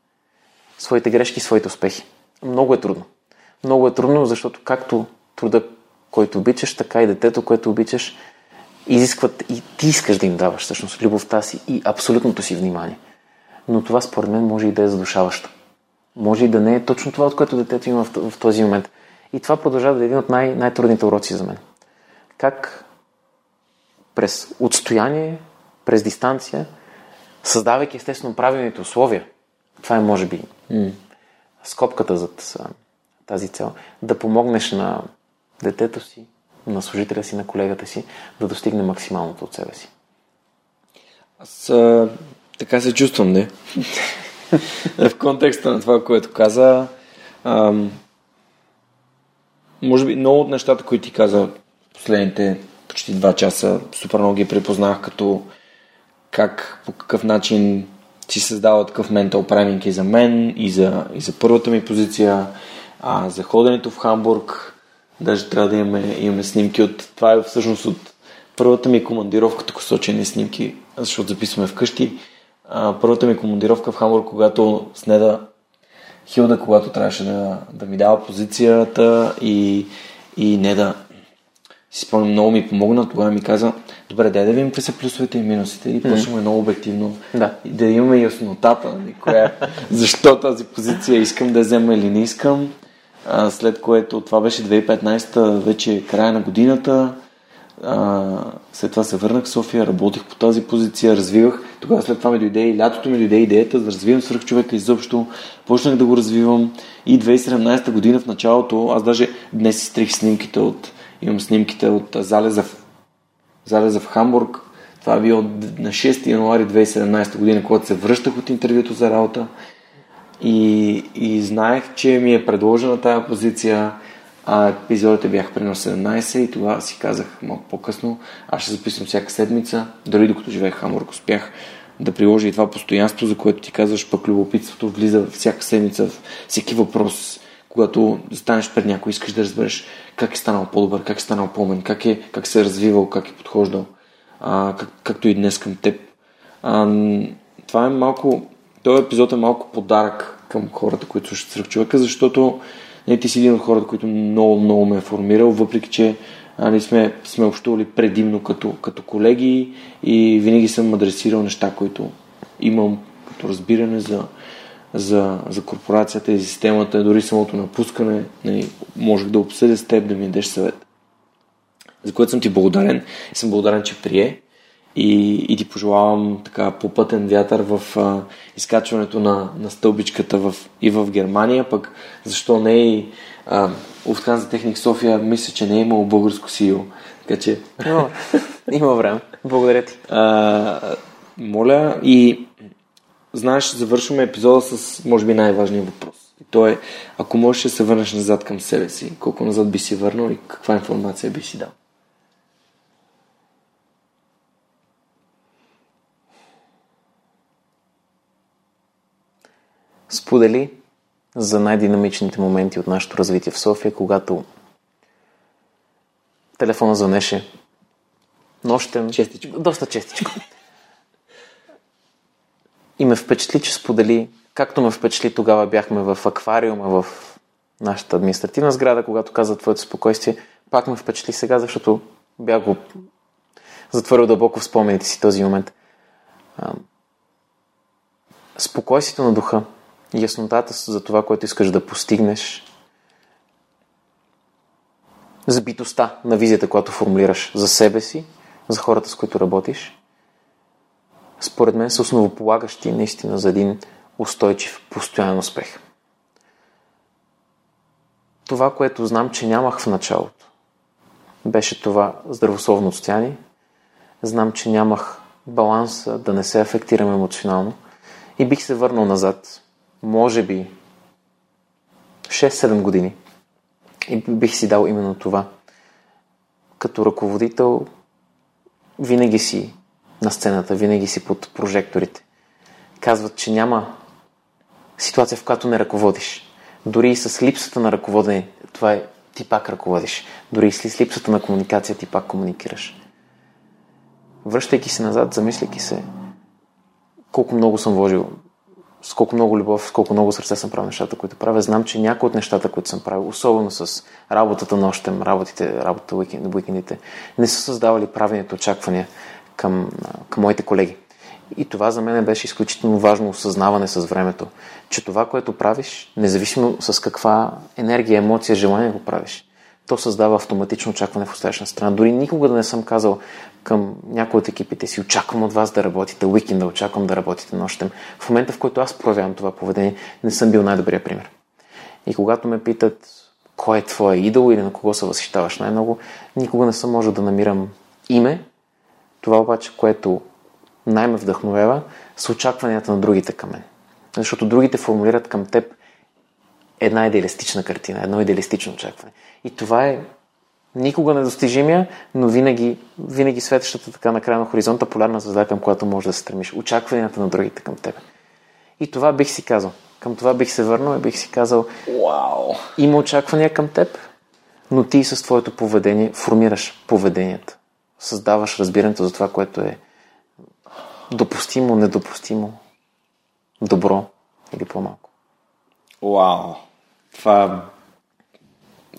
S2: своите грешки, своите успехи. Много е трудно. Много е трудно, защото както труда, който обичаш, така и детето, което обичаш, изискват и ти искаш да им даваш всъщност любовта си и абсолютното си внимание. Но това според мен може и да е задушаващо. Може и да не е точно това, от което детето има в, в този момент. И това продължава да е един от най- най-трудните уроци за мен. Как през отстояние, през дистанция, създавайки естествено правилните условия, това е може би mm. скопката зад тази цел, да помогнеш на детето си, на служителя си, на колегата си, да достигне максималното от себе си.
S1: Аз а, така се чувствам, не? в контекста на това, което каза, ам, може би много от нещата, които ти каза последните почти два часа, супер много ги препознах като как, по какъв начин си създава такъв ментал прайминг и за мен, и за, и за първата ми позиция, а за ходенето в Хамбург. Даже трябва да имаме, имаме снимки от... Това е всъщност от първата ми командировка, тук сочени снимки, защото записваме вкъщи. А, първата ми командировка в Хамбург, когато с Неда Хилда, когато трябваше да, да ми дава позицията и, и не да си спомням, много ми помогна. Тогава ми каза, добре, дай да видим какви са плюсовете и минусите и почваме mm. много обективно
S2: да.
S1: да имаме яснотата, нали, коя, защо тази позиция искам да взема или не искам. А, след което това беше 2015, вече края на годината. А, след това се върнах в София, работих по тази позиция, развивах. Тогава след това ми дойде и лятото ми дойде идеята да развивам свърх човека изобщо. Почнах да го развивам и 2017 година в началото, аз даже днес изтрих снимките от, имам снимките от залеза в, залеза в Хамбург. Това е било на 6 януари 2017 година, когато се връщах от интервюто за работа. И, и знаех, че ми е предложена тая позиция а епизодите бяха примерно 17 и тогава си казах малко по-късно, аз ще записвам всяка седмица, дори докато живеех в Хамбург успях да приложа и това постоянство, за което ти казваш, пък любопитството влиза всяка седмица всеки въпрос, когато станеш пред някой, искаш да разбереш как е станал по-добър, как е станал по-мен, как, е, как се е развивал, как е подхождал, а, как, както и днес към теб. А, това е малко, този епизод е малко подарък към хората, които слушат свръх човека, защото не, ти си един от хората, които много, много ме е формирал, въпреки че а, ние сме, сме общували предимно като, като колеги и винаги съм адресирал неща, които имам като разбиране за, за, за корпорацията и системата, дори самото напускане, нали, можех да обсъдя с теб, да ми дадеш съвет. За което съм ти благодарен и съм благодарен, че прие и, и ти пожелавам така попътен вятър в а, изкачването на, на стълбичката в, и в Германия, пък защо не и Уфткан за Техник София, мисля, че не е имало българско сило. Така че...
S2: Има, има време. Благодаря ти.
S1: А, моля и знаеш, завършваме епизода с, може би, най-важния въпрос. И то е, ако можеш да се върнеш назад към себе си, колко назад би си върнал и каква информация би си дал?
S2: сподели за най-динамичните моменти от нашето развитие в София, когато телефона звънеше нощем.
S1: Честичко.
S2: Доста честичко. И ме впечатли, че сподели, както ме впечатли тогава бяхме в аквариума в нашата административна сграда, когато каза твоето спокойствие, пак ме впечатли сега, защото бях го затворил дълбоко в спомените си този момент. Спокойствието на духа, яснотата за това, което искаш да постигнеш, за на визията, която формулираш за себе си, за хората, с които работиш, според мен са основополагащи наистина за един устойчив, постоянен успех. Това, което знам, че нямах в началото, беше това здравословно отстояние. Знам, че нямах баланса да не се афектирам емоционално и бих се върнал назад може би 6-7 години и бих си дал именно това. Като ръководител винаги си на сцената, винаги си под прожекторите. Казват, че няма ситуация, в която не ръководиш. Дори и с липсата на ръководене, това е ти пак ръководиш. Дори и с липсата на комуникация, ти пак комуникираш. Връщайки се назад, замисляйки се колко много съм вложил с колко много любов, с колко много сърце съм правил нещата, които правя. Знам, че някои от нещата, които съм правил, особено с работата нощем, работите, работата уикенд, уикендите, не са създавали правилните очаквания към, към моите колеги. И това за мен беше изключително важно осъзнаване с времето, че това, което правиш, независимо с каква енергия, емоция, желание го правиш, то създава автоматично очакване в оставащна страна. Дори никога да не съм казал към някои от екипите си, очаквам от вас да работите уикенда, очаквам да работите нощем. В момента, в който аз проявявам това поведение, не съм бил най-добрия пример. И когато ме питат кой е твоя идол или на кого се възхищаваш най-много, никога не съм можел да намирам име. Това обаче, което най-ме вдъхновява, са очакванията на другите към мен. Защото другите формулират към теб една идеалистична картина, едно идеалистично очакване. И това е никога недостижимия, но винаги, винаги светещата така на края на хоризонта полярна звезда, към която можеш да се стремиш. Очакванията на другите към теб. И това бих си казал. Към това бих се върнал и бих си казал
S1: Вау!
S2: Има очаквания към теб, но ти с твоето поведение формираш поведението. Създаваш разбирането за това, което е допустимо, недопустимо, добро или по-малко.
S1: Вау! Това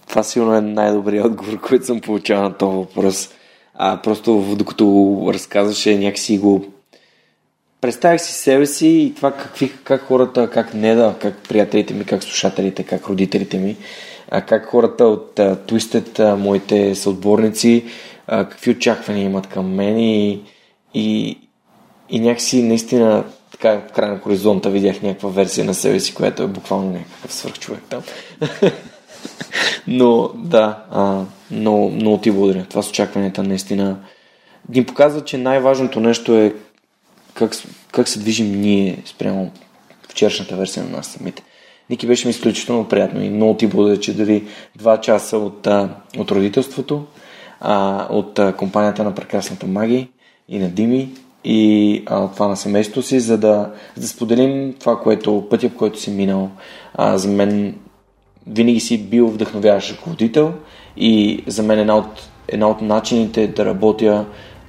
S1: това сигурно е най-добрият отговор, който съм получавал на този въпрос. А просто докато разказваше някакси го представях си себе си и това какви, как хората, как не да, как приятелите ми, как слушателите, как родителите ми, а как хората от uh, Twisted, uh, моите съотборници,
S3: а, какви очаквания имат към мен и, и, и някакси наистина така в края на хоризонта видях някаква версия на себе си, която е буквално някакъв свърхчовек там. Но да, а, много, много ти благодаря. Това с очакванията наистина ни показва, че най-важното нещо е как, как се движим ние спрямо вчерашната версия на нас самите. Ники беше ми изключително приятно и много ти благодаря, че дори два часа от, от родителството, а, от а, компанията на прекрасната Маги и на Дими и а, това на семейството си, за да, за да споделим това, което, пътя, по който си минал. А, за мен винаги си бил вдъхновяващ ръководител и за мен една от, една от начините да работя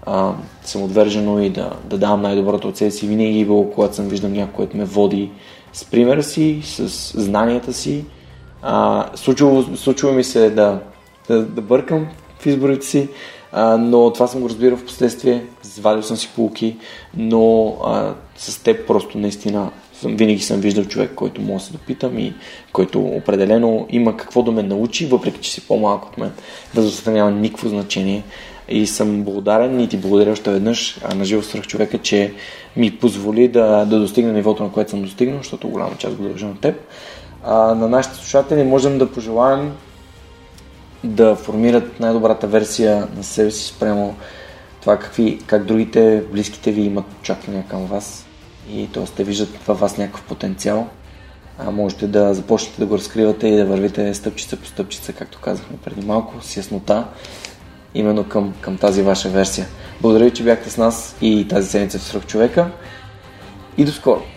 S3: а, самоотвержено и да, да давам най-доброто от себе си винаги е било, когато съм виждал някой, който ме води с примера си, с знанията си. А, случило, случило ми се да, да, да бъркам в изборите си, а, но това съм го разбирал в последствие, завадил съм си полуки, но а, с теб просто наистина съм, винаги съм виждал човек, който мога да се допитам и който определено има какво да ме научи, въпреки че си по-малко от мен. Възрастта няма никакво значение. И съм благодарен и ти благодаря още веднъж на живо свръх човека, че ми позволи да, да достигна нивото, на което съм достигнал, защото голяма част го дължа на теб. А, на нашите слушатели можем да пожелаем да формират най-добрата версия на себе си спрямо това какви, как другите, близките ви имат очаквания към вас и т.е. те виждат във вас някакъв потенциал. А можете да започнете да го разкривате и да вървите стъпчица по стъпчица, както казахме преди малко, с яснота, именно към, към тази ваша версия. Благодаря ви, че бяхте с нас и тази седмица в Сръх човека. И до скоро!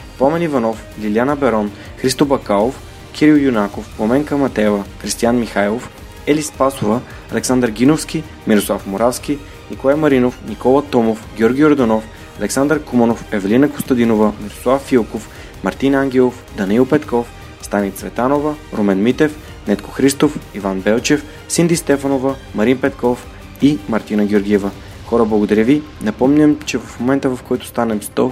S1: Помен Иванов, Лиляна Берон, Христо Бакалов, Кирил Юнаков, Пламенка Матева, Кристиян Михайлов, Ели Спасова, Александър Гиновски, Мирослав Моравски, Николай Маринов, Никола Томов, Георги Ордонов, Александър Куманов, Евелина Костадинова, Мирослав Филков, Мартин Ангелов, Даниил Петков, Стани Цветанова, Румен Митев, Нетко Христов, Иван Белчев, Синди Стефанова, Марин Петков и Мартина Георгиева. Хора, благодаря ви. Напомням, че в момента в който станем 100,